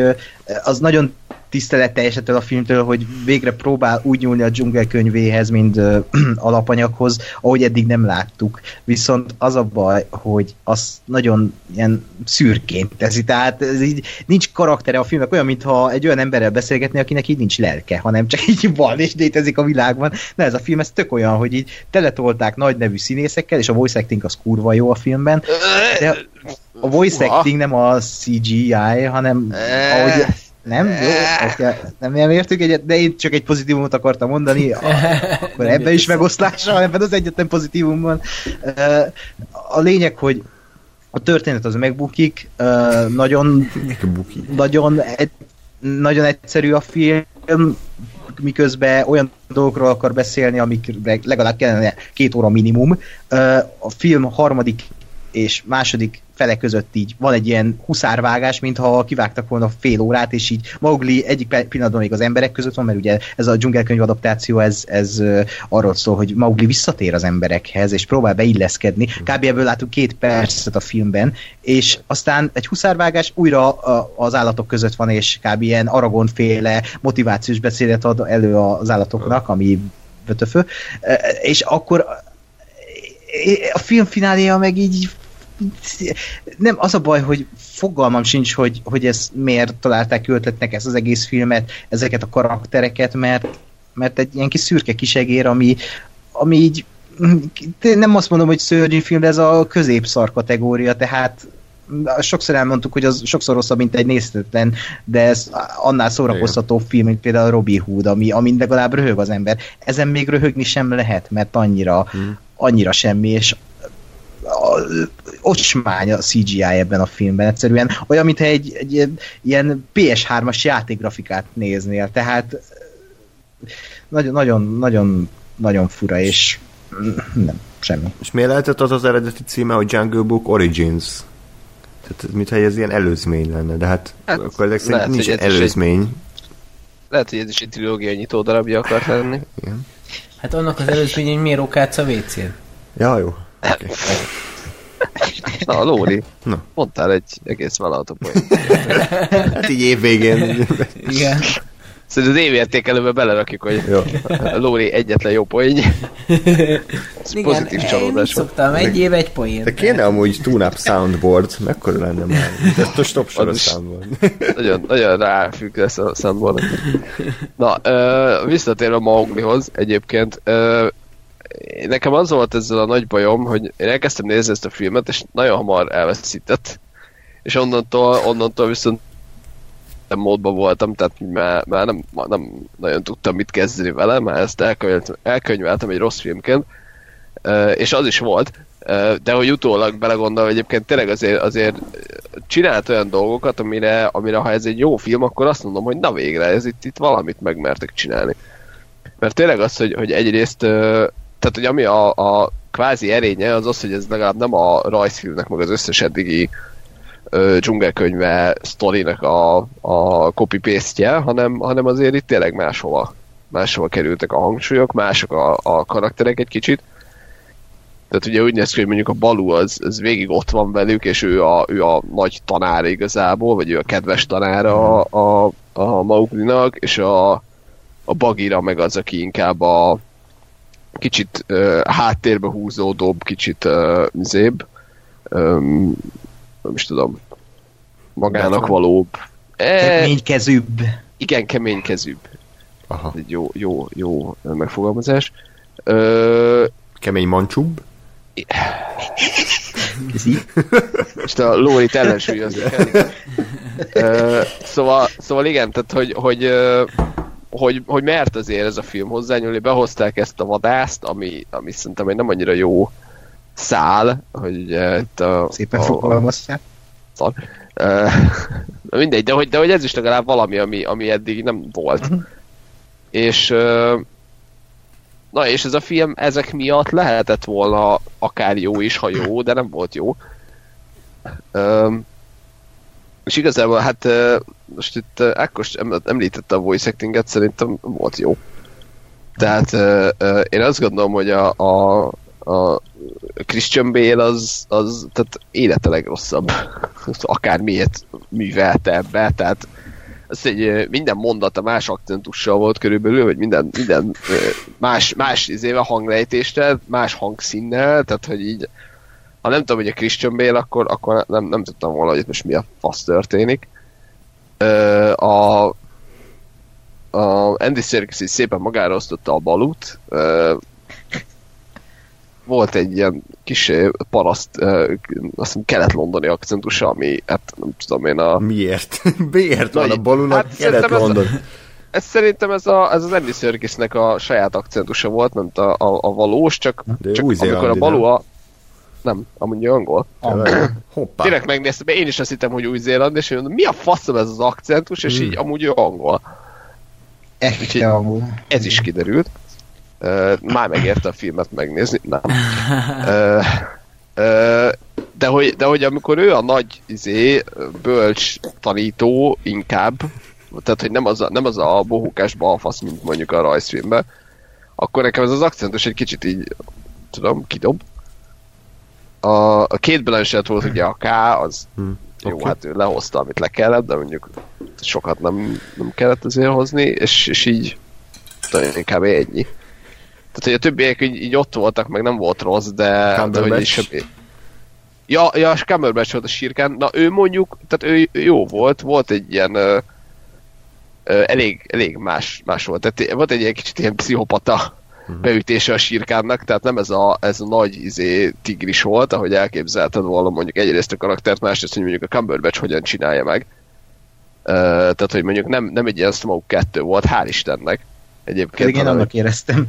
S2: az nagyon tiszteletteljes ettől a filmtől, hogy végre próbál úgy nyúlni a dzsungelkönyvéhez, mint ö, [clears throat] alapanyaghoz, ahogy eddig nem láttuk. Viszont az a baj, hogy az nagyon ilyen szürként teszi, tehát ez így nincs karaktere a filmnek, olyan, mintha egy olyan emberrel beszélgetni, akinek így nincs lelke, hanem csak így van és létezik a világban. Na ez a film, ez tök olyan, hogy így teletolták nagy nevű színészekkel, és a voice acting az kurva jó a filmben, de a voice acting nem a CGI, hanem ahogy, nem? Jó, oké, nem, nem értük egyet, de én csak egy pozitívumot akartam mondani, [laughs] akkor ebben is megoszlása, ebben az egyetlen pozitívumban. Ö, A lényeg, hogy a történet az megbukik, ö, nagyon, nagyon, egy, nagyon egyszerű a film, miközben olyan dolgokról akar beszélni, amikre legalább kellene két óra minimum. A film harmadik és második fele között így van egy ilyen huszárvágás, mintha kivágtak volna fél órát, és így Mowgli egyik pillanatban még az emberek között van, mert ugye ez a dzsungelkönyv adaptáció, ez, ez arról szól, hogy Mowgli visszatér az emberekhez, és próbál beilleszkedni. Kb. ebből látunk két percet a filmben, és aztán egy huszárvágás újra az állatok között van, és kb. ilyen Aragon féle motivációs beszédet ad elő az állatoknak, ami vötöfő, Ö, és akkor a film fináléja meg így nem, az a baj, hogy fogalmam sincs, hogy, hogy ez miért találták ki ötletnek ezt az egész filmet, ezeket a karaktereket, mert, mert egy ilyen kis szürke kisegér, ami, ami így nem azt mondom, hogy szörnyű film, de ez a középszar kategória, tehát sokszor elmondtuk, hogy az sokszor rosszabb, mint egy nézhetetlen, de ez annál szórakoztató film, mint például Robbie Hood, ami, amin legalább röhög az ember. Ezen még röhögni sem lehet, mert annyira, annyira semmi, és a, ocsmány a CGI ebben a filmben, egyszerűen olyan, mintha egy, egy ilyen- ilyen PS3-as játékgrafikát néznél, tehát nagyon, nagyon, nagyon, nagyon fura, és nem, semmi.
S1: És miért lehetett az az eredeti címe, hogy Jungle Book Origins? Tehát mintha ez ilyen előzmény lenne, de hát,
S4: Hát,
S1: akkor ezek szerint
S4: lehet,
S1: nincs
S4: is egy-
S1: előzmény.
S4: Lehet, hogy ez is egy trilógia nyitó darabja akart lenni.
S3: Hát annak az előzmény, hogy miért okádsz a WC-n?
S1: Ja, jó. [laughs] Okay.
S4: Na, Lóri,
S1: Na.
S4: mondtál egy egész vállalható poént. [laughs]
S1: Hát így évvégén.
S3: Igen.
S4: Szerintem az évértékelőbe belerakjuk, hogy
S1: jó.
S4: Lóri egyetlen jó poén. Ez
S3: Igen,
S4: pozitív
S3: én
S4: csalódás volt.
S3: szoktam, egy év egy poén.
S1: De kéne amúgy tune-up soundboard, mekkora lenne már? De ez a stop
S4: Az is.
S1: soundboard.
S4: Nagyon, nagyon ráfügg lesz a soundboard. Na, ö, visszatérve Mauglihoz egyébként, ö, nekem az volt ezzel a nagy bajom, hogy én elkezdtem nézni ezt a filmet, és nagyon hamar elveszített. És onnantól, onnantól viszont nem módban voltam, tehát már, már nem, nem nagyon tudtam mit kezdeni vele, már ezt elkönyveltem, elkönyveltem egy rossz filmként, és az is volt, de hogy utólag belegondolva egyébként tényleg azért, azért csinált olyan dolgokat, amire, amire ha ez egy jó film, akkor azt mondom, hogy na végre, ez itt, itt valamit megmertek csinálni. Mert tényleg az, hogy, hogy egyrészt, tehát hogy ami a, a kvázi erénye, az az, hogy ez legalább nem a rajzfilmnek, meg az összes eddigi ö, dzsungelkönyve sztorinak a, a copy paste hanem, hanem azért itt tényleg máshova, máshova kerültek a hangsúlyok, mások a, a karakterek egy kicsit. Tehát ugye úgy néz ki, hogy mondjuk a Balú az, az végig ott van velük, és ő a, ő a nagy tanára igazából, vagy ő a kedves tanára a, a, a Mauglinak, és a, a Bagira meg az, aki inkább a kicsit uh, háttérbe húzódóbb, kicsit uh, zébb, um, nem is tudom, magának
S1: Betlen.
S4: valóbb. E,
S2: Keménykezűbb.
S4: igen, keménykezűbb.
S1: Aha.
S4: Egy jó, jó, jó megfogalmazás. Ö,
S1: Kemény mancsúbb.
S4: most a Lórit ellensúlyozni kell. Ö, szóval, szóval igen, tehát hogy, hogy, hogy, hogy mert azért ez a film hozzányúlni, behozták ezt a vadászt, ami, ami szerintem egy nem annyira jó szál, hogy ugye itt a,
S2: Szépen fogalmaztál.
S4: szar. Ö, [laughs] na mindegy, de hogy, de hogy ez is legalább valami, ami, ami eddig nem volt. És ö, na és ez a film ezek miatt lehetett volna akár jó is, ha jó, de nem volt jó. Ö, és igazából hát most itt ö, Ákos em- említette a voice actinget, szerintem volt jó. Tehát ö, ö, én azt gondolom, hogy a, a, a Christian Bale az, az tehát élete legrosszabb. [laughs] Akármiért művelte ebbe, tehát az egy, minden mondata más akcentussal volt körülbelül, vagy minden, minden más, más izével hanglejtéssel, más hangszínnel, tehát hogy így ha nem tudom, hogy a Christian Bale, akkor, akkor nem, nem tudtam volna, hogy most mi a fasz történik. Ö, a, a Andy Serkis is szépen magára osztotta a balut. Ö, volt egy ilyen kis paraszt, ö, azt hiszem kelet-londoni akcentusa, ami, hát nem tudom én a...
S1: Miért? [laughs] Miért van a balunak
S4: hát
S1: Kelet-London?
S4: Ez szerintem ez, a, ez az Andy Serkisnek a saját akcentusa volt, nem a, a, a valós, csak,
S1: De
S4: csak amikor a balu
S1: nem?
S4: amúgy angol.
S1: Tényleg? Hoppá.
S4: Direkt megnéztem, én is azt hittem, hogy új-zéland, és én mondom, mi a faszom ez az akcentus, és így amúgy ő angol.
S2: Angol.
S4: Ez is kiderült. Uh, már megérte a filmet megnézni. Nem. [laughs] Uh, uh, de, hogy, de hogy amikor ő a nagy izé, bölcs tanító inkább, tehát hogy nem az a, nem az a bohókás balfasz, mint mondjuk a rajzfilmben, akkor nekem ez az akcentus egy kicsit így, tudom, kidob. A, a két Blanchett volt ugye a K, az
S1: Hm,
S4: jó,
S1: oké.
S4: hát ő lehozta, amit le kellett, de mondjuk sokat nem, nem kellett azért hozni, és, és így talán inkább ennyi. Tehát, hogy a többiek így, így ott voltak, meg nem volt rossz, de, de hogy is semmi. Ja, ja, és Cumberbatch volt a sírkán. Na ő mondjuk, tehát ő jó volt, volt egy ilyen ö, ö, elég, elég más, más volt. Tehát volt egy ilyen kicsit ilyen pszichopata beütése a sírkánnak, tehát nem ez a, ez a nagy izé, tigris volt, ahogy elképzelted volna mondjuk egyrészt a karaktert, másrészt, hogy mondjuk a Cumberbatch hogyan csinálja meg. Uh, tehát, hogy mondjuk nem, nem egy ilyen Smoke 2 volt, hál' Istennek. Egyébként,
S2: Pedig én annak éreztem.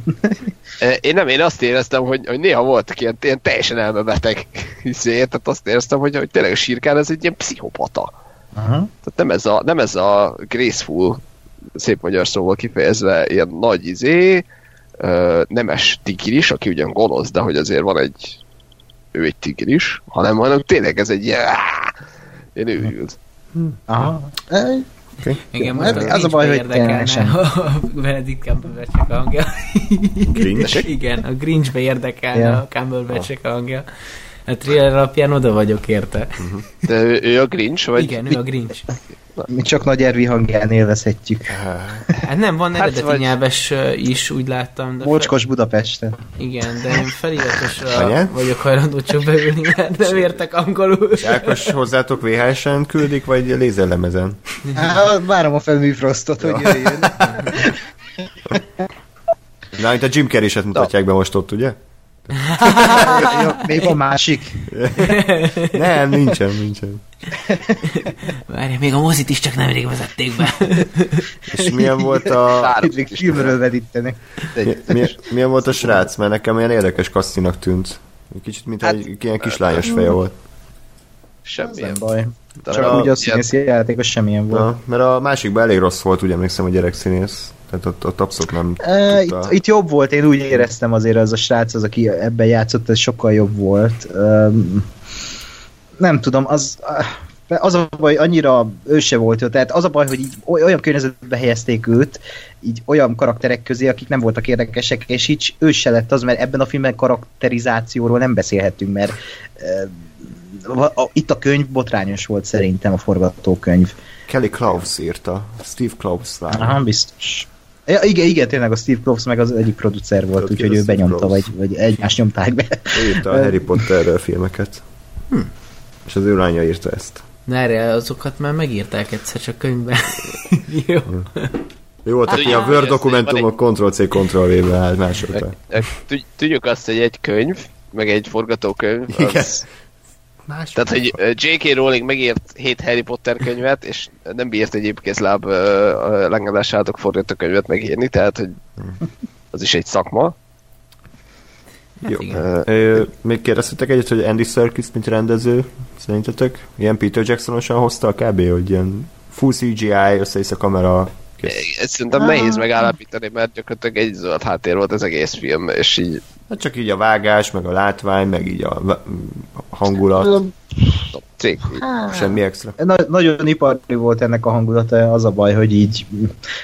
S2: [laughs]
S4: Én nem, én azt éreztem, hogy, hogy néha voltak ilyen, ilyen teljesen elmebeteg [laughs] izé, tehát azt éreztem, hogy, hogy tényleg a sírkán ez egy ilyen pszichopata.
S2: Aha.
S4: Tehát nem ez a, nem ez a graceful, szép magyar szóval kifejezve, ilyen nagy izé, ö, nemes tigris, aki ugyan gonosz, de hogy azért van egy, ő egy tigris, hanem, hanem tényleg ez egy ilyen, ilyen őrült.
S2: Aha. Eh,
S3: Igen,
S2: Hát
S3: most
S2: az a baj, hogy
S3: érdekelne [laughs] a Benedict Cumberbatch hangja.
S1: Grinch?
S3: Igen, a Grinchbe érdekelne a Cumberbatch hangja. A thriller alapján oda vagyok érte.
S4: De ő, ő a Grinch, vagy?
S3: Igen, ő a Grinch.
S2: Mi csak nagy Ervi hangján élvezhetjük.
S3: Hát nem, van
S4: Hát
S3: eredeti
S4: vagy-
S3: nyelves is, úgy láttam. De
S2: Mocskos Budapesten.
S3: Fe... Igen, de én feliratosra
S1: Anyád?
S3: vagyok hajlandó csak beülni, mert nem értek angolul.
S1: Ákos hozzátok VHS-en küldik, vagy lézerlemezen?
S2: Á, Várom a felműfrostot, hogy jöjjön. [laughs]
S1: Na, itt a Jim Carrey-set mutatják be most ott, ugye?
S2: Még van másik. [laughs]
S1: Nem, nincsen, nincsen.
S3: Várj, még a mozit is csak nemrég vezették be.
S1: És milyen volt a...
S2: Filmről vedítenek.
S1: Milyen, milyen volt a srác? Mert nekem ilyen érdekes kasszinak tűnt. Egy Kicsit, mint
S4: Hát-
S1: egy ilyen kislányos feje volt.
S4: Semmilyen.
S2: baj. Csak
S4: a-
S2: úgy a
S4: ilyen-
S2: színészi játékos semmilyen volt.
S1: Na, mert a másikban elég rossz volt, úgy emlékszem, a gyerekszínész. Tehát ott, ott abszolút nem tudta.
S2: itt, itt jobb volt, én úgy éreztem azért az a srác, az, aki ebben játszott, ez sokkal jobb volt. Um, nem tudom, az, az a baj, annyira ő se volt tehát az a baj, hogy így oly- olyan környezetbe helyezték őt, így olyan karakterek közé, akik nem voltak érdekesek, és így ő se lett az, mert ebben a filmben karakterizációról nem beszélhetünk, mert uh, a, a, itt a könyv botrányos volt szerintem, a forgatókönyv.
S1: Kelly Klaus írta. Steve Klaus talán.
S2: Aha, biztos. Ja, igen, igen, tényleg a Steve Kloves meg az egyik producer volt, úgyhogy
S1: az
S2: ő benyomta,
S1: Kloves?
S2: vagy, vagy egymást nyomták be.
S1: Ő írta a Harry Potter filmeket. Hm. És az ő lánya írta ezt.
S3: Na erre azokat már megírták egyszer csak könyvben. [laughs] Jó.
S1: Ő volt,
S4: Hát ugye,
S1: a
S4: hogy
S1: Word dokumentumok Ctrl-C, Ctrl-V-be állt másolta.
S4: Tud- Tudjuk azt, hogy egy könyv, meg egy forgatókönyv,
S1: Igen.
S4: Az, Tehát, hogy J.K. Rowling megírt 7 Harry Potter könyvet, és nem bírt egy épkézláb lengedásátok forgatókönyvet megírni, tehát, hogy az is egy szakma.
S3: Hát
S1: Jó.
S3: igen.
S4: Ö,
S1: még kérdeztetek egyet, hogy Andy Serkis, mint rendező, szerintetek? Ilyen Peter Jacksonosan hozta a kb. hogy ilyen full CGI, össze a kamera,
S4: Ezt szerintem nehéz megállapítani, mert gyakorlatilag egy zöld háttér volt az egész film, és így
S1: Hát csak így a vágás, meg a látvány, meg így a hangulat.
S4: Cég.
S1: Semmi extra.
S2: Na- nagyon ipari volt ennek a hangulata, az a baj, hogy így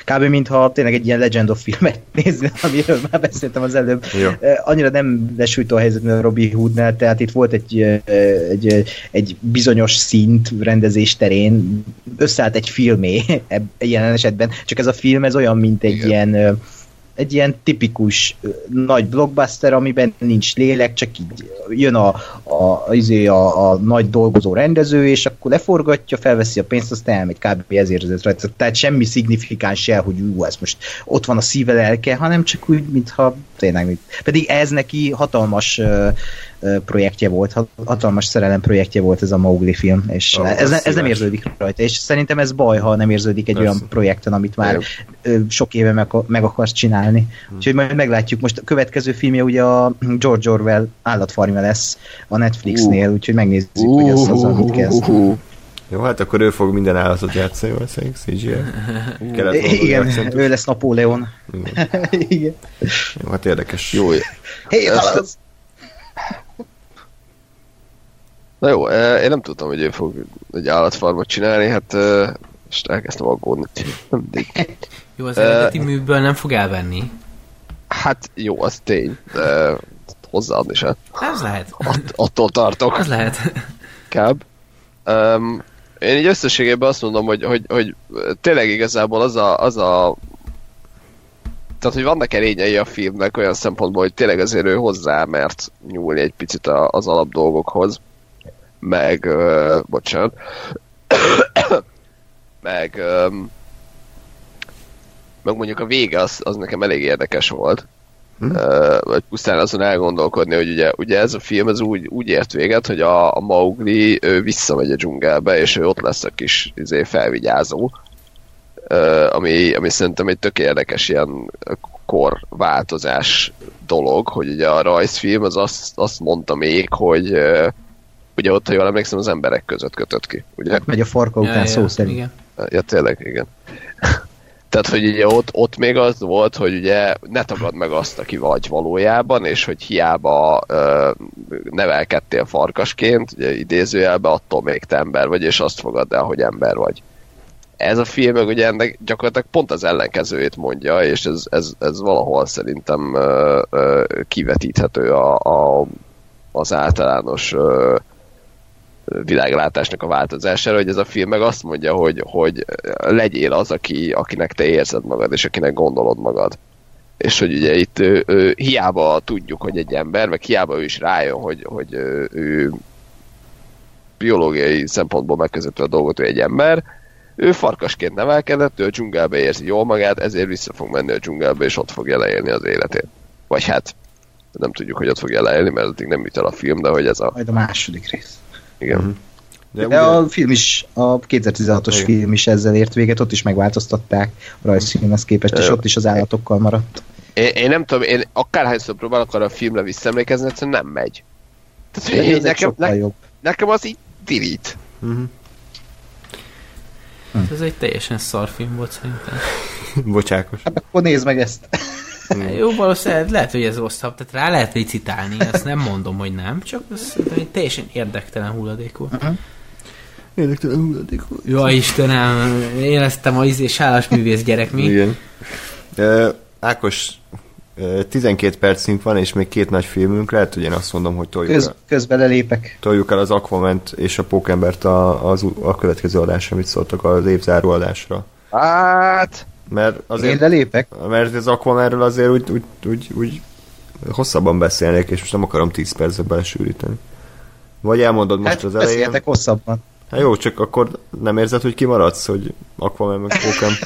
S2: kb. mintha tényleg egy ilyen Legend of filmet [laughs] nézni, amiről már beszéltem az előbb.
S1: Jó.
S2: Annyira nem lesújtó a helyzet, mint a Robbie Hoodnál, tehát itt volt egy, egy, egy bizonyos szint rendezés terén, összeállt egy filmé [laughs] ilyen esetben, csak ez a film ez olyan, mint egy
S4: Igen.
S2: ilyen egy ilyen tipikus nagy blockbuster, amiben nincs lélek, csak így jön a, a, izé a, a nagy dolgozó rendező, és akkor leforgatja, felveszi a pénzt, aztán elmegy, kb. ezért érzett rajta. Tehát semmi szignifikáns se, hogy ú, ez most ott van a szíve lelke, hanem csak úgy, mintha tényleg, pedig ez neki hatalmas ö, ö, projektje volt, hat- hatalmas szerelem projektje volt ez a Mowgli film, és
S1: Ah,
S2: ez, ez nem érződik rajta, és szerintem ez baj, ha nem érződik egy
S1: Persze.
S2: olyan projekten, amit már ö, sok éve meg, meg akarsz csinálni. Úgyhogy majd meglátjuk. Most a következő filmje ugye a George Orwell állatfarmja lesz a Netflixnél, úgyhogy megnézzük, hogy az, az amit kezd.
S1: Jó, hát akkor ő fog minden állatot játszani, valószínűleg CGI.
S2: Igen, ő lesz Napóleon.
S1: Igen. [laughs]
S2: Igen.
S1: Jó, hát érdekes.
S4: Jó,
S2: Hey,
S4: Ezt-. Na jó, eh, én nem tudtam, hogy ő fog egy állatfarmot csinálni, hát eh, most elkezdtem aggódni.
S3: Jó, az eredeti műből nem fog elvenni.
S4: Hát jó, az tény, de hozzáadni se.
S3: Ez lehet.
S4: Att- attól tartok.
S3: Az lehet.
S4: Kb. Um, én így összességében azt mondom, hogy, hogy, hogy tényleg igazából az a, az a tehát, hogy vannak erényei a filmnek olyan szempontból, hogy tényleg azért ő hozzá mert nyúlni egy picit a, az alap dolgokhoz. Meg, uh, bocsánat, [coughs] meg, um, meg mondjuk a vége az, az nekem elég érdekes volt.
S1: Hm?
S4: Vagy pusztán azon elgondolkodni, hogy ugye, ugye ez a film ez úgy, úgy ért véget, hogy a, a Mowgli ő visszamegy a dzsungelbe, és ő ott lesz a kis izé, felvigyázó, ami, ami szerintem egy tök érdekes ilyen korváltozás dolog, hogy ugye a rajzfilm az azt, azt mondta még, hogy ugye ott, ha jól emlékszem, az emberek között kötött ki, ugye?
S2: Megy a farka után szó szerint.
S3: Igen.
S4: Ja, tényleg, igen. Tehát, hogy ugye ott, ott még az volt, hogy ugye ne tagad meg azt, aki vagy valójában, és hogy hiába ö, nevelkedtél farkasként, ugye idézőjelben, attól még te ember vagy, és azt fogadd el, hogy ember vagy. Ez a film meg ugye ennek gyakorlatilag pont az ellenkezőjét mondja, és ez, ez, ez valahol szerintem ö, ö, kivetíthető a, a, az általános ö, világlátásnak a változására, hogy ez a film meg azt mondja, hogy, hogy legyél az, aki, akinek te érzed magad, és akinek gondolod magad. És hogy ugye itt ő, ő, hiába tudjuk, hogy egy ember, meg hiába ő is rájön, hogy, hogy ő, biológiai szempontból megközelítve a dolgot, ő egy ember, ő farkasként nevelkedett, ő a dzsungelbe érzi jól magát, ezért vissza fog menni a dzsungelbe, és ott fogja leélni az életét. Vagy hát nem tudjuk, hogy ott fogja leélni, mert addig nem jut el a film, de hogy ez a...
S2: Majd a második rész.
S4: Igen.
S1: Mhm. De
S2: De
S1: ugye,
S2: a film is, a 2016-os
S1: Igen.
S2: film is ezzel ért véget, ott is megváltoztatták a rajzfilmhez képest, és ott is az állatokkal maradt.
S4: Én, én nem tudom, én akárhányszor próbálok arra a filmre visszaemlékezni, egyszerűen nem megy. Tehát,
S2: egy
S4: nekem, ne,
S2: jobb.
S4: nekem az így dirít.
S1: Mhm.
S3: Ez egy teljesen szar film volt szerintem. [laughs]
S1: Bocsákos.
S2: Hát akkor nézd meg ezt.
S3: Jó, valószínűleg lehet, hogy ez rosszabb, tehát rá lehet licitálni, azt nem mondom, hogy nem, csak ez egy teljesen érdektelen hulladék volt.
S1: Érdektelen hulladék volt.
S3: Jó, Istenem, éreztem a izé sálasművész gyerek mi.
S1: Igen. Uh, Ákos, uh, 12 percünk van, és még két nagy filmünk. Lehet, hogy én azt mondom, hogy toljuk,
S2: Köz,
S1: el,
S2: közben lelépek.
S1: toljuk el az Aquament és a Pókembert a, az, a következő adásra, amit szóltak az évzáró adásra.
S4: Hát,
S1: Mert
S2: Én
S1: azért,
S2: lelépek?
S1: mert az Aquamanről azért úgy, úgy, úgy, úgy hosszabban beszélnék, és most nem akarom 10 percbe belesűríteni. Vagy elmondod most
S2: Hát
S1: az elején.
S2: beszéltek hosszabban.
S1: Hát jó, csak akkor nem érzed, hogy kimaradsz, hogy Aquaman meg Pókem. [laughs]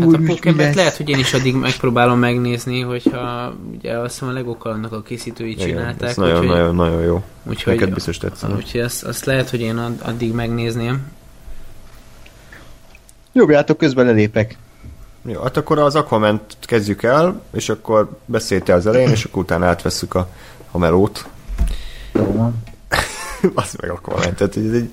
S3: Hát a Pokémon lehet, hogy én is addig megpróbálom megnézni, hogyha ugye azt hiszem a Lego annak a készítői
S1: Igen,
S3: csinálták.
S1: ez nagyon,
S3: úgyhogy,
S1: nagyon, nagyon jó.
S3: úgyhogy,
S1: Neked biztos tetszene.
S3: úgyhogy azt, azt lehet, hogy én ad- addig megnézném.
S2: Jobbjátok, közben lelépek.
S1: Jó, hát akkor az aquaman kezdjük el, és akkor beszélte az elején, és akkor utána átvesszük a, a melót.
S2: Jó van. [laughs]
S1: azt meg Aquaman. Tehát, hogy ez egy,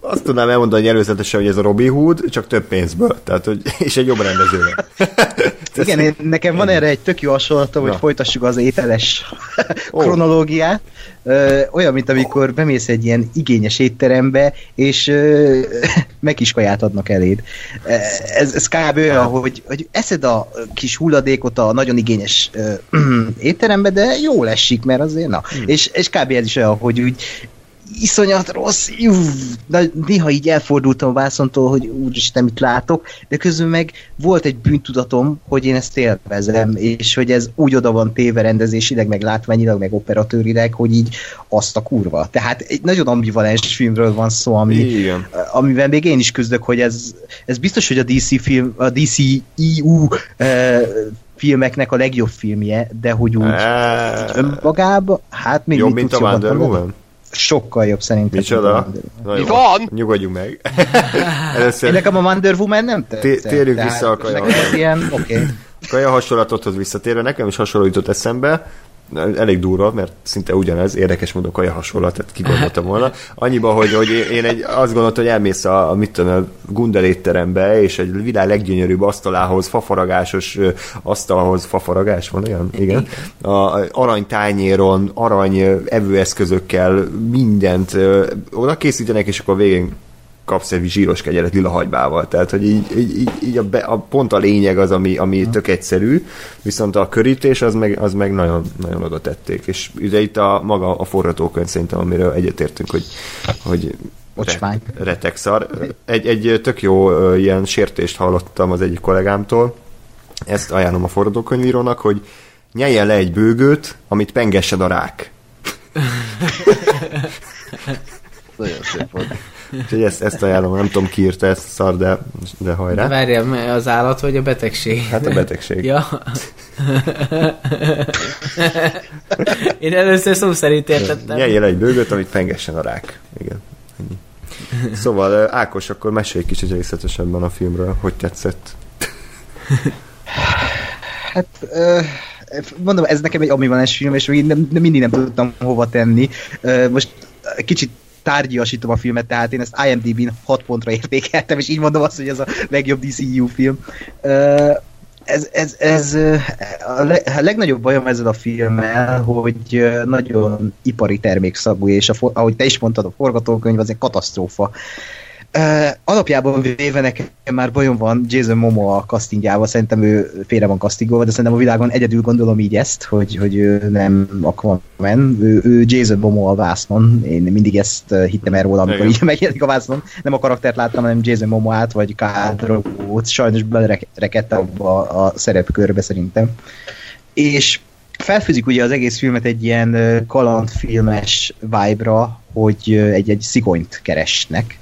S1: azt tudnám elmondani előzetesen, hogy ez a Robin Hood, csak több pénzből. Tehát, hogy, és egy jobb rendezővel. [laughs]
S2: Igen, én, nekem van erre egy tök jó hasonlatom, hogy
S1: Na.
S2: folytassuk az ételes [laughs]
S1: Ó.
S2: kronológiát. Ö, olyan, mint amikor bemész egy ilyen igényes étterembe, és ö, [laughs] megkiskaját adnak eléd. Ez, ez kb. olyan, hogy, hogy eszed a kis hulladékot a nagyon igényes ö, [clears throat] étterembe, de jól esik, mert azért na.
S1: Hmm.
S2: És, és kb. ez is olyan, hogy úgy iszonyat rossz, jú, de néha így elfordultam a vászontól, hogy úristen, mit látok, de közben meg volt egy bűntudatom, hogy én ezt élvezem, és hogy ez úgy oda van téve rendezésileg, meg látványilag, meg operatőrileg, hogy így azt a kurva. Tehát egy nagyon ambivalens filmről van szó, ami,
S1: Igen.
S2: amivel még én is küzdök, hogy ez, ez biztos, hogy a DC film, a DC EU eh, filmeknek a legjobb filmje, de hogy úgy
S1: Á,
S2: önmagában, hát még
S1: Jobb, mint a Wonder? Woman?
S2: Sokkal jobb szerintem.
S1: Micsoda?
S4: Mi
S1: jó,
S4: van?
S1: Nyugodjunk meg.
S2: Én [laughs]
S1: Először
S2: nekem a Wonder Woman nem tetszett.
S1: Té- térjünk
S2: tehát
S1: vissza a kaja
S2: nekem ez ilyen, oké. Okay.
S1: kaja hasonlatothoz visszatérve, nekem is hasonló jutott eszembe, elég durva, mert szinte ugyanez, érdekes módon kaja hasonlat, tehát ki gondoltam volna. [laughs] Annyiba, hogy, hogy én egy, azt gondoltam, hogy elmész a, a mit tudom, a Gundel étterembe, és egy világ leggyönyörűbb asztalához, fafaragásos asztalhoz, fafaragás van olyan? Igen. A, aranytányéron, arany evőeszközökkel mindent oda készítenek, és akkor végén kapsz egy zsíros kegyeret lila hagymával. Tehát, hogy így, így, így, így a, be, a, pont a lényeg az, ami, ami tök egyszerű, viszont a körítés az meg, az meg nagyon, nagyon oda tették. És ugye itt a maga a forgatókönyv szerintem, amiről egyetértünk, hogy, hogy
S2: Ocsmány.
S1: re- retek szar. Egy, egy tök jó ilyen sértést hallottam az egyik kollégámtól, ezt ajánlom a forgatókönyvírónak, hogy nyeljen le egy bőgőt, amit pengessed a rák. [laughs]
S4: Nagyon szép volt.
S1: Úgyhogy ezt, ezt ajánlom, nem tudom ki írta ezt szar, de, de
S3: De
S1: hajrá.
S3: várjál, mert az állat vagy a betegség?
S1: Hát a betegség.
S3: Ja. Én először szó szerint értettem.
S1: Nyeljél egy bőgöt, amit pengessen a rák. Igen. Ennyi. Szóval Ákos, akkor mesélj egy kicsit részletesebben a filmről, hogy tetszett.
S2: Hát, mondom, ez nekem egy ambivalens film, és még nem, mindig nem tudtam hova tenni. Most kicsit tárgyasítom a filmet, tehát én ezt IMDb-n 6 pontra értékeltem, és így mondom azt, hogy ez a legjobb DCU film. Ö, ez, ez, ez a, le, a legnagyobb bajom ezzel a filmmel, hogy nagyon ipari termékszagú, és a, ahogy te is mondtad, a forgatókönyv az egy katasztrófa. Uh, alapjában véve nekem már bajom van Jason Momoa a castingjával, szerintem ő félre van castingolva, de szerintem a világon egyedül gondolom így ezt, hogy, hogy ő nem Aquaman, ő, ő Jason Momoa a vásznon, én mindig ezt hittem el róla, amikor
S1: Igen.
S2: így megjelenik a vásznon, nem a karaktert láttam, hanem Jason Momoát, vagy Kádrogót, sajnos belerekedte abba a szerepkörbe szerintem. És felfűzik ugye az egész filmet egy ilyen kalandfilmes vibe-ra, hogy ö, egy-egy szigonyt keresnek.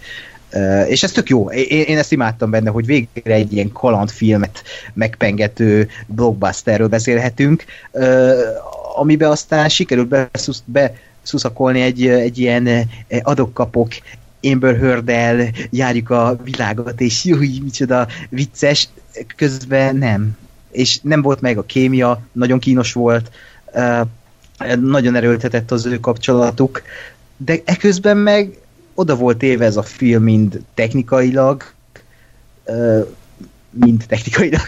S2: És ez tök jó. Én, én ezt imádtam benne, hogy végre egy ilyen kalandfilmet megpengető blockbusterről beszélhetünk, amiben aztán sikerült beszusz, beszuszakolni egy, egy ilyen adok-kapok Amber heard járjuk a világot, és jó, micsoda vicces, közben nem. És nem volt meg a kémia, nagyon kínos volt, nagyon erőltetett az ő kapcsolatuk, de eközben meg oda volt éve ez a film mind technikailag, mind technikailag.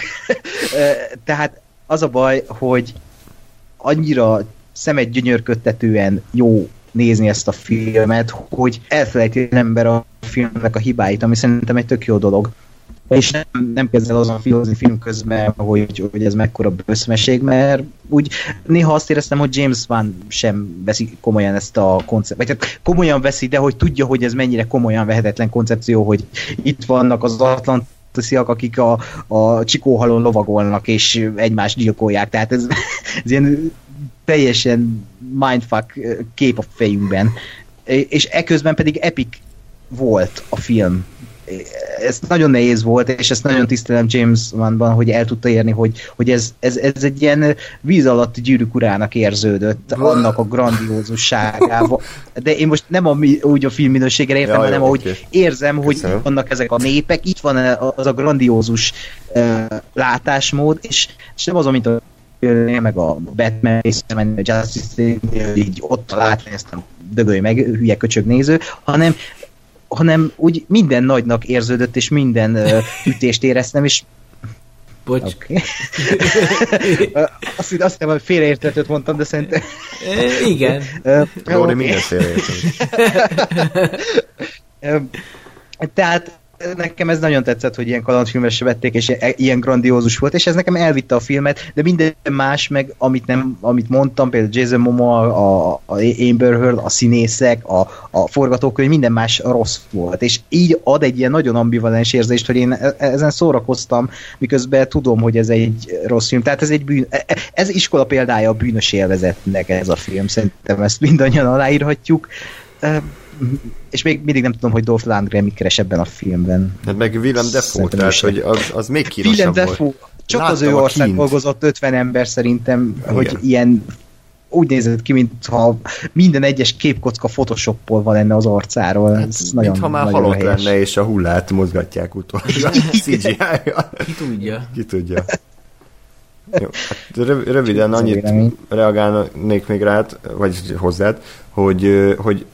S2: [laughs] Tehát az a baj, hogy annyira szemet gyönyörködtetően jó nézni ezt a filmet, hogy elfelejti az ember a filmnek a hibáit, ami szerintem egy tök jó dolog. És nem, nem kezd el azon filmozni film közben, hogy, hogy ez mekkora bőszmeség, mert úgy néha azt éreztem, hogy James Wan sem veszi komolyan ezt a koncepciót. Vagy hát komolyan veszi, de hogy tudja, hogy ez mennyire komolyan vehetetlen koncepció, hogy itt vannak az Atlantisziak, akik a, a csikóhalon lovagolnak, és egymást gyilkolják. Tehát ez, [laughs] ez ilyen teljesen mindfuck kép a fejünkben. És eközben pedig epic volt a film. Ez nagyon nehéz volt, és ezt nagyon tisztelem James Wanban, hogy el tudta érni, hogy, hogy ez, ez, ez egy ilyen víz alatti gyűrűk urának érződött, annak a grandiózusságával. De én most nem a, úgy a film minőségére értem,
S1: Ja,
S2: hanem
S1: jó,
S2: ahogy érzem, hogy
S1: Köszönöm.
S2: itt vannak ezek a népek, itt van az a grandiózus uh, látásmód, és, és nem az, mint a meg a Batman és a Justice League, így ott látni ezt a dögölj meg, hülye köcsög néző, hanem hanem úgy minden nagynak érződött, és minden uh, ütést éreztem, és
S3: Bocs.
S2: Oké. [laughs] azt, azt hiszem, hogy félreértetőt mondtam, de szerintem...
S3: Igen.
S2: Ö,
S1: Róni
S2: oké.
S1: minden félreértem. [laughs]
S2: Ö, Tehát nekem ez nagyon tetszett, hogy ilyen kalandfilmesre vették, és e- ilyen grandiózus volt, és ez nekem elvitte a filmet, de minden más meg, amit, nem, amit mondtam, például Jason Momoa, a, a Amber Heard, a színészek, a, a forgatókönyv, minden más rossz volt, és így ad egy ilyen nagyon ambivalens érzést, hogy én e- ezen szórakoztam, miközben tudom, hogy ez egy rossz film, tehát ez egy bűn, e- ez iskola példája a bűnös élvezetnek ez a film, szerintem ezt mindannyian aláírhatjuk, és még mindig nem tudom, hogy Dolph Lundgren mit keres ebben a filmben.
S1: Hát meg Willem Dafoe, tehát
S2: is.
S1: hogy az, az még
S2: Willem
S1: kínosabb volt.
S2: Dafoe, csak
S1: Láttam
S2: az ő ország
S1: kint.
S2: dolgozott 50 ember szerintem,
S1: Igen.
S2: hogy ilyen úgy nézett ki, mintha minden egyes képkocka Photoshopból van lenne az arcáról. Ez nagyon,
S1: Mintha már
S2: nagyon
S1: halott
S2: helyes.
S1: lenne, és a hullát mozgatják utolsó. [laughs] CGI-jal.
S3: Ki tudja.
S1: Ki tudja. Jó, hát röv- röviden annyit reagálnék még rád, vagy hozzád, hogy, hogy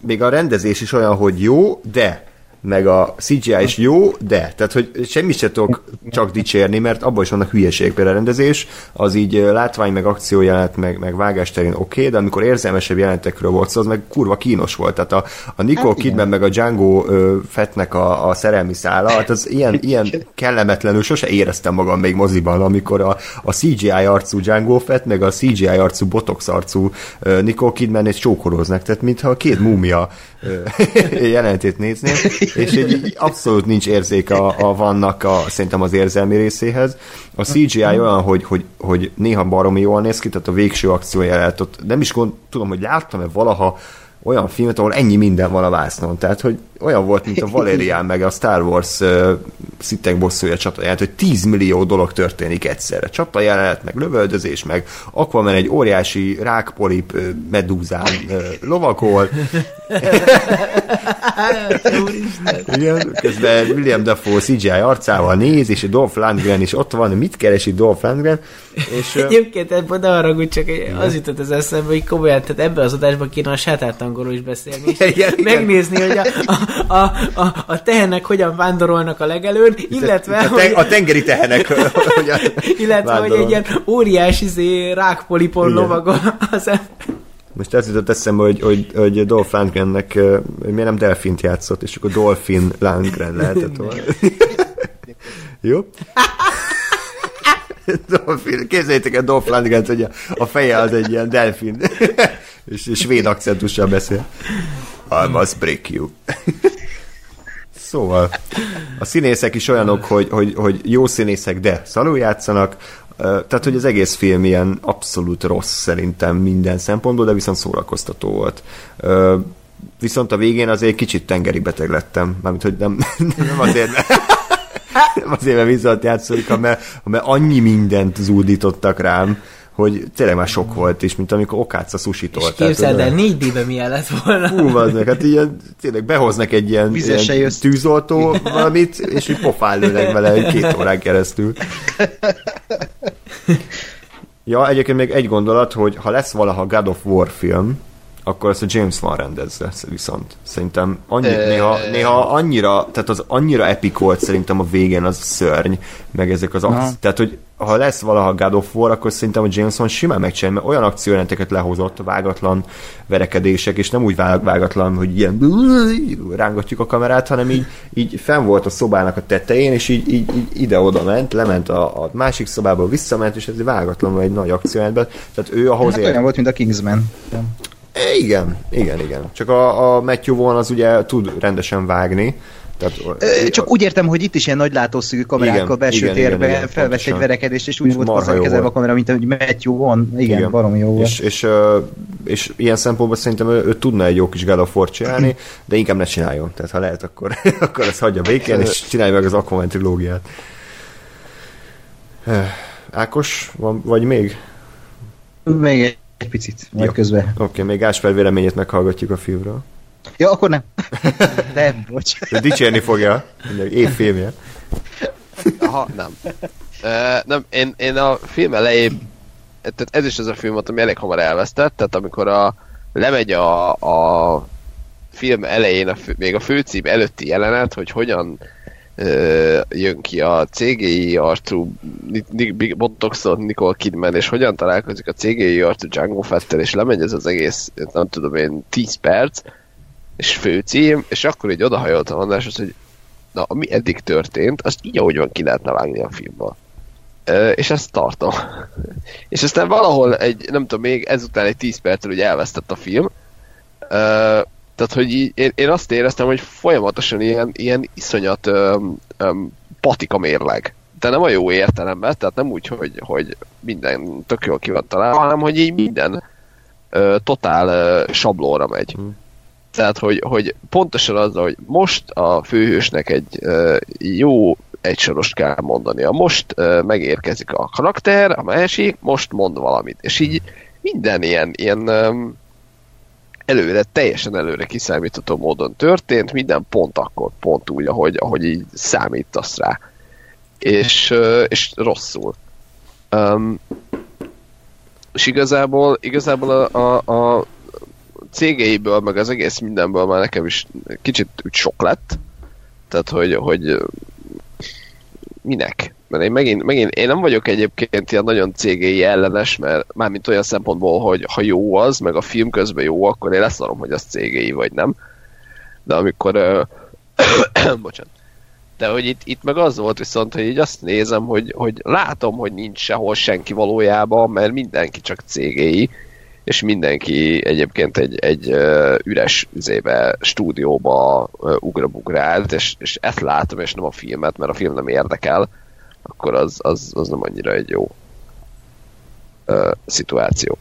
S1: még a rendezés is olyan, hogy jó, de meg a CGI is jó, de. Tehát, hogy semmit se tudok csak dicsérni, mert abban is vannak hülyeség. Például a rendezés, az így látvány, meg akciójelenet, meg, meg vágás terén oké, okay, de amikor érzelmesebb jelenetekről volt szó, az meg kurva kínos volt. Tehát a, a Nicole
S2: Hát.
S1: Kidman, meg a Django ö, Fettnek a, a szerelmi szála, hát az ilyen, ilyen kellemetlenül sose éreztem magam még moziban, amikor a, a CGI arcú Django Fett, meg a CGI arcú Botox arcú ö, Nicole Kidman és csókolóznak, tehát mintha a két múmia [laughs] jelenetét nézném, és egy, abszolút nincs érzék a, a vannak a, szerintem az érzelmi részéhez. A CGI olyan, hogy, hogy, hogy néha baromi jól néz ki, tehát a végső akció jelenet, ott nem is gond, tudom, hogy láttam-e valaha olyan filmet, ahol ennyi minden van a vásznon. Tehát, hogy olyan volt, mint a Valerian, [laughs] meg a Star Wars uh, Szitek bosszúja csatajánt, hogy 10 millió dolog történik egyszerre. Csata jelenet, meg lövöldözés, meg Aquaman egy óriási rákpolip uh, medúzán uh, lovakol. Igen, közben William Dafoe CGI arcával néz, és a Dolph Lundgren is ott van, mit keresi Dolph Lundgren, és uh,
S3: Egyébként ebből ne haragudj, csak az jutott az eszembe, hogy komolyan, tehát ebben az adásban kéne a sátártangoló is beszélni, és [laughs]
S1: Igen, igen.
S3: megnézni, hogy a, a, a, a, a tehenek hogyan vándorolnak a legelőn, illetve,
S1: a,
S3: hogy,
S1: ten, a tengeri tehenek [laughs] hogyan
S3: illetve hogy
S1: vándorolnak.
S3: egy ilyen óriási izé, rákpolipon
S1: Igen.
S3: lovagol az ember.
S1: Most ez jutott eszembe, hogy, hogy, hogy Dolph Lundgrennek hogy miért nem Delfint játszott, és akkor Dolphin Lundgren lehetett volna. [laughs] Jó? Dolphin, képzeljétek el Dolph Lundgren, hogy a, a feje az egy ilyen delfin, és, és svéd akcentussal beszél. I must break you. Szóval, a színészek is olyanok, hogy, hogy, hogy jó színészek, de szalul játszanak, tehát, hogy az egész film ilyen abszolút rossz szerintem minden szempontból, de viszont szórakoztató volt. Viszont a végén azért kicsit tengeri beteg lettem, mármint, hogy nem, [laughs] nem azért, mert, [laughs] nem azért, mert viszont játszódik, hanem mert annyi mindent zúdítottak rám, hogy tényleg már sok volt is, mint amikor Okáca susitól.
S3: És képzeld el, 4D-ben milyen lett volna.
S1: Hú, az meg, hát ilyen, tényleg behoznak egy ilyen, ilyen tűzoltó valamit, és úgy pofán lőnek vele két órán keresztül. Ja, egyébként még egy gondolat, hogy ha lesz valaha God of War film, akkor azt a James Wan rendezze viszont. Szerintem annyi, néha, néha annyira, tehát az annyira epic volt szerintem a végén az szörny, meg ezek az akci- Tehát, hogy ha lesz valaha God of War, akkor szerintem a James Wan simán megcsinálja, mert olyan akciójelenteket lehozott, vágatlan verekedések, és nem úgy vág- vágatlan, hogy ilyen rángatjuk a kamerát, hanem így, így fenn volt a szobának a tetején, és így, így, így ide-oda ment, lement a, a másik szobából, visszament, és ez vágatlanul egy nagy akciójelentben. Tehát ő ahhoz
S2: Hát
S1: ért-
S2: olyan volt, mint a Kingsman.
S1: Igen, igen, igen. Csak a, a Matthew Vaughn az ugye tud rendesen vágni. Tehát,
S2: Ö, Csak úgy értem, hogy itt is ilyen nagy látószögű kamerákkal
S1: Igen,
S2: belső
S1: igen,
S2: térbe
S1: igen, igen,
S2: felvett
S1: pontosan.
S2: egy verekedést, és úgy
S1: És
S2: volt hozzá kezelve a kamera, mint hogy Matthew van. Igen, igen. baromi jó volt.
S1: És, és, ö, és ilyen szempontból szerintem ő, ő tudna egy jó kis War csinálni, de inkább ne csináljon. Tehát ha lehet, akkor, [laughs] akkor ezt hagyja békén, és csinálj meg az Aquaman trilógiát. Ákos, van, vagy még?
S2: Még egy, picit, majd
S1: Jó.
S2: közben.
S1: Oké, okay, még Ásper véleményét meghallgatjuk a filmről.
S2: Ja, akkor nem. [laughs] nem, bocs.
S1: De dicsérni fogja, mondja, évfilmje.
S4: Aha, nem. Uh, nem, én, én a film elején, tehát ez is az a film ami elég hamar elvesztett, tehát amikor a, lemegy a, a film elején, a fő, még a főcím előtti jelenet, hogy hogyan ö, jön ki a CGI arcú Ni- Botoxot Nicole Kidman, és hogyan találkozik a CGI arcú Django Fettel, és lemegy ez az egész, nem tudom én, 10 perc, és főcím, és akkor így odahajoltam Andráshoz, hogy na, ami eddig történt, azt így, ahogy van, ki lehetne vágni a filmből. És ezt tartom. [laughs] és aztán valahol egy, nem tudom, még ezután egy 10 perccel ugye elvesztett a film. Ö, tehát, hogy így, én, én azt éreztem, hogy folyamatosan ilyen, ilyen iszonyat öm, öm, patika mérleg. De nem a jó értelemben, tehát nem úgy, hogy, hogy minden tök jól ki van találva, hanem hogy így minden ö, totál ö, sablóra megy.
S1: Hmm.
S4: Tehát, hogy, hogy pontosan az, hogy most a főhősnek egy ö, jó egysorost kell mondania. Most ö, megérkezik a karakter, a másik, most mond valamit. És így minden ilyen, ilyen öm, előre, teljesen előre kiszámítható módon történt, minden pont akkor, pont úgy, ahogy, ahogy így számítasz rá. És, ö, és rosszul. Um, és igazából, igazából a, a, a cégeiből, meg az egész mindenből már nekem is kicsit úgy sok lett. Tehát, hogy, hogy minek? Mert én megint, megint, én nem vagyok egyébként ilyen nagyon cégei ellenes, mert mármint olyan szempontból, hogy ha jó az, meg a film közben jó, akkor én leszarom, hogy az cégei vagy nem. De amikor... [coughs] Bocsánat. De hogy itt, itt meg az volt viszont, hogy így azt nézem, hogy, hogy látom, hogy nincs sehol senki valójában, mert mindenki csak cégei, és mindenki egyébként egy, egy üres üzébe, stúdióba ugrabugrált, és, és ezt látom, és nem a filmet, mert a film nem érdekel, akkor az, az, az nem annyira egy jó uh, szituáció.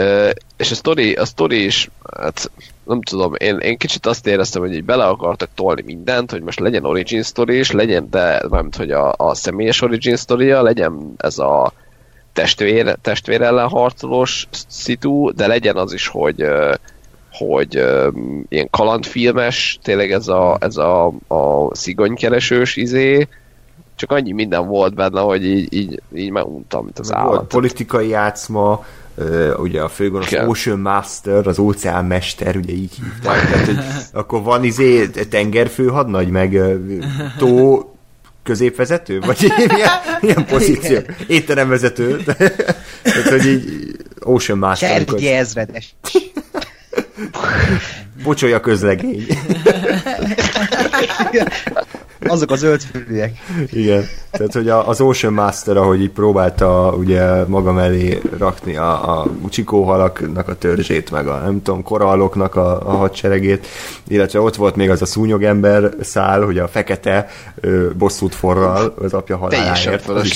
S4: Uh, és a story, a story is, hát nem tudom, én, én kicsit azt éreztem, hogy így bele akartak tolni mindent, hogy most legyen origin story is, legyen, de mármint, hogy a, a személyes origin story legyen ez a testvér, testvér ellen harcolós szitu, de legyen az is, hogy hogy ilyen kalandfilmes, tényleg ez a, ez a, a szigonykeresős izé, csak annyi minden volt benne, hogy így, így, így már untam, mint az
S1: Volt
S4: állat.
S1: politikai játszma, ugye a főgonosz
S4: Igen.
S1: Ocean Master, az óceánmester, ugye így hívták. Tehát, hogy [laughs] akkor van izé tengerfő hadnagy, meg tó középvezető? Vagy [laughs] milyen, milyen pozíció? Étteremvezető. [laughs] Tehát, hogy így Ocean Master.
S2: Sergyi ezredes.
S1: Bocsolja közlegény. [laughs]
S2: Azok a zöldfülűek.
S1: Igen. Tehát, hogy a- az Ocean Master, ahogy így próbálta ugye maga mellé rakni a, a csikóhalaknak a törzsét, meg a nem tudom, koralloknak a, a hadseregét, illetve ott volt még az a szúnyogember szál, hogy a fekete ö, bosszút forral az apja
S4: Teljesen
S1: haláláért. Az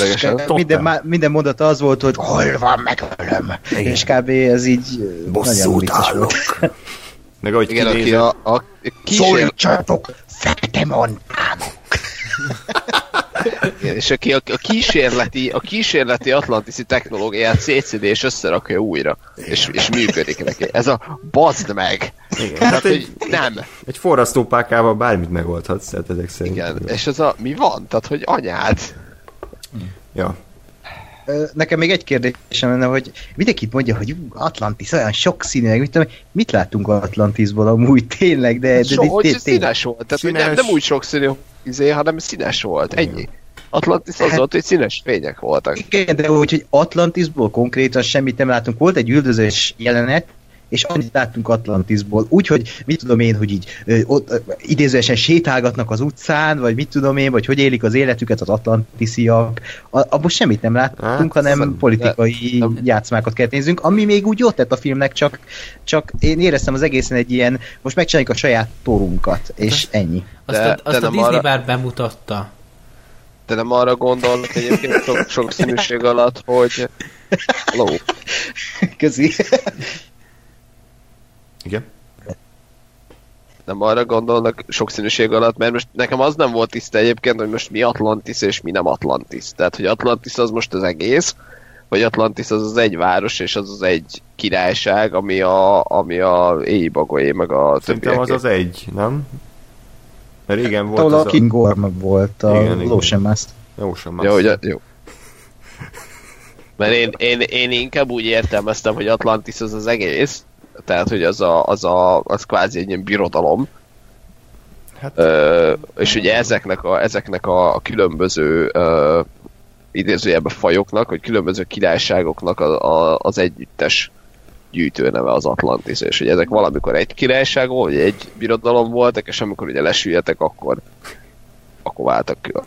S1: totál.
S2: Minden, minden mondata az volt, hogy hol van megölöm.
S1: Igen.
S2: És kb. ez így
S1: Bosszút állok. Meg ahogy
S4: Igen, aki
S1: kinézett,
S4: a, a kísér,
S2: Szólítsatok, fekete montánok.
S4: Igen, és aki a, a kísérleti, a kísérleti atlantiszi technológiát szétszedi és összerakja újra, és, és működik neki. Ez a bazd meg!
S1: Igen, hát
S4: hogy
S1: egy,
S4: nem.
S1: egy forrasztópákával bármit megoldhatsz, tehát ezek szerint.
S4: Igen, és ez a, mi van? Tehát, hogy anyád.
S1: Ja.
S2: Nekem még egy kérdésem lenne, hogy mindenki mondja, hogy Atlantis olyan sokszínű, meg mit tudom, mit láttunk Atlantisból amúgy tényleg, de, de,
S4: So,
S2: de,
S4: hogy színes volt. Tehát, hogy nem,
S1: Színes.
S4: nem úgy sokszínű, izé, hanem színes volt. Ennyi. Atlantis az
S2: Hát-
S4: volt, hogy színes fények voltak.
S2: Igen, de úgy, hogy Atlantisból konkrétan semmit nem látunk. Volt egy üldözős jelenet, és annyit láttunk Atlantisból. Úgyhogy mit tudom én, hogy így ö, ott idézőesen sétálgatnak az utcán, vagy mit tudom én, vagy hogy élik az életüket az atlantisziak. A- Abból semmit nem láttunk,
S1: Hát,
S2: hanem
S1: szem-
S2: politikai
S4: nem-
S2: játszmákat kell nézzünk, ami még úgy jót tett a filmnek, csak, csak én éreztem az egészen egy ilyen, most megcsináljuk a saját torunkat, és ennyi.
S3: Azt
S4: De-
S3: a, azt
S4: de
S3: a
S4: nem
S3: Disney
S4: arra-
S3: bár bemutatta.
S4: De nem arra gondolok egyébként sok, sok színűség alatt, hogy Hello.
S2: Közi.
S1: Igen.
S4: nem arra gondolnak sokszínűség alatt, mert most nekem az nem volt tiszta egyébként, hogy most mi Atlantis és mi nem Atlantis. Tehát, hogy Atlantis az most az egész, vagy Atlantis az az egy város, és az az egy királyság, ami a, ami a éjbagolyé, meg a
S1: Szerintem az
S4: többiek.
S1: az egy, nem? Mert régen volt
S2: Ahol a
S1: az a...
S2: King Gorm volt, a
S1: Igen, igen.
S2: Lotion Master.
S1: Jó, sem
S4: Ja, hogy, jó. Mert én, én, én inkább úgy értelmeztem, hogy Atlantis az az egész, tehát, hogy az a, az a, az kvázi egy ilyen birodalom,
S1: Hát,
S4: Ö, és ugye ezeknek a, ezeknek a, különböző ö, idézőjelben fajoknak, vagy különböző királyságoknak a, a, az együttes gyűjtőneve az Atlantis, és hogy ezek valamikor egy királyság volt, vagy egy birodalom voltak, és amikor ugye lesüljetek, akkor akkor váltak külön.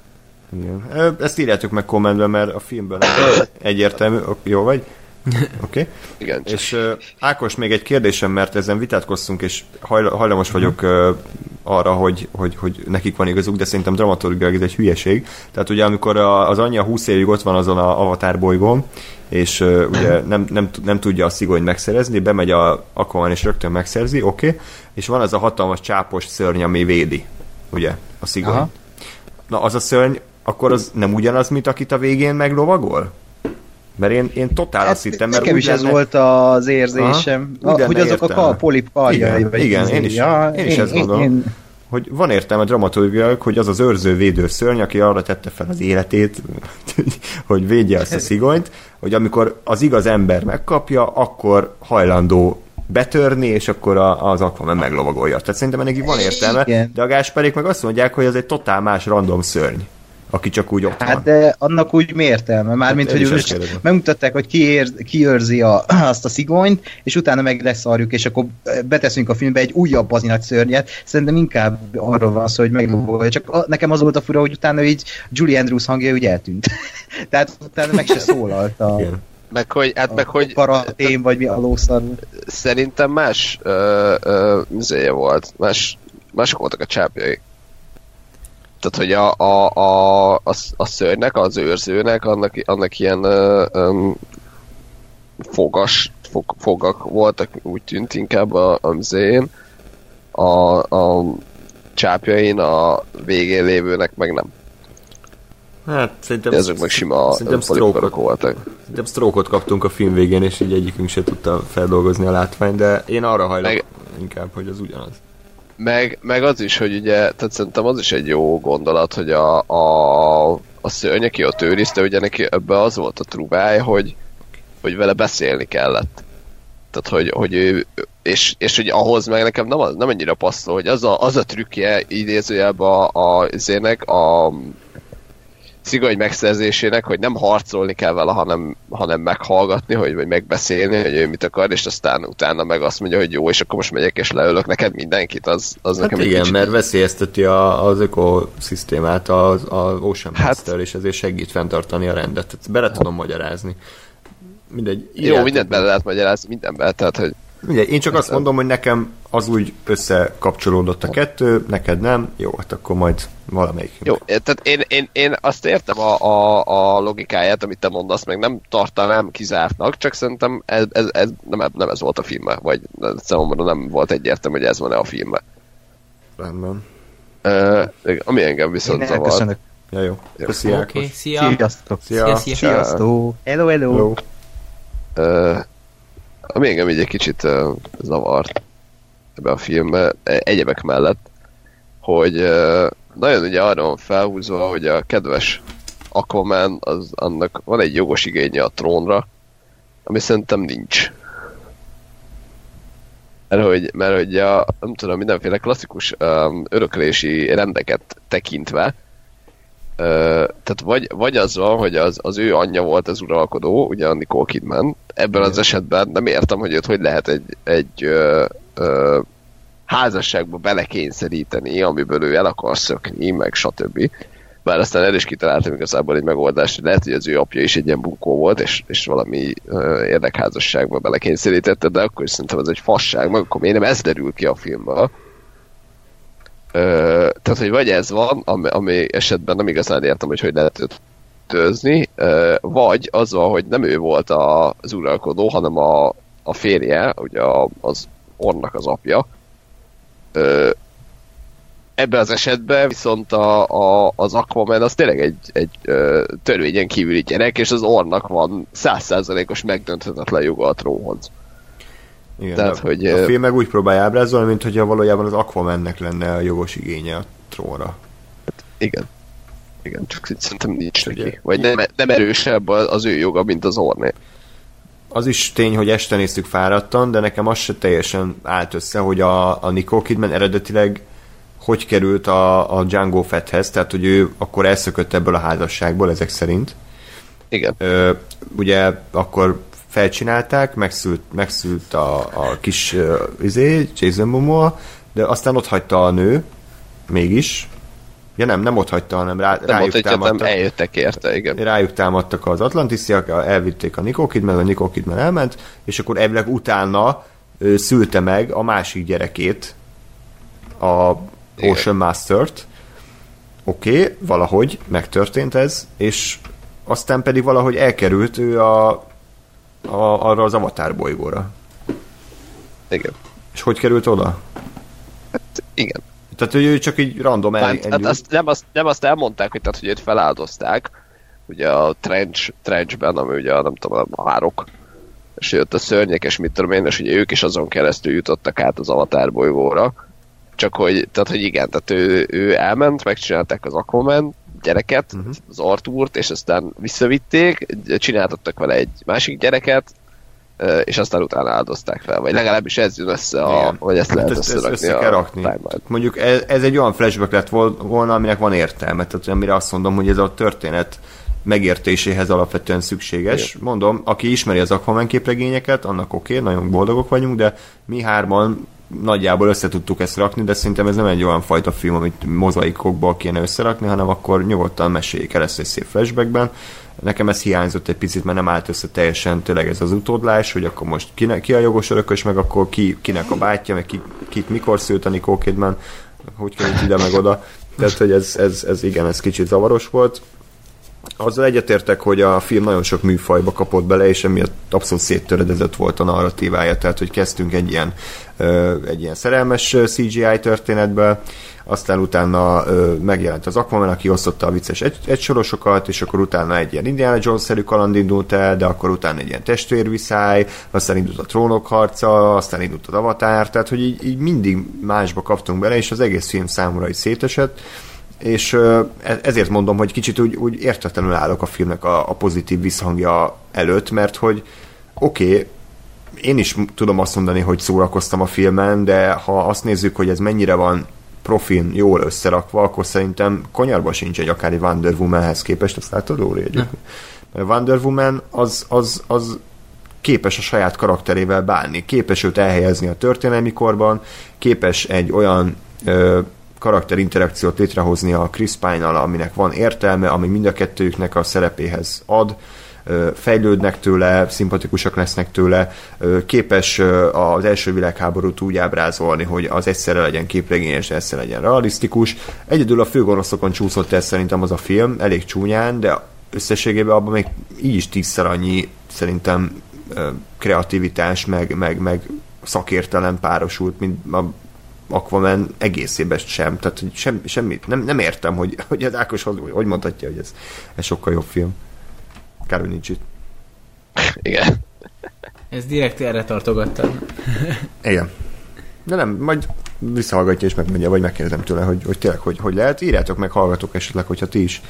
S1: igen. Ezt írjátok meg kommentben, mert a filmből nem [coughs] egyértelmű. Jó vagy? [laughs] Oké. Okay.
S4: Igen, csak
S1: És uh, Ákos, még egy kérdésem, mert ezen vitatkoztunk, és hajla, hajlamos vagyok uh, arra, hogy, hogy, hogy nekik van igazuk, de szerintem dramaturgilag ez egy hülyeség. Tehát ugye amikor a, az anyja 20 évig ott van azon a Avatar bolygón, és uh, ugye nem, nem, nem tudja a szigonyt megszerezni, bemegy a Aquaman és rögtön megszerzi, oké, okay, és van az a hatalmas csápos szörny, ami védi, ugye, a szigonyt.
S2: Aha.
S1: Na az a szörny, akkor az nem ugyanaz, mint akit a végén meglovagol? Mert én, én totál azt hittem, mert
S2: Hát, Nekem is ez
S1: lenne-
S2: volt az érzésem,
S1: Aha.
S2: A, hogy azok a
S1: értelme.
S2: kal, polip karjai.
S1: Igen, igen,
S2: izé.
S1: én is-
S2: ja,
S1: én is ezt gondolom. hogy van értelme dramaturgiailag, hogy az az őrző védő szörny, aki arra tette fel az életét, [laughs] hogy védje azt a szigonyt, hogy amikor az igaz ember megkapja, akkor hajlandó betörni, és akkor a, az Aquaman meglovagolja. Tehát szerintem ennek van értelme,
S2: Igen.
S1: de a Gásperék meg azt mondják, hogy ez egy totál más random szörny, aki csak úgy ott
S2: Hát
S1: van.
S2: de annak úgy mi értelme? Mármint,
S1: Hát
S2: hogy most megmutatták, hogy ki, ér, ki őrzi a, [clears throat] azt a szigonyt, és utána meg leszarjuk, és akkor beteszünk a filmbe egy újabb bazinak szörnyet. Szerintem inkább arról van szó, hogy meglovagolja. Csak a, nekem az volt a fura, hogy utána így Julie Andrews hangja úgy eltűnt. [laughs] Tehát utána meg se szólalt a,
S1: Igen.
S4: meg hogy, hát meg
S2: a
S4: hogy
S2: karatén, vagy mi a lószar.
S4: szerintem más ö, ö, volt, más, mások voltak a csápjai. Tehát, hogy a, a, a, a, a szörnynek, az őrzőnek, annak, annak ilyen ö, ö, fogas, fog, fogak voltak, úgy tűnt inkább a, a műzéjén. A, a csápjain a végén lévőnek meg nem.
S1: Hát szerintem,
S4: Ezek meg sima
S1: stroke
S4: voltak.
S1: Szerintem stroke kaptunk a film végén, és így egyikünk se tudta feldolgozni a látványt, de én arra hajlok
S4: Meg-
S1: inkább, hogy az ugyanaz.
S4: Meg, meg az is, hogy ugye, tehát szerintem az is egy jó gondolat, hogy a, a, a szörny, aki ott őrizte, ugye neki ebbe az volt a trubája, hogy, hogy vele beszélni kellett. Tehát, hogy, hogy ő, és, és hogy ahhoz meg nekem nem, nem annyira passzol, hogy az a, az a trükkje idézőjelben a, a, zének, a szigony megszerzésének, hogy nem harcolni kell vele, hanem, hanem meghallgatni, hogy, vagy megbeszélni, hogy ő mit akar, és aztán utána meg azt mondja, hogy jó, és akkor most megyek és leölök neked mindenkit, az, az
S1: Hát
S4: nekem
S1: igen,
S4: kicsit-
S1: mert veszélyezteti a, az ökoszisztémát az, az Ocean
S4: Hát-
S1: Master, és ezért segít fenntartani a rendet. Tehát bele tudom magyarázni. Mindegy.
S4: Jó, mindent bele lehet magyarázni, mindenbe, tehát, hogy
S1: Mindegy, én csak azt mondom, hogy nekem az úgy összekapcsolódott a kettő, neked nem, jó, hát akkor majd valamelyik.
S4: jó, tehát én, én, én azt értem a, a, a logikáját, amit te mondasz, meg nem tartanám kizártnak, csak szerintem ez, ez, ez nem, nem ez volt a filmben, vagy számomra nem volt egyértelmű, hogy ez van-e a filmben.
S1: Rendben.
S4: Uh, ami engem viszont
S2: Én
S4: zavar.
S2: elköszönök.
S1: Ja, jó. Köszi, Ákos.
S3: szia!
S2: Sziasztok.
S1: Szia.
S3: Szia, szia.
S2: Sziasztok. Hello, hello.
S1: Hello.
S4: Uh, ami engem így egy kicsit uh, zavart ebbe a filmbe, e- egyebek mellett, hogy uh, nagyon ugye arra van felhúzva, hogy a kedves Aquaman, az, annak van egy jogos igénye a trónra, ami szerintem nincs. Mert hogy, mert hogy a, nem tudom, mindenféle klasszikus um, öröklési rendeket tekintve, tehát vagy, vagy az van, hogy az, az ő anyja volt az uralkodó, ugye a Nicole Kidman. Ebben az esetben nem értem, hogy őt hogy lehet egy, egy ö, ö, házasságba belekényszeríteni, amiből ő el akar szökni, meg stb. Bár aztán el is kitaláltam igazából egy megoldást, hogy lehet, hogy az ő apja is egy ilyen bunkó volt, és, és valami ö, érdekházasságba belekényszerítette, de akkor is szerintem ez egy fasság, meg akkor miért nem ez derül ki a filmből. Tehát, hogy vagy ez van, ami, ami esetben nem igazán értem, hogy hogy lehet őt tőzni, vagy az van, hogy nem ő volt a, az uralkodó, hanem a, a férje, ugye az Ornak az apja. Ö, ebben az esetben viszont a, a, az Aquaman az tényleg egy, egy ö, törvényen kívüli gyerek, és az Ornak van százszázalékos megdönthetetlen joga a trónhoz.
S1: Igen,
S4: Tehát, hogy,
S1: a film meg úgy próbálja ábrázolni, mint hogyha valójában az Aquamannek lenne a jogos igénye a trónra.
S4: Igen. Igen, csak szerintem nincs
S1: Ugye?
S4: neki. Vagy nem, nem erősebb az az ő joga, mint az Orné.
S1: Az is tény, hogy este néztük fáradtan, de nekem az se teljesen állt össze, hogy a, a Nicole Kidman eredetileg hogy került a, a Django Fetthez, tehát hogy ő akkor elszökött ebből a házasságból ezek szerint.
S4: Igen.
S1: Ö, ugye akkor felcsinálták, megszült, megszült a, a kis uh, izé, Jason Momoa, de aztán ott hagyta a nő, mégis. Ja nem, nem ott hagyta, hanem rá,
S4: Nem
S1: rájuk
S4: mondta, hogy nem
S1: támadtak.
S4: eljöttek érte, igen.
S1: Rájuk támadtak az atlantisziak, elvitték a Nicole Kidman, a Nicole Kidman elment, és akkor elvileg utána ö, szülte meg a másik gyerekét, a
S4: Igen.
S1: Ocean Master-t. Oké, okay, valahogy megtörtént ez, és aztán pedig valahogy elkerült ő a, a, arra az Avatar bolygóra.
S4: Igen.
S1: És hogy került oda?
S4: Igen.
S1: Tehát, hogy ő csak így random el,
S4: Hát, hát azt, nem, azt, nem azt elmondták, hogy, tehát, hogy őt feláldozták, ugye a trench, trenchben, ami ugye a, nem tudom, a hárok, és jött a szörnyek, és mit tudom én, és ugye ők is azon keresztül jutottak át az Avatar bolygóra. Csak hogy, tehát, hogy igen, tehát ő, ő elment, megcsinálták az Aquaman gyereket, uh-huh. az Artúrt, és aztán visszavitték, csináltattak vele egy másik gyereket, és aztán utána áldozták fel, vagy legalábbis ez jön össze, a,
S1: Igen.
S4: vagy ezt lehet
S1: Hát ezt, ezt össze kell rakni. Mondjuk ez, ez egy olyan flashback lett vol- volna, aminek van értelme. Tehát amire azt mondom, hogy ez a történet megértéséhez alapvetően szükséges.
S4: Igen.
S1: Mondom, aki ismeri az Aquaman képregényeket, annak oké, okay, nagyon boldogok vagyunk, de mi hárman nagyjából össze tudtuk ezt rakni, de szerintem ez nem egy olyan fajta film, amit mozaikokból kéne összerakni, hanem akkor nyugodtan meséljék el ezt egy szép flashbackben. Nekem ez hiányzott egy picit, mert nem állt össze teljesen tényleg ez az utódlás, hogy akkor most ki, ki a jogos örökös, meg akkor ki, kinek a bátyja, meg ki, kit mikor szült a Kidman, hogy került ide meg oda. Tehát, hogy ez, ez, ez igen, ez kicsit zavaros volt. Azzal egyetértek, hogy a film nagyon sok műfajba kapott bele, és emiatt abszolút széttöredezett volt a narratívája, tehát hogy kezdtünk egy ilyen, egy ilyen szerelmes CGI történetbe, aztán utána megjelent az Aquaman, aki osztotta a vicces egy, egysorosokat, és akkor utána egy ilyen Indiana Jones-szerű kaland indult el, de akkor utána egy ilyen testvérviszály, aztán indult a trónok harca, aztán indult az Avatar, tehát hogy így, így mindig másba kaptunk bele, és az egész film számomra is szétesett, és e- ezért mondom, hogy kicsit úgy, úgy értetlenül állok a filmnek a, a pozitív visszhangja előtt, mert hogy oké, okay, én is tudom azt mondani, hogy szórakoztam a filmen, de ha azt nézzük, hogy ez mennyire van profin, jól összerakva, akkor szerintem konyarba sincs egy akár egy Wonder Womanhez képest, azt látod, Óri, egyébként? Mert Wonder Woman az, az, az képes a saját karakterével bánni, képes őt elhelyezni a történelmi korban, képes egy olyan ö, karakterinterakciót létrehozni a Chris Pine-nal, aminek van értelme, ami mind a kettőjüknek a szerepéhez ad, fejlődnek tőle, szimpatikusak lesznek tőle, képes az első világháborút úgy ábrázolni, hogy az egyszerre legyen képregényes, egyszerre legyen realisztikus. Egyedül a főgonoszokon csúszott el szerintem az a film, elég csúnyán, de összességében abban még így is tízszer annyi szerintem kreativitás, meg, meg, meg szakértelem párosult, mint a Aquaman egészében sem. Tehát hogy sem, semmit. Nem, nem értem, hogy, hogy az Ákos hogy, hogy mondhatja, hogy ez, ez sokkal jobb film. Kár, hogy nincs itt.
S4: Igen.
S3: Ez direkt erre tartogattad.
S1: Igen. De nem, majd visszahallgatja és megmondja, vagy megkérdezem tőle, hogy, hogy tényleg, hogy, hogy lehet. Írjátok meg, hallgatok esetleg, hogyha ti is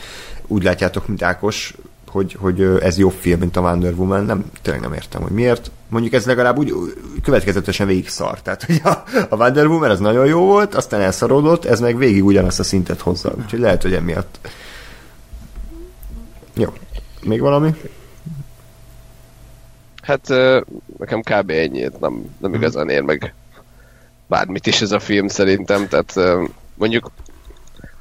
S1: úgy látjátok, mint Ákos, hogy, hogy ez jobb film, mint a Wonder Woman. Nem, tényleg nem értem, hogy miért. Mondjuk ez legalább úgy következetesen végig szar. Tehát, hogy a, a Wonder Woman az nagyon jó volt, aztán elszarodott, ez meg végig ugyanazt a szintet hozza. Úgyhogy lehet, hogy emiatt. Jó. Még valami?
S4: Hát nekem kb. ennyit nem, nem igazán ér meg bármit is ez a film szerintem, tehát mondjuk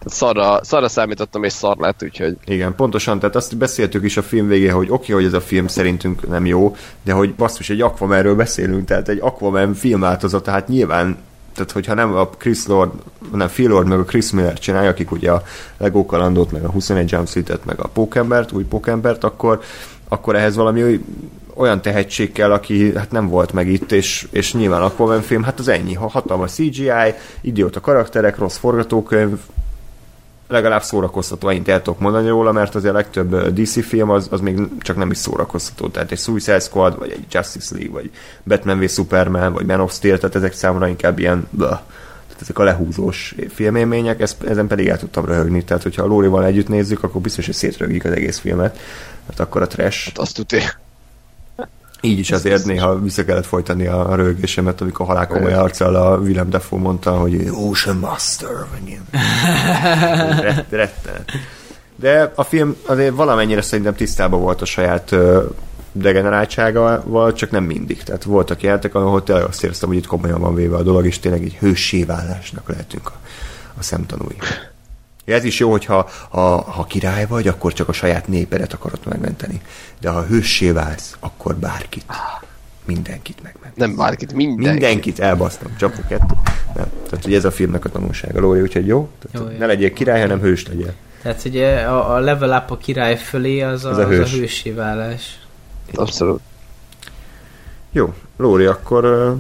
S4: szarra, szarra számítottam és szar lett, úgyhogy
S1: Igen, pontosan, tehát azt beszéltük is a film végén, hogy oké, okay, hogy ez a film szerintünk nem jó, de hogy basszus, egy Aquamanről beszélünk, tehát egy Aquaman filmváltozata, hát nyilván tehát hogyha nem a Chris Lord, nem Phil Lord, meg a Chris Miller csinálja, akik ugye a Lego kalandot, meg a 21 Jump Street-et, meg a Pókembert, új Pókembert, akkor, akkor ehhez valami oly- olyan tehetség kell, aki hát nem volt meg itt, és, és nyilván Aquaman film, hát az ennyi, ha hatalmas CGI, idióta karakterek, rossz forgatókönyv, legalább szórakoztató, ennyit el tudok mondani róla, mert azért a legtöbb DC film az, az még csak nem is szórakoztató. Tehát egy Suicide Squad, vagy egy Justice League, vagy Batman v Superman, vagy Man of Steel, tehát ezek számomra inkább ilyen blah. Tehát ezek a lehúzós filmélmények, ezt, ezen pedig el tudtam röhögni. Tehát, hogyha a Lórival együtt nézzük, akkor biztos, hogy szétrögjük az egész filmet, mert akkor a trash.
S4: hát azt tudja.
S1: Így is azért néha vissza kellett folytani a rögésemet, amikor halálkomoly arccal a Willem Dafoe mondta, hogy Ocean Master, vagy ilyen. [laughs] Rett, rettenet. De a film azért valamennyire szerintem tisztában volt a saját degeneráltságával, csak nem mindig. Tehát voltak jelentek, ahol tényleg azt éreztem, hogy itt komolyan van véve a dolog, és tényleg egy hőssé válásnak lehetünk a, a szemtanúi. Ez is jó, hogyha ha, ha király vagy, akkor csak a saját népedet akarod megmenteni. De ha hőssé válsz, akkor bárkit. Mindenkit megment.
S4: Nem bárkit, mindenkit.
S1: Mindenkit elbasztam, csapok kettő. Nem. Tehát, hogy ez a filmnek a tanulsága, Lóri, úgyhogy jó? Tehát,
S3: Jó, jó.
S1: ne legyél király, hanem hős legyél.
S3: Tehát ugye a, a level up a király fölé az a,
S1: Ez
S3: az
S1: a
S3: a,
S1: hős.
S3: hősé válás.
S4: Abszolút.
S1: Jó, Lóri, akkor uh,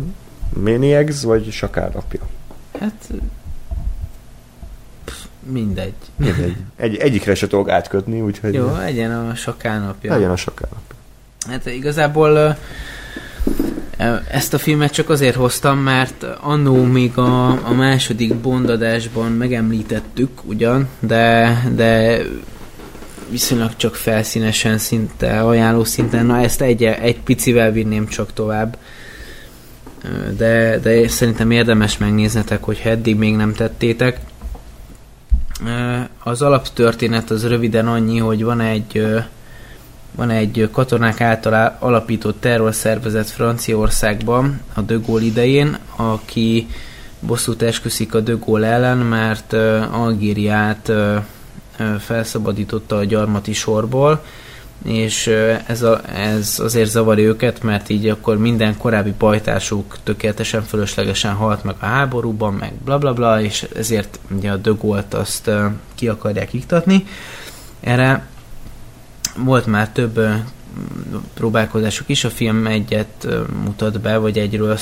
S1: Maniacs vagy Sakár apja?
S3: Hát mindegy.
S1: Mindegy. Egy, egyikre se tudok átkötni, úgyhogy
S3: Jó, legyen a sokánapja.
S1: legyen a Sakár apja.
S3: Hát igazából ezt a filmet csak azért hoztam, mert annó még a, a második bondadásban megemlítettük ugyan, de, de viszonylag csak felszínesen, szinte ajánló szinten, na ezt egy, egy picivel vinném csak tovább. De, de szerintem érdemes megnéznetek, hogyha eddig még nem tettétek. Az alaptörténet az röviden annyi, hogy van egy van egy katonák által alapított terrorszervezet Franciaországban a De Gaulle idején, aki bosszút esküszik a De Gaulle ellen, mert Algériát felszabadította a gyarmati sorból, és ez, a, ez azért zavarja őket, mert így akkor minden korábbi pajtásuk tökéletesen fölöslegesen halt meg a háborúban, meg bla bla bla, és ezért ugye a Gaulle-t azt ki akarják iktatni. Erre volt már több próbálkozásuk is, a film egyet mutat be, vagy egyről,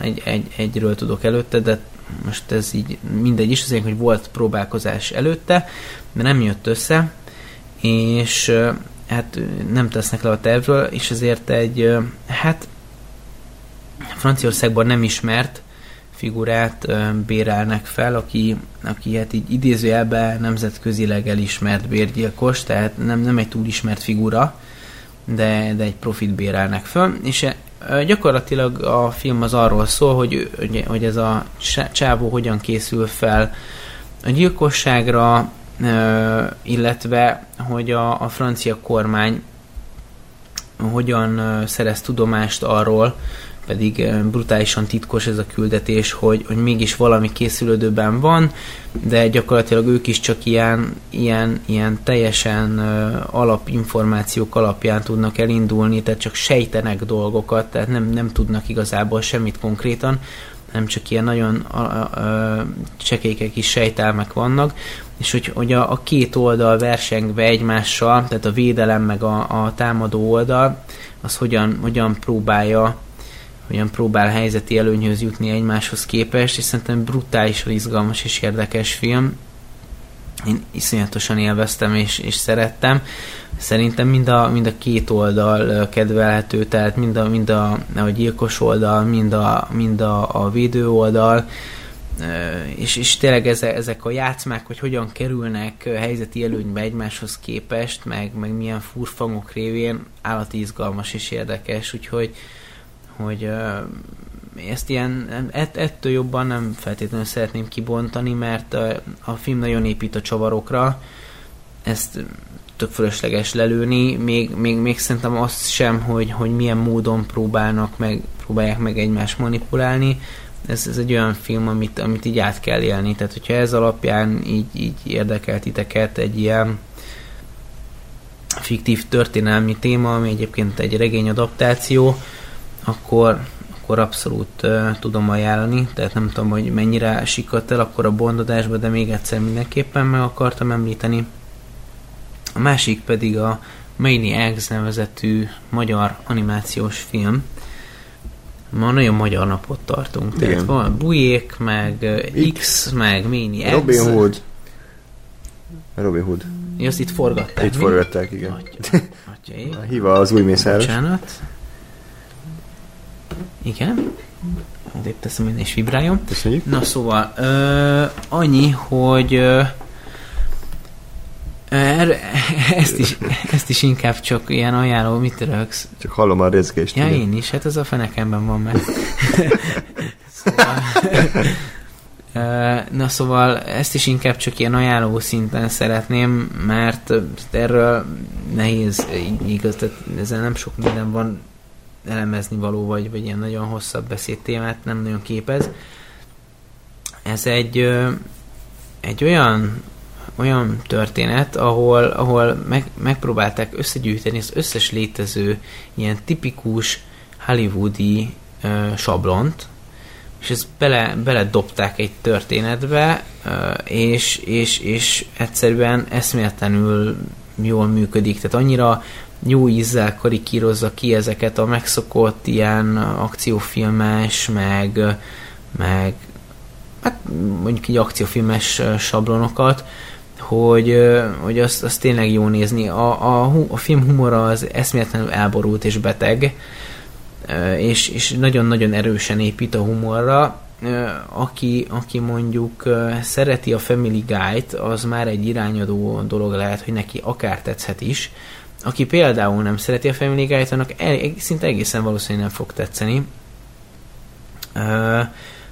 S3: egy, egy, egyről tudok előtte, de most ez így mindegy is, azért, hogy volt próbálkozás előtte, de nem jött össze, és hát nem tesznek le a tervről, és ezért egy, hát Franciaországban nem ismert figurát bérelnek fel, aki, aki hát így idézőjelben nemzetközileg elismert bérgyilkos, tehát nem, nem egy túl ismert figura, de, de egy profit bérelnek föl, és gyakorlatilag a film az arról szól, hogy, hogy, ez a csá- csávó hogyan készül fel a gyilkosságra, illetve hogy a, a francia kormány hogyan szerez tudomást arról, pedig brutálisan titkos ez a küldetés, hogy, hogy mégis valami készülődőben van, de gyakorlatilag ők is csak ilyen, ilyen, ilyen teljesen alapinformációk alapján tudnak elindulni, tehát csak sejtenek dolgokat, tehát nem, nem tudnak igazából semmit konkrétan, nem csak ilyen nagyon csekélyek is sejtelmek vannak, és hogy, hogy a, a két oldal versengve egymással, tehát a védelem meg a, a támadó oldal, az hogyan, hogyan próbálja hogyan próbál helyzeti előnyhöz jutni egymáshoz képest, és szerintem brutálisan izgalmas és érdekes film. Én iszonyatosan élveztem és, és szerettem. Szerintem mind a, mind a két oldal kedvelhető, tehát mind a, mind a, a gyilkos oldal, mind a, mind a, a védő oldal, és, és tényleg ezek, a játszmák, hogy hogyan kerülnek helyzeti előnybe egymáshoz képest, meg, meg milyen furfangok révén állati izgalmas és érdekes, úgyhogy hogy ezt ilyen, ett, ettől jobban nem feltétlenül szeretném kibontani, mert ö, a film nagyon épít a csavarokra, ezt tök fölösleges lelőni, még, még, még szerintem azt sem, hogy, hogy milyen módon próbálnak meg, próbálják meg egymást manipulálni, ez, ez egy olyan film, amit, amit így át kell élni, tehát hogyha ez alapján így, így érdekel titeket egy ilyen fiktív történelmi téma, ami egyébként egy regény adaptáció, akkor, akkor abszolút uh, tudom ajánlani, tehát nem tudom, hogy mennyire sikadt el akkor a bondadásba, de még egyszer mindenképpen meg akartam említeni. A másik pedig a Maniacs nevezetű magyar animációs film. Ma nagyon magyar napot tartunk, tehát
S1: Igen.
S3: van Bujék, meg uh, X, meg Maniacs.
S1: Robin Hood. Robin Hood.
S3: Ja, azt itt forgatták.
S1: Itt
S3: mi?
S1: forgatták, igen.
S3: Atya, [laughs] atya,
S1: Híva az új mészáros.
S3: Bocsánat. Igen. Odébb teszem, hogy ne is vibráljon.
S1: Köszönjük.
S3: Na szóval, ö, annyi, hogy ö, ezt, is, ezt is inkább csak ilyen ajánló, mit rögsz?
S1: Csak hallom a rezgést.
S3: Ja,
S1: ugye?
S3: én is, hát ez a fenekemben van meg. szóval, [laughs] Na szóval ezt is inkább csak ilyen ajánló szinten szeretném, mert erről nehéz igaz, tehát ezzel nem sok minden van elemezni való, vagy, vagy ilyen nagyon hosszabb beszédtémát nem nagyon képez. Ez egy, egy olyan olyan történet, ahol, ahol meg, megpróbálták összegyűjteni az összes létező ilyen tipikus hollywoodi ö, sablont, és ezt bele, bele dobták egy történetbe, ö, és, és, és egyszerűen eszméletlenül jól működik, tehát annyira jó ízzel karikírozza ki ezeket a megszokott ilyen akciófilmes, meg, meg hát mondjuk egy akciófilmes sablonokat, hogy, hogy azt, azt tényleg jó nézni. A, a, a film humora az eszméletlenül elborult és beteg, és, és nagyon-nagyon erősen épít a humorra. Aki, aki mondjuk szereti a Family Guy-t, az már egy irányadó dolog lehet, hogy neki akár tetszhet is. Aki például nem szereti a Family Guy-t, annak el, szinte egészen valószínűleg nem fog tetszeni.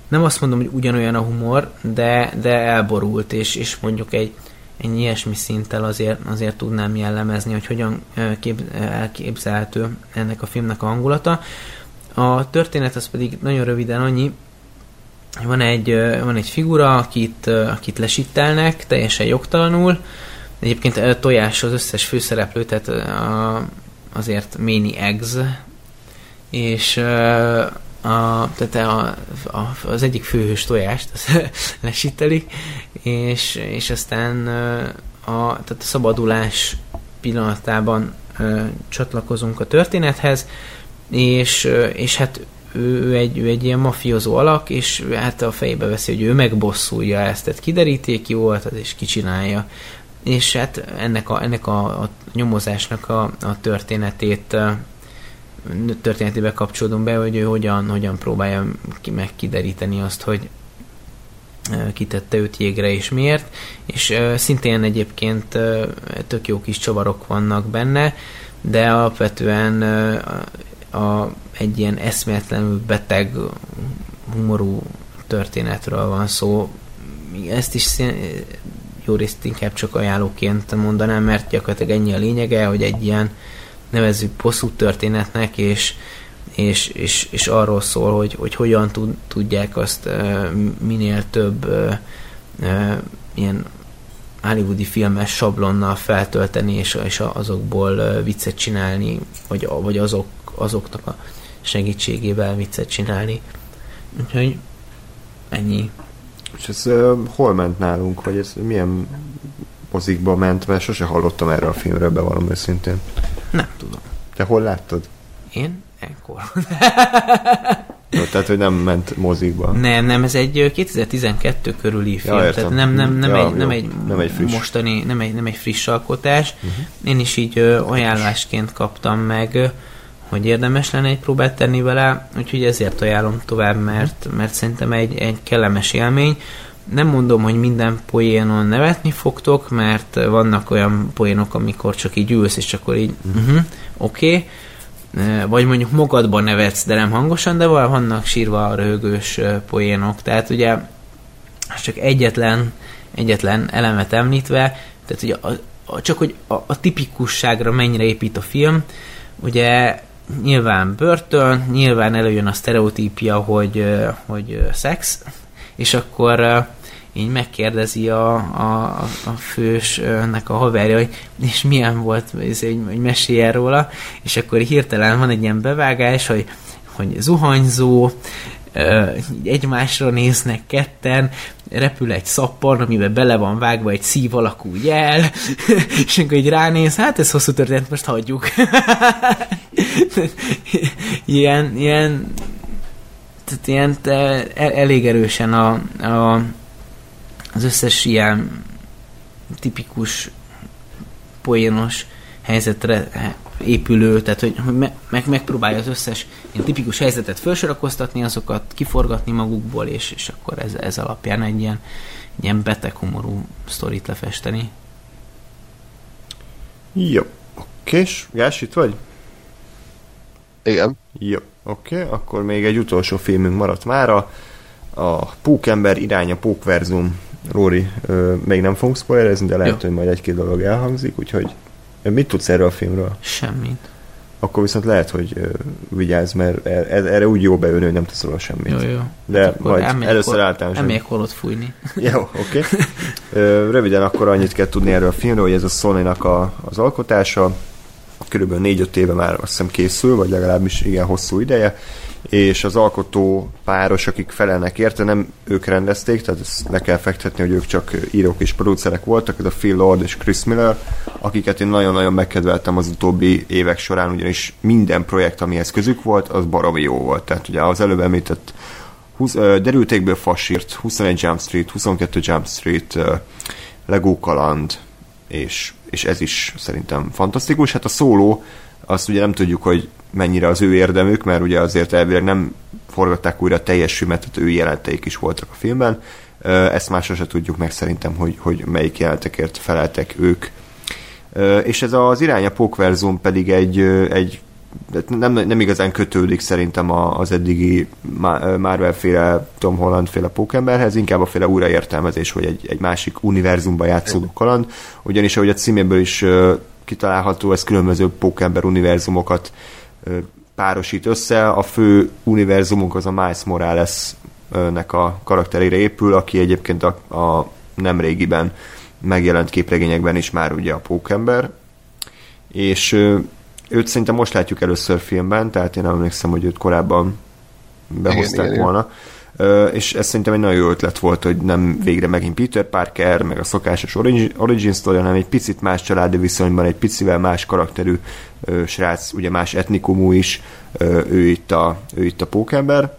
S3: Nem azt mondom, hogy ugyanolyan a humor, de, de elborult, és, és mondjuk egy, egy ilyesmi szinttel azért, azért tudnám jellemezni, hogy hogyan kép, elképzelhető ennek a filmnek a hangulata. A történet az pedig nagyon röviden annyi, van egy, van egy figura, akit, akit lesittelnek, teljesen jogtalanul, Egyébként tojás az összes főszereplő, tehát a, azért Mani Eggs, és a, tehát a, a, az egyik főhős tojást az [laughs] lesítelik, és, és aztán a, tehát a szabadulás pillanatában csatlakozunk a történethez, és, és hát ő, egy, ő egy ilyen mafiózó alak, és hát a fejébe veszi, hogy ő megbosszulja ezt, tehát kideríték jó volt, és kicsinálja. És hát ennek a, ennek a, a nyomozásnak a, a történetét történetébe kapcsolódunk be, hogy ő hogyan, hogyan próbálja ki, meg kideríteni azt, hogy kitette őt jégre és miért, és szintén egyébként tök jó kis csavarok vannak benne, de alapvetően a, egy ilyen eszméletlenül beteg humorú történetről van szó. Ezt is jó részt inkább csak ajánlóként mondanám, mert gyakorlatilag ennyi a lényege, hogy egy ilyen nevezzük bosszú történetnek, és, és, és, és arról szól, hogy, hogy hogyan tud, tudják azt minél több ilyen hollywoodi filmes sablonnal feltölteni, és, és azokból viccet csinálni, vagy, vagy azok, azoknak a segítségével viccet csinálni. Úgyhogy ennyi.
S1: És ez uh, hol ment nálunk, vagy ez milyen mozikba ment, mert sose hallottam erről a filmről, bevallom őszintén.
S3: Nem tudom.
S1: Te hol láttad?
S3: Én? Ekkor.
S1: Jó, tehát, hogy nem ment mozikba.
S3: Nem, nem, ez egy ö, 2012 körüli film,
S1: értem.
S3: tehát nem, nem, nem,
S1: Ja,
S3: egy, nem,
S1: jó.
S3: egy,
S1: Nem egy friss.
S3: mostani, nem egy, nem egy friss alkotás. Uh-huh. Én is így ö, ajánlásként kaptam meg, ö, hogy érdemes lenne egy próbát tenni vele, úgyhogy ezért ajánlom tovább, mert, mert szerintem egy, egy kellemes élmény. Nem mondom, hogy minden poénon nevetni fogtok, mert vannak olyan poénok, amikor csak így ülsz, és akkor így, uh-huh, oké, okay. vagy mondjuk magadban nevetsz, de nem hangosan, de vannak sírva röhögős poénok. Tehát ugye csak egyetlen, egyetlen elemet említve, tehát ugye a, a, csak hogy a, a tipikusságra mennyire épít a film, ugye nyilván börtön, nyilván előjön a sztereotípia, hogy, hogy szex, és akkor így megkérdezi a, a, a fősnek a haverja, hogy és milyen volt, ez egy, hogy meséljen róla, és akkor hirtelen van egy ilyen bevágás, hogy, hogy zuhanyzó, egymásra néznek ketten, repül egy szappan, amiben bele van vágva egy szív alakú jel, [laughs] és akkor így ránéz, hát ez hosszú történet, most hagyjuk. [laughs] ilyen, ilyen tehát ilyen te, el, elég erősen a, a, az összes ilyen tipikus poénos helyzetre épülő, tehát hogy hogy me, meg, megpróbálja az összes ilyen tipikus helyzetet felsorakoztatni, azokat kiforgatni magukból, és, és akkor ez, ez alapján egy ilyen, egy ilyen beteg humorú sztorit lefesteni.
S1: Jó, oké, és Gás, itt vagy?
S4: Igen.
S1: Jó, oké, akkor még egy utolsó filmünk maradt mára. A Pókember iránya Pókverzum. Róri, ö, még nem fogunk spoilerezni, de lehet,
S3: Jó.
S1: hogy majd egy-két dolog elhangzik, úgyhogy mit tudsz erről a filmről?
S3: Semmit.
S1: Akkor viszont lehet, hogy vigyázz, mert e- e- erre úgy jó beülni, hogy nem tesz róla semmit.
S3: Jó, jó.
S1: De
S3: Akkor
S1: majd
S3: elmegyek
S1: először általánosan.
S3: Elmegyek holott fújni. [laughs]
S1: Jó, oké. Ö, Röviden akkor annyit kell tudni erről a filmről, hogy ez a sony a, az alkotása, körülbelül 4-5 éve már azt hiszem készül, vagy legalábbis igen hosszú ideje, és az alkotó páros, akik felelnek érte, nem ők rendezték, tehát ezt le kell fektetni, hogy ők csak írók és producerek voltak, ez a Phil Lord és Chris Miller, akiket én nagyon-nagyon megkedveltem az utóbbi évek során, ugyanis minden projekt, amihez közük volt, az baromi jó volt. Tehát ugye az előbb említett 20, uh, derültékből fasírt, 21 Jump Street, 22 Jump Street, Lego kaland, és, és ez is szerintem fantasztikus. Hát a szóló, azt ugye nem tudjuk, hogy mennyire az ő érdemük, mert ugye azért elvileg nem forgatták újra teljes filmet, tehát ő jelenteik is voltak a filmben. Ezt már sose tudjuk meg szerintem, hogy, hogy melyik jelentekért feleltek ők. És ez az irány a Pókverzum pedig egy, egy nem, nem igazán kötődik szerintem az eddigi Marvel féle, Tom Holland féle pókemberhez, inkább a féle újraértelmezés, hogy egy, egy másik univerzumban játszódó kaland, ugyanis ahogy a címéből is kitalálható, ez különböző pókember univerzumokat ö, párosít össze. A fő univerzumunk az a Miles Morales ö, nek a karakterére épül, aki egyébként a, a nemrégiben megjelent képregényekben is már ugye a pókember, és őt szerintem most látjuk először filmben, tehát én emlékszem, hogy őt korábban behozták
S4: Igen, igen,
S1: volna. Ö, és ez szerintem egy nagyon jó ötlet volt, hogy nem végre megint Peter Parker, meg a szokásos origin, origin story, hanem egy picit más családi viszonyban, egy picivel más karakterű srác, ugye más etnikumú is, ő itt a, ő itt a pókember.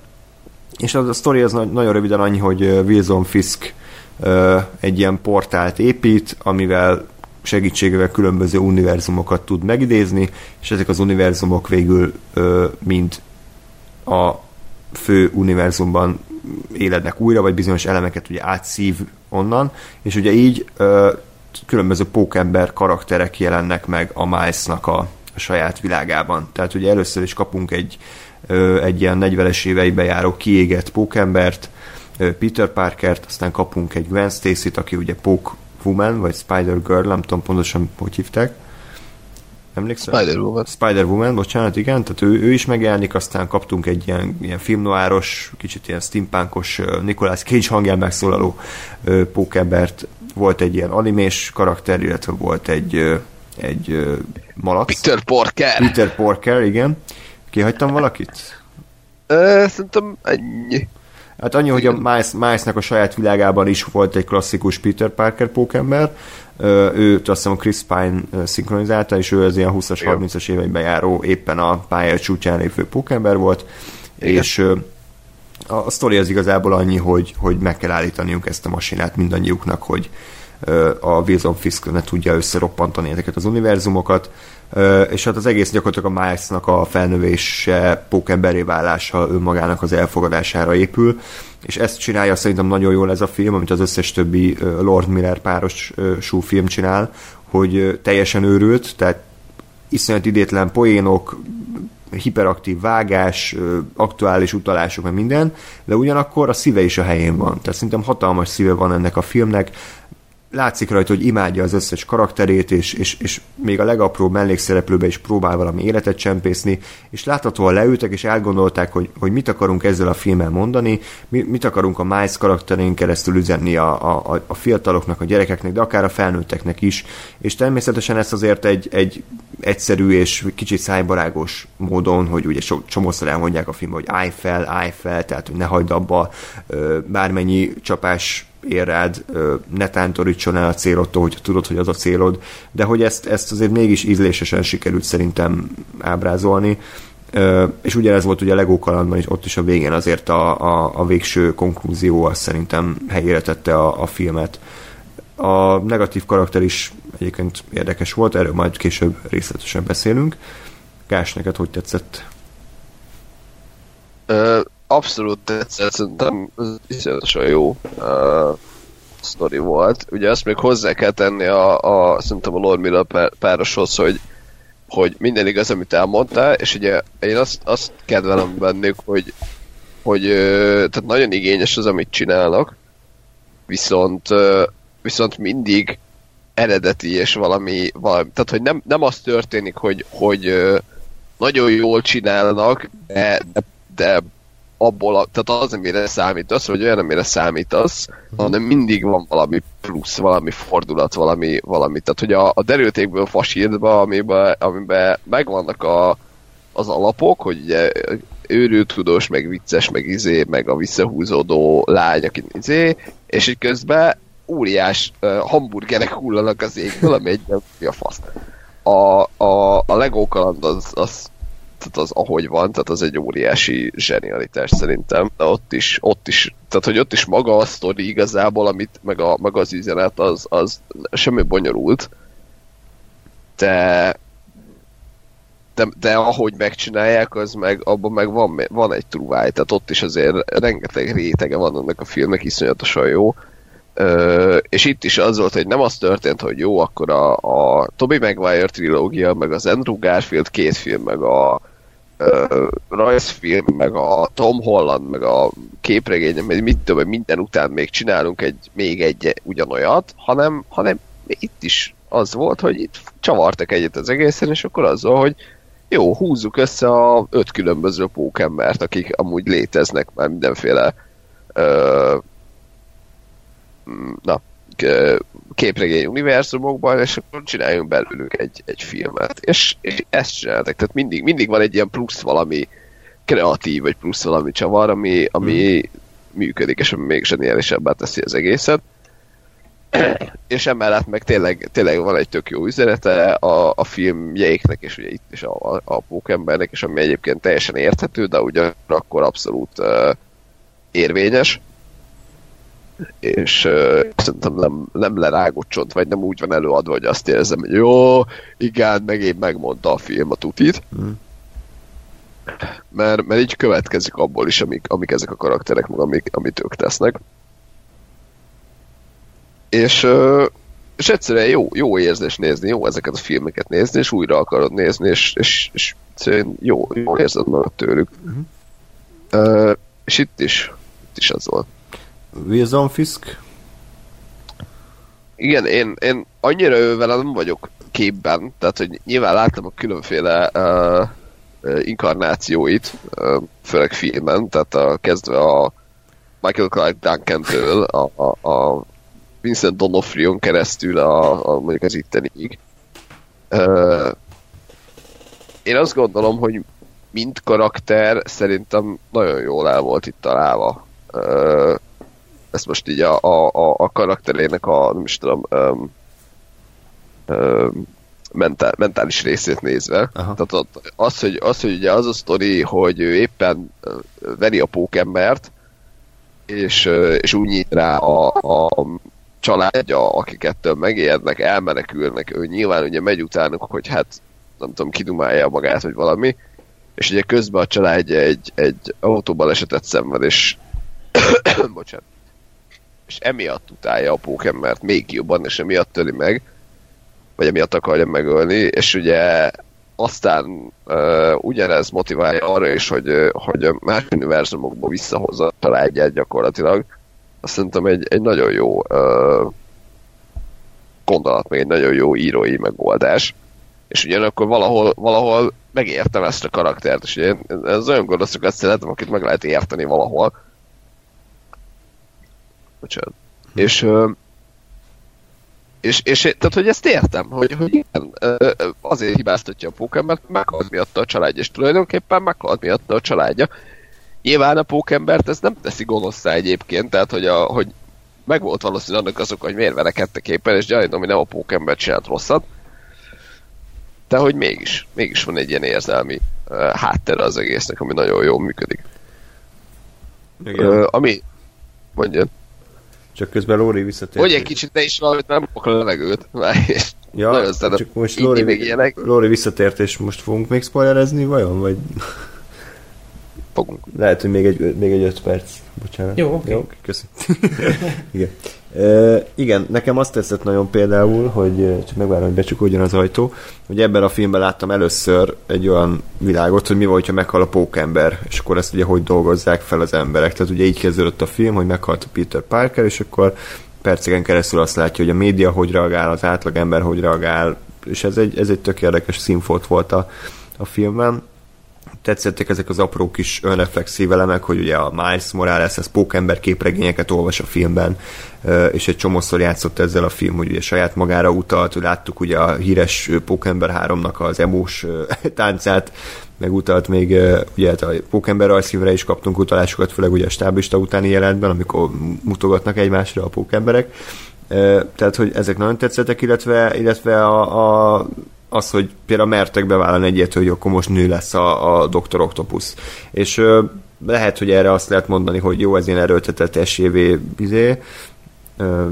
S1: És az a sztori az na- nagyon röviden annyi, hogy Wilson Fisk egy ilyen portált épít, amivel segítségével különböző univerzumokat tud megidézni, és ezek az univerzumok végül mind a fő univerzumban élednek újra, vagy bizonyos elemeket ugye átszív onnan, és ugye így ö, különböző pókember karakterek jelennek meg a Miles-nak a, a saját világában. Tehát ugye először is kapunk egy, ö, egy ilyen 40-es éveibe járó kiégett pókembert, ö, Peter Parkert, aztán kapunk egy Gwen Stacy-t, aki ugye Pók Woman, vagy Spider Girl, nem tudom pontosan, hogy hívták. Emlékszel?
S4: Spider-Woman.
S1: Spider-Woman, bocsánat, igen, tehát ő, ő is megjelenik, aztán kaptunk egy ilyen, ilyen filmnoáros, kicsit ilyen steampunkos Nicolas Cage hangján megszólaló pókembert, volt egy ilyen animés karakter, illetve volt egy, egy malac.
S4: Peter Parker.
S1: Peter Porker, igen. Kihagytam valakit?
S4: Ö, Szerintem ennyi.
S1: Hát annyi, hogy a Miles, Milesnek a saját világában is volt egy klasszikus Peter Parker pókember, őt azt hiszem a Chris Pine szinkronizálta, és ő az ilyen 20-as,
S4: Jó.
S1: 30-as években járó éppen a pálya csúcsán lévő pókember volt,
S4: Igen.
S1: és a, a sztori az igazából annyi, hogy, hogy meg kell állítaniuk ezt a masinát mindannyiuknak, hogy a Wilson Fisk ne tudja összeroppantani ezeket az univerzumokat, és hát az egész gyakorlatilag a Milesnak a felnövése, pókemberé válása önmagának az elfogadására épül, és ezt csinálja szerintem nagyon jól ez a film, amit az összes többi Lord Miller páros sú film csinál, hogy teljesen őrült, tehát iszonyat idétlen poénok, hiperaktív vágás, aktuális utalások, meg minden, de ugyanakkor a szíve is a helyén van. Tehát szerintem hatalmas szíve van ennek a filmnek, látszik rajta, hogy imádja az összes karakterét, és, és, és még a legapróbb mellékszereplőbe is próbál valami életet csempészni, és láthatóan leültek, és elgondolták, hogy, hogy mit akarunk ezzel a filmmel mondani, mi, mit akarunk a Miles karakterén keresztül üzenni a, a, a fiataloknak, a gyerekeknek, de akár a felnőtteknek is, és természetesen ezt azért egy, egy egyszerű és kicsit szájbarágos módon, hogy ugye so, csomószor elmondják a filmben, hogy állj fel, állj fel, tehát hogy ne hagyd abba, bármennyi csapás rád, ne tántorítson el a célodtól, hogy tudod, hogy az a célod, de hogy ezt, ezt azért mégis ízlésesen sikerült szerintem ábrázolni, és ugyanez volt ugye a Lego kalandban is, ott is a végén azért a, a, a végső konklúzió az szerintem helyére tette a, a filmet. A negatív karakter is egyébként érdekes volt, erről majd később részletesen beszélünk. Gás, neked hogy tetszett?
S4: Abszolút tetszett, szerintem ez iszonyatosan jó. Ö, sztori volt. Ugye azt még hozzá kell tenni a, a szerintem a Lord Miller pár, pároshoz, hogy, hogy minden igaz, amit elmondtál, és ugye én azt, azt kedvelem bennük, hogy, hogy tehát nagyon igényes az, amit csinálnak, viszont, viszont mindig eredeti és valami, valami tehát hogy nem, nem az történik, hogy, hogy nagyon jól csinálnak, de, de, de abból, a, tehát az, amire számítasz, vagy olyan, amire számítasz, hanem mindig van valami plusz, valami fordulat, valami, valami. Tehát, hogy a, a derültékből fasírtba, amiben, amiben megvannak a, az alapok, hogy ugye őrültudós, meg vicces, meg izé, meg a visszahúzódó lány, aki izé, és így közben óriás uh, hamburgerek hullanak az égből, ami egy a fasz. A, a, a Lego kaland az, az tehát az ahogy van, tehát az egy óriási zsenialitás szerintem, de ott is, ott is, tehát hogy ott is maga a sztori igazából, amit, meg, a, meg az üzenet, az, az semmi bonyolult, de, de, de ahogy megcsinálják, az meg, abban meg van, van egy truváj, tehát ott is azért rengeteg rétege van annak a filmnek, iszonyatosan jó, És itt is az volt, hogy nem az történt, hogy jó, akkor a, a Tobey Maguire trilógia, meg az Andrew Garfield két film, meg a ö, rajzfilm, meg a Tom Holland, meg a képregény, meg mit tudom, minden után még csinálunk egy, még egy ugyanolyat, hanem, hanem itt is az volt, hogy itt csavartak egyet az egészen, és akkor az volt, hogy jó, húzzuk össze a öt különböző pókembert, akik amúgy léteznek már mindenféle na, képregény univerzumokban, és akkor csináljunk belőlük egy, egy filmet. És, és ezt csináltak. Tehát mindig, mindig van egy ilyen plusz valami kreatív, vagy plusz valami csavar, ami, ami hmm. működik, és ami még zseniálisabbá teszi az egészet. [clears throat] és emellett meg tényleg, tényleg van egy tök jó üzenete a, a filmjeiknek, és ugye itt is a, a, a pókembernek, és ami egyébként teljesen érthető, de ugyanakkor abszolút uh, érvényes és uh, szerintem nem, nem lerágott csont, vagy nem úgy van előadva, hogy azt érzem, hogy jó, igen, meg én megmondta a film a tutit. Mm. Mert, mert így következik abból is, amik, amik ezek a karakterek, meg amik, amit ők tesznek. És, uh, és egyszerűen jó, jó érzés nézni, jó ezeket a filmeket nézni, és újra akarod nézni, és, és, és jó, jó érzed magad tőlük. Mm-hmm. Uh, és itt is, itt is az volt.
S1: Wilson Fisk?
S4: Igen, én, én annyira ővel nem vagyok képben, tehát hogy nyilván láttam a különféle uh, inkarnációit, uh, főleg filmen, tehát a, kezdve a Michael Clark Duncan-től a, a, a Vincent Donofrion keresztül a, a mondjuk az itteniig. Uh, én azt gondolom, hogy mint karakter szerintem nagyon jól el volt itt találva. Uh, ezt most így a, a, a, karakterének a, nem is tudom, um, um, mentál, mentális részét nézve. Aha. Tehát az, hogy, az, hogy ugye az a sztori, hogy ő éppen veri a pókembert, és, és úgy nyit rá a, a családja, akik ettől megérnek, elmenekülnek, ő nyilván ugye megy utánuk, hogy hát nem tudom, kidumálja magát, vagy valami, és ugye közben a családja egy, egy autóbalesetet szenved, és [coughs] bocsánat, és emiatt utálja a pókembert még jobban, és emiatt töli meg, vagy emiatt akarja megölni, és ugye aztán uh, ugyanez motiválja arra is, hogy, hogy más univerzumokból visszahozza a családját gyakorlatilag. Azt szerintem egy, egy nagyon jó uh, gondolat, meg egy nagyon jó írói megoldás. És ugyanakkor valahol, valahol megértem ezt a karaktert, és én ez olyan gondoszokat szeretem, akit meg lehet érteni valahol, Bocsánat. Hm. És, és, és, tehát, hogy ezt értem, hogy, hogy igen, azért hibáztatja a pókembert, meghalt miatta a családja, és tulajdonképpen meghalt miatta a családja. Nyilván a pókembert ez nem teszi gonoszszá egyébként, tehát, hogy, a, hogy meg volt valószínűleg annak azok, hogy miért verekedtek éppen, és gyanítom, hogy nem a pókember csinált rosszat. De hogy mégis, mégis van egy ilyen érzelmi uh, háttere az egésznek, ami nagyon jól működik. Igen. Uh, ami, mondjad.
S1: Csak közben Lóri visszatért.
S4: Hogy egy kicsit te is valamit nem a levegőt.
S1: Ja, nagyon csak most Lóri, még ilyenek. Lóri visszatért, és most fogunk még spoilerezni, vajon? Vagy...
S4: Fogunk.
S1: Lehet, hogy még egy, még egy öt perc. Bocsánat.
S3: Jó, oké. Okay.
S1: Jó, köszönöm. [laughs] Igen. Igen, nekem azt tetszett nagyon például, hogy csak megvárom, hogy becsukodjon az ajtó, hogy ebben a filmben láttam először egy olyan világot, hogy mi volt, ha meghal a pókember, és akkor ezt ugye hogy dolgozzák fel az emberek. Tehát ugye így kezdődött a film, hogy meghalt Peter Parker, és akkor perceken keresztül azt látja, hogy a média hogy reagál, az átlagember hogy reagál, és ez egy, ez egy tök érdekes színfolt volt a, a filmben tetszettek ezek az apró kis önreflexív elemek, hogy ugye a Miles Morales, ez pókember képregényeket olvas a filmben, és egy csomószor játszott ezzel a film, hogy ugye saját magára utalt, láttuk ugye a híres Pókember 3-nak az emós [laughs] táncát, meg utalt még, ugye hát a Pókember rajzfilmre is kaptunk utalásokat, főleg ugye a stáblista utáni jelentben, amikor mutogatnak egymásra a pókemberek. Tehát, hogy ezek nagyon tetszettek, illetve, illetve a, a az, hogy például mertek bevállalni egyet, hogy akkor most nő lesz a, a Dr. Octopus. És ö, lehet, hogy erre azt lehet mondani, hogy jó, ez ilyen erőltetett SJV izé,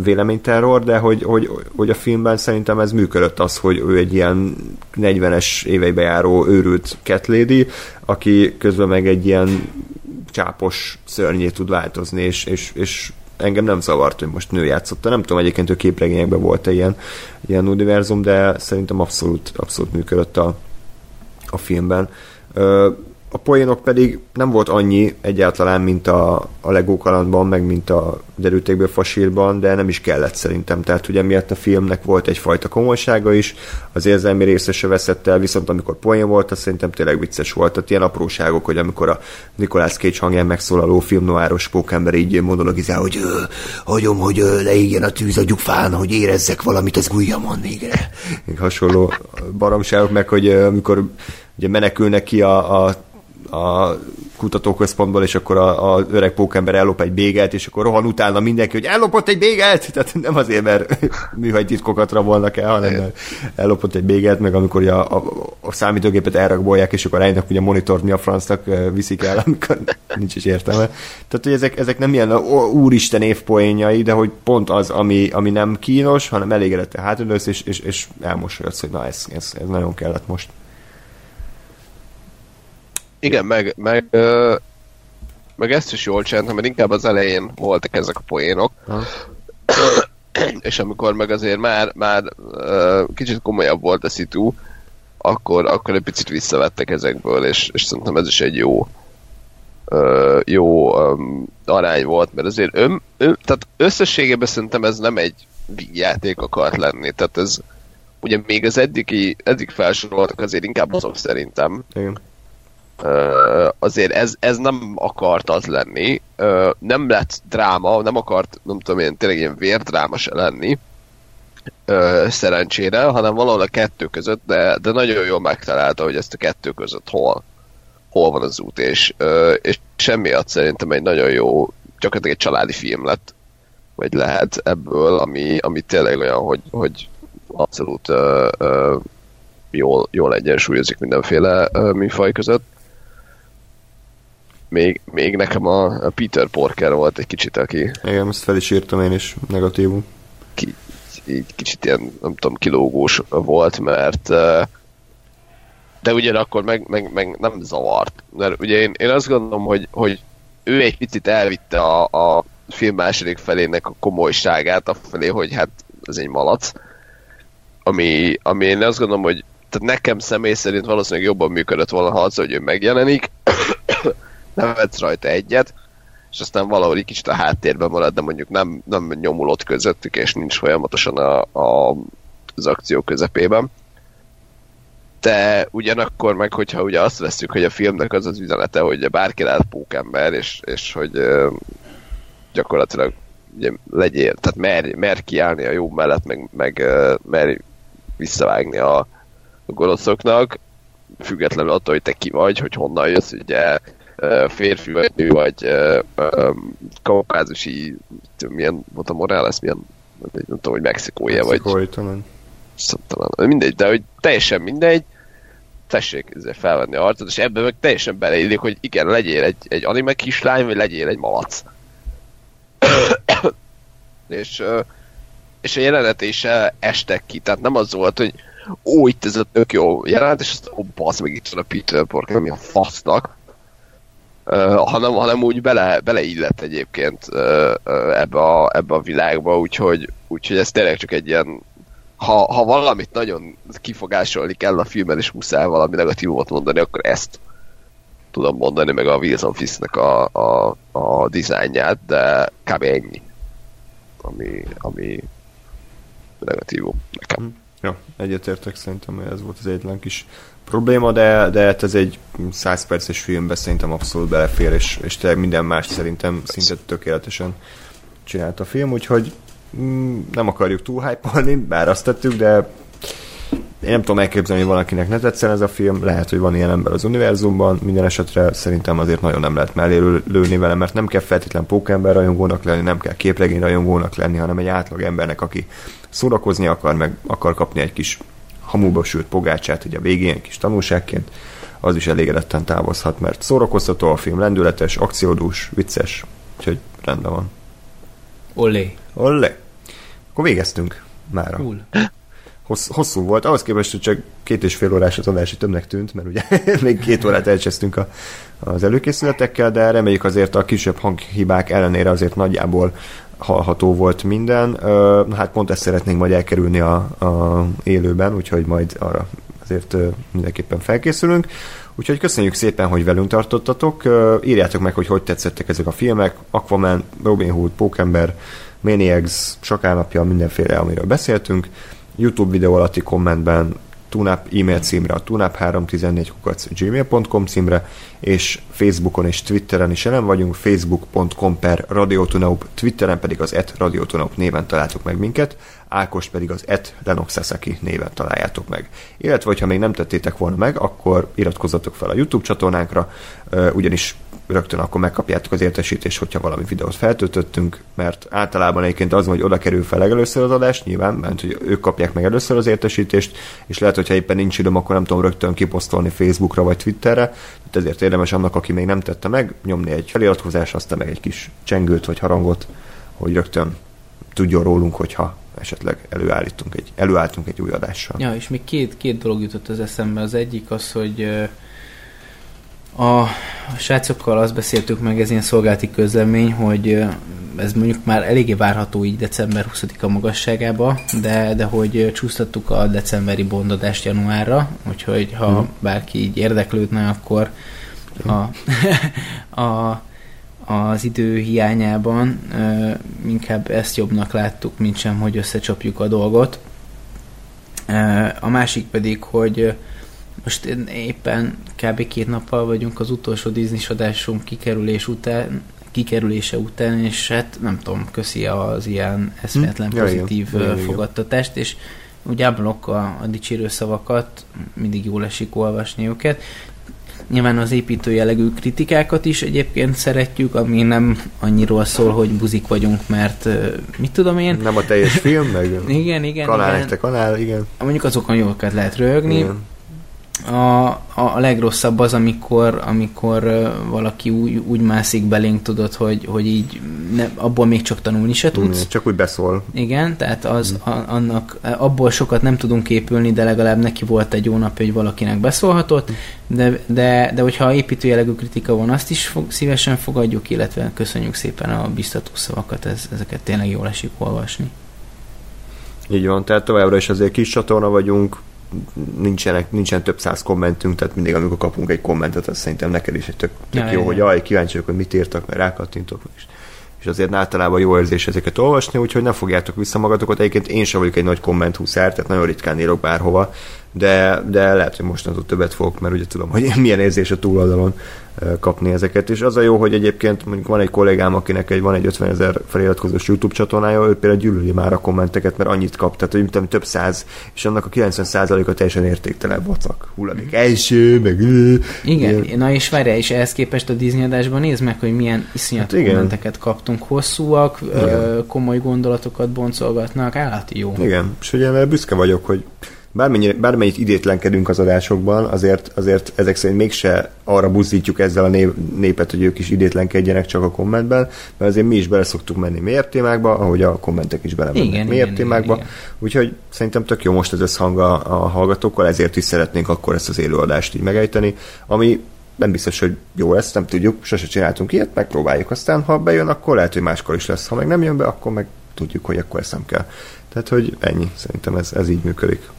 S1: véleményterror, de hogy, hogy, hogy a filmben szerintem ez működött az, hogy ő egy ilyen 40-es éveibe járó őrült lady, aki közben meg egy ilyen csápos szörnyé tud változni, és, és, és engem nem zavart, hogy most nő játszotta. Nem tudom, egyébként ő képregényekben volt-e ilyen, ilyen univerzum, de szerintem abszolút, abszolút működött a, a filmben. Ö, a poénok pedig nem volt annyi egyáltalán, mint a, a Lego kalandban, meg mint a derültékből fasírban, de nem is kellett szerintem. Tehát ugye miatt a filmnek volt egyfajta komolysága is, az érzelmi része se veszett el, viszont amikor poén volt, az szerintem tényleg vicces volt. Tehát ilyen apróságok, hogy amikor a Nicolas Cage hangján megszólaló filmnoáros pókember így monologizál, hogy hagyom, hogy leégjen a tűz a gyufán, hogy érezzek valamit az ujjamon végre. Még hasonló baromságok meg, hogy amikor ugye menekülnek ki a, a a kutatóközpontból, és akkor az öreg pókember ellop egy bégelt, és akkor rohan utána mindenki, hogy ellopott egy bégelt! [laughs] Tehát nem azért, mert [laughs] titkokat rabolnak el, hanem mert ellopott egy bégelt, meg amikor a, a, a számítógépet elrakbolják, és akkor rájönnek, hogy a monitort mi a francnak viszik el, amikor [laughs] nincs is értelme. Tehát, hogy ezek, ezek nem ilyen úristen évpoénjai, de hogy pont az, ami, ami nem kínos, hanem elégedett a hátulősz, és, és, és elmosolyodsz, hogy na ez, ez, ez nagyon kellett most.
S4: Igen, meg, meg, ö, meg ezt is jól csináltam, mert inkább az elején voltak ezek a poénok. Ha. és amikor meg azért már, már ö, kicsit komolyabb volt a szitu, akkor, akkor egy picit visszavettek ezekből, és, és szerintem ez is egy jó ö, jó um, arány volt, mert azért ön, ön, tehát összességében szerintem ez nem egy játék akart lenni, tehát ez ugye még az eddigi, eddig felsoroltak azért inkább azok szerintem. Igen azért ez, ez nem akart az lenni, nem lett dráma, nem akart, nem tudom én, tényleg ilyen vérdráma se lenni, szerencsére, hanem valahol a kettő között, de, de nagyon jól megtalálta, hogy ezt a kettő között hol, hol van az út, és, és semmiatt szerintem egy nagyon jó, gyakorlatilag egy családi film lett, vagy lehet ebből, ami, ami tényleg olyan, hogy, hogy abszolút uh, uh, jól, jól egyensúlyozik mindenféle uh, műfaj között még, még nekem a, a Peter Porker volt egy kicsit, aki...
S1: Igen, ezt fel is írtam én is, negatívum.
S4: Ki, így kicsit ilyen, nem tudom, kilógós volt, mert de ugyanakkor meg, meg, meg nem zavart. Mert ugye én, én azt gondolom, hogy, hogy ő egy picit elvitte a, a film második felének a komolyságát afelé, hogy hát ez egy malac. Ami, ami én azt gondolom, hogy tehát nekem személy szerint valószínűleg jobban működött volna, ha az, hogy ő megjelenik, nevetsz rajta egyet, és aztán valahol egy kicsit a háttérben marad, de mondjuk nem, nem nyomulott közöttük, és nincs folyamatosan a, a, az akció közepében. De ugyanakkor meg, hogyha ugye azt veszük, hogy a filmnek az az üzenete, hogy bárki lehet pókember, és, és hogy gyakorlatilag ugye legyél, tehát mer, mer kiállni a jó mellett, meg, meg mer visszavágni a, a gonoszoknak, függetlenül attól, hogy te ki vagy, hogy honnan jössz, ugye férfi vagy nő, vagy kaukázusi, milyen volt a Morales, milyen, nem tudom, hogy mexikója, vagy...
S1: Mexikói, talán.
S4: Talán, mindegy, de hogy teljesen mindegy, tessék felvenni a harcot, és ebben meg teljesen beleillik, hogy igen, legyél egy, egy anime kislány, vagy legyél egy malac. [coughs] és, és a jelenet is estek ki, tehát nem az volt, hogy ó, itt ez a tök jó jelenet, és azt, ó, basz, meg itt van a Peter Parker, mi a fasznak, hanem, hanem úgy bele, beleillett egyébként ebbe a, ebbe a világba, úgyhogy, úgyhogy ez tényleg csak egy ilyen ha, ha valamit nagyon kifogásolni kell a filmben, és muszáj valami negatívot mondani, akkor ezt tudom mondani, meg a Wilson Fisknek a, a, a dizájnját, de kb. ennyi, ami, ami negatívum nekem.
S1: Hm. Ja, egyetértek szerintem, ez volt az egyetlen kis probléma, de, de hát ez egy 100 perces filmbe szerintem abszolút belefér, és, és minden más szerintem szinte tökéletesen csinált a film, úgyhogy mm, nem akarjuk túl hype bár azt tettük, de én nem tudom elképzelni, hogy valakinek ne tetszen ez a film, lehet, hogy van ilyen ember az univerzumban, minden esetre szerintem azért nagyon nem lehet mellé lőni vele, mert nem kell feltétlen pókember rajongónak lenni, nem kell képregény rajongónak lenni, hanem egy átlag embernek, aki szórakozni akar, meg akar kapni egy kis hamuba sült pogácsát, ugye a végén egy kis tanulságként, az is elégedetten távozhat, mert szórakoztató a film, lendületes, akciódús, vicces, úgyhogy rendben van.
S3: Olé.
S1: Olé. Akkor végeztünk mára.
S3: Cool.
S1: Hossz, hosszú volt, ahhoz képest, hogy csak két és fél órás az adás, többnek tűnt, mert ugye [laughs] még két órát elcsesztünk a, az előkészületekkel, de reméljük azért a kisebb hanghibák ellenére azért nagyjából hallható volt minden. Hát pont ezt szeretnénk majd elkerülni a, a élőben, úgyhogy majd arra azért mindenképpen felkészülünk. Úgyhogy köszönjük szépen, hogy velünk tartottatok. Írjátok meg, hogy hogy tetszettek ezek a filmek. Aquaman, Robin Hood, Pókember, Maniacs, Sakálnapja, mindenféle, amiről beszéltünk. YouTube videó alatti kommentben tunap e-mail címre, a tunap314 gmail.com címre, és Facebookon és Twitteren is jelen vagyunk, facebook.com per radiotunaup, Twitteren pedig az et radiotunaup néven találtok meg minket, Ákos pedig az et Lenok Sasaki néven találjátok meg. Illetve, ha még nem tettétek volna meg, akkor iratkozzatok fel a YouTube csatornánkra, ugyanis rögtön akkor megkapjátok az értesítést, hogyha valami videót feltöltöttünk, mert általában egyébként az, hogy oda kerül fel legelőször az adás, nyilván, mert hogy ők kapják meg először az értesítést, és lehet, hogyha éppen nincs időm, akkor nem tudom rögtön kiposztolni Facebookra vagy Twitterre, tehát ezért érdemes annak, aki még nem tette meg, nyomni egy feliratkozást, aztán meg egy kis csengőt vagy harangot, hogy rögtön tudjon rólunk, hogyha esetleg előállítunk egy, előállítunk egy új adással.
S3: Ja, és még két, két dolog jutott az eszembe. Az egyik az, hogy a srácokkal azt beszéltük meg, ez ilyen szolgálati közlemény, hogy ez mondjuk már eléggé várható így december 20-a magasságába, de, de hogy csúsztattuk a decemberi bondadást januárra, úgyhogy ha hmm. bárki így érdeklődne, akkor a, [laughs] a, az idő hiányában inkább ezt jobbnak láttuk, mint sem, hogy összecsapjuk a dolgot. A másik pedig, hogy most éppen kb. két nappal vagyunk az utolsó Disney adásunk kikerülés után, kikerülése után, és hát nem tudom, köszi az ilyen eszméletlen hm? pozitív ja, igen. fogadtatást, és úgy áblok a, a dicsérő szavakat, mindig jól esik olvasni őket. Nyilván az építő jellegű kritikákat is egyébként szeretjük, ami nem annyiról szól, hogy buzik vagyunk, mert mit tudom én.
S1: Nem a teljes film, meg [laughs]
S3: igen, igen,
S1: kanál,
S3: igen.
S1: kanál, igen.
S3: Mondjuk azokon jókat lehet röhögni. Igen a, a legrosszabb az, amikor, amikor valaki úgy, úgy mászik belénk, tudod, hogy, hogy így ne, abból még csak tanulni se tudsz. Mm,
S1: csak úgy beszól.
S3: Igen, tehát az, mm. a, annak, abból sokat nem tudunk épülni, de legalább neki volt egy jó napja, hogy valakinek beszólhatott, de, de, de hogyha építőjelegű kritika van, azt is fog, szívesen fogadjuk, illetve köszönjük szépen a biztató szavakat, ez, ezeket tényleg jól esik olvasni.
S1: Így van, tehát továbbra is azért kis csatorna vagyunk, nincsenek, nincsen több száz kommentünk, tehát mindig amikor kapunk egy kommentet, az szerintem neked is egy tök, tök ja, jó, ja. hogy jaj, kíváncsi vagyok, hogy mit írtak, mert rákattintok, és, és azért általában jó érzés ezeket olvasni, úgyhogy ne fogjátok vissza magatokat. Egyébként én sem vagyok egy nagy komment húszár, tehát nagyon ritkán írok bárhova, de, de lehet, hogy mostantól többet fogok, mert ugye tudom, hogy [laughs] milyen érzés a túloldalon kapni ezeket. És az a jó, hogy egyébként mondjuk van egy kollégám, akinek egy, van egy 50 ezer feliratkozós YouTube csatornája, ő például gyűlöli már a kommenteket, mert annyit kap, tehát hogy tudom, több száz, és annak a 90%-a teljesen értéktelen vacak. Hulladék első, meg...
S3: Igen, ilyen. na és várjál, és ehhez képest a Disney adásban nézd meg, hogy milyen iszonyat hát kommenteket kaptunk. Hosszúak, igen. komoly gondolatokat boncolgatnak, állati jó.
S1: Igen, és ugye büszke vagyok, hogy bármennyire, bármennyit idétlenkedünk az adásokban, azért, azért ezek szerint mégse arra buzdítjuk ezzel a népet, hogy ők is idétlenkedjenek csak a kommentben, mert azért mi is bele szoktuk menni mélyebb témákba, ahogy a kommentek is bele mennek mélyebb témákba. Igen, igen. Úgyhogy szerintem tök jó most az összhang a, a hallgatókkal, ezért is szeretnénk akkor ezt az élőadást így megejteni, ami nem biztos, hogy jó lesz, nem tudjuk, sose csináltunk ilyet, megpróbáljuk, aztán ha bejön, akkor lehet, hogy máskor is lesz, ha meg nem jön be, akkor meg tudjuk, hogy akkor ezt nem kell. Tehát, hogy ennyi, szerintem ez, ez így működik.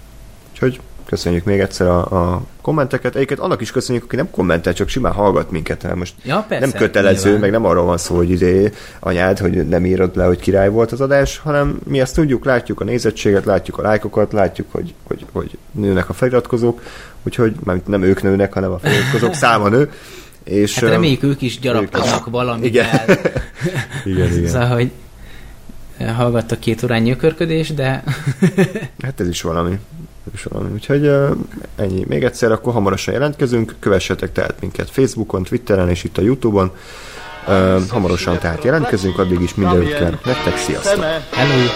S1: Úgyhogy köszönjük még egyszer a, a kommenteket. Egyiket annak is köszönjük, aki nem kommentel, csak simán hallgat minket. Mert most
S3: Ja, persze,
S1: nem kötelező,
S3: nyilván.
S1: meg nem arról van szó, hogy izé anyád, hogy nem írod le, hogy király volt az adás, hanem mi ezt tudjuk, látjuk a nézettséget, látjuk a lájkokat, látjuk, hogy, hogy, hogy nőnek a feliratkozók, úgyhogy nem ők nőnek, hanem a feliratkozók [laughs] száma nő. És,
S3: Hát reméljük ők is gyarapodnak valamivel.
S1: Igen. [laughs] igen, igen.
S3: Szóval, hogy hallgattak két órán nyökörködés, de
S1: Hát ez is valami. Valami. Úgyhogy uh, ennyi. Még egyszer, akkor hamarosan jelentkezünk. Kövessetek tehát minket Facebookon, Twitteren és itt a Youtube-on. Uh, hamarosan tehát jelentkezünk, addig is mindenütt kívánok nektek. Sziasztok!
S3: hello!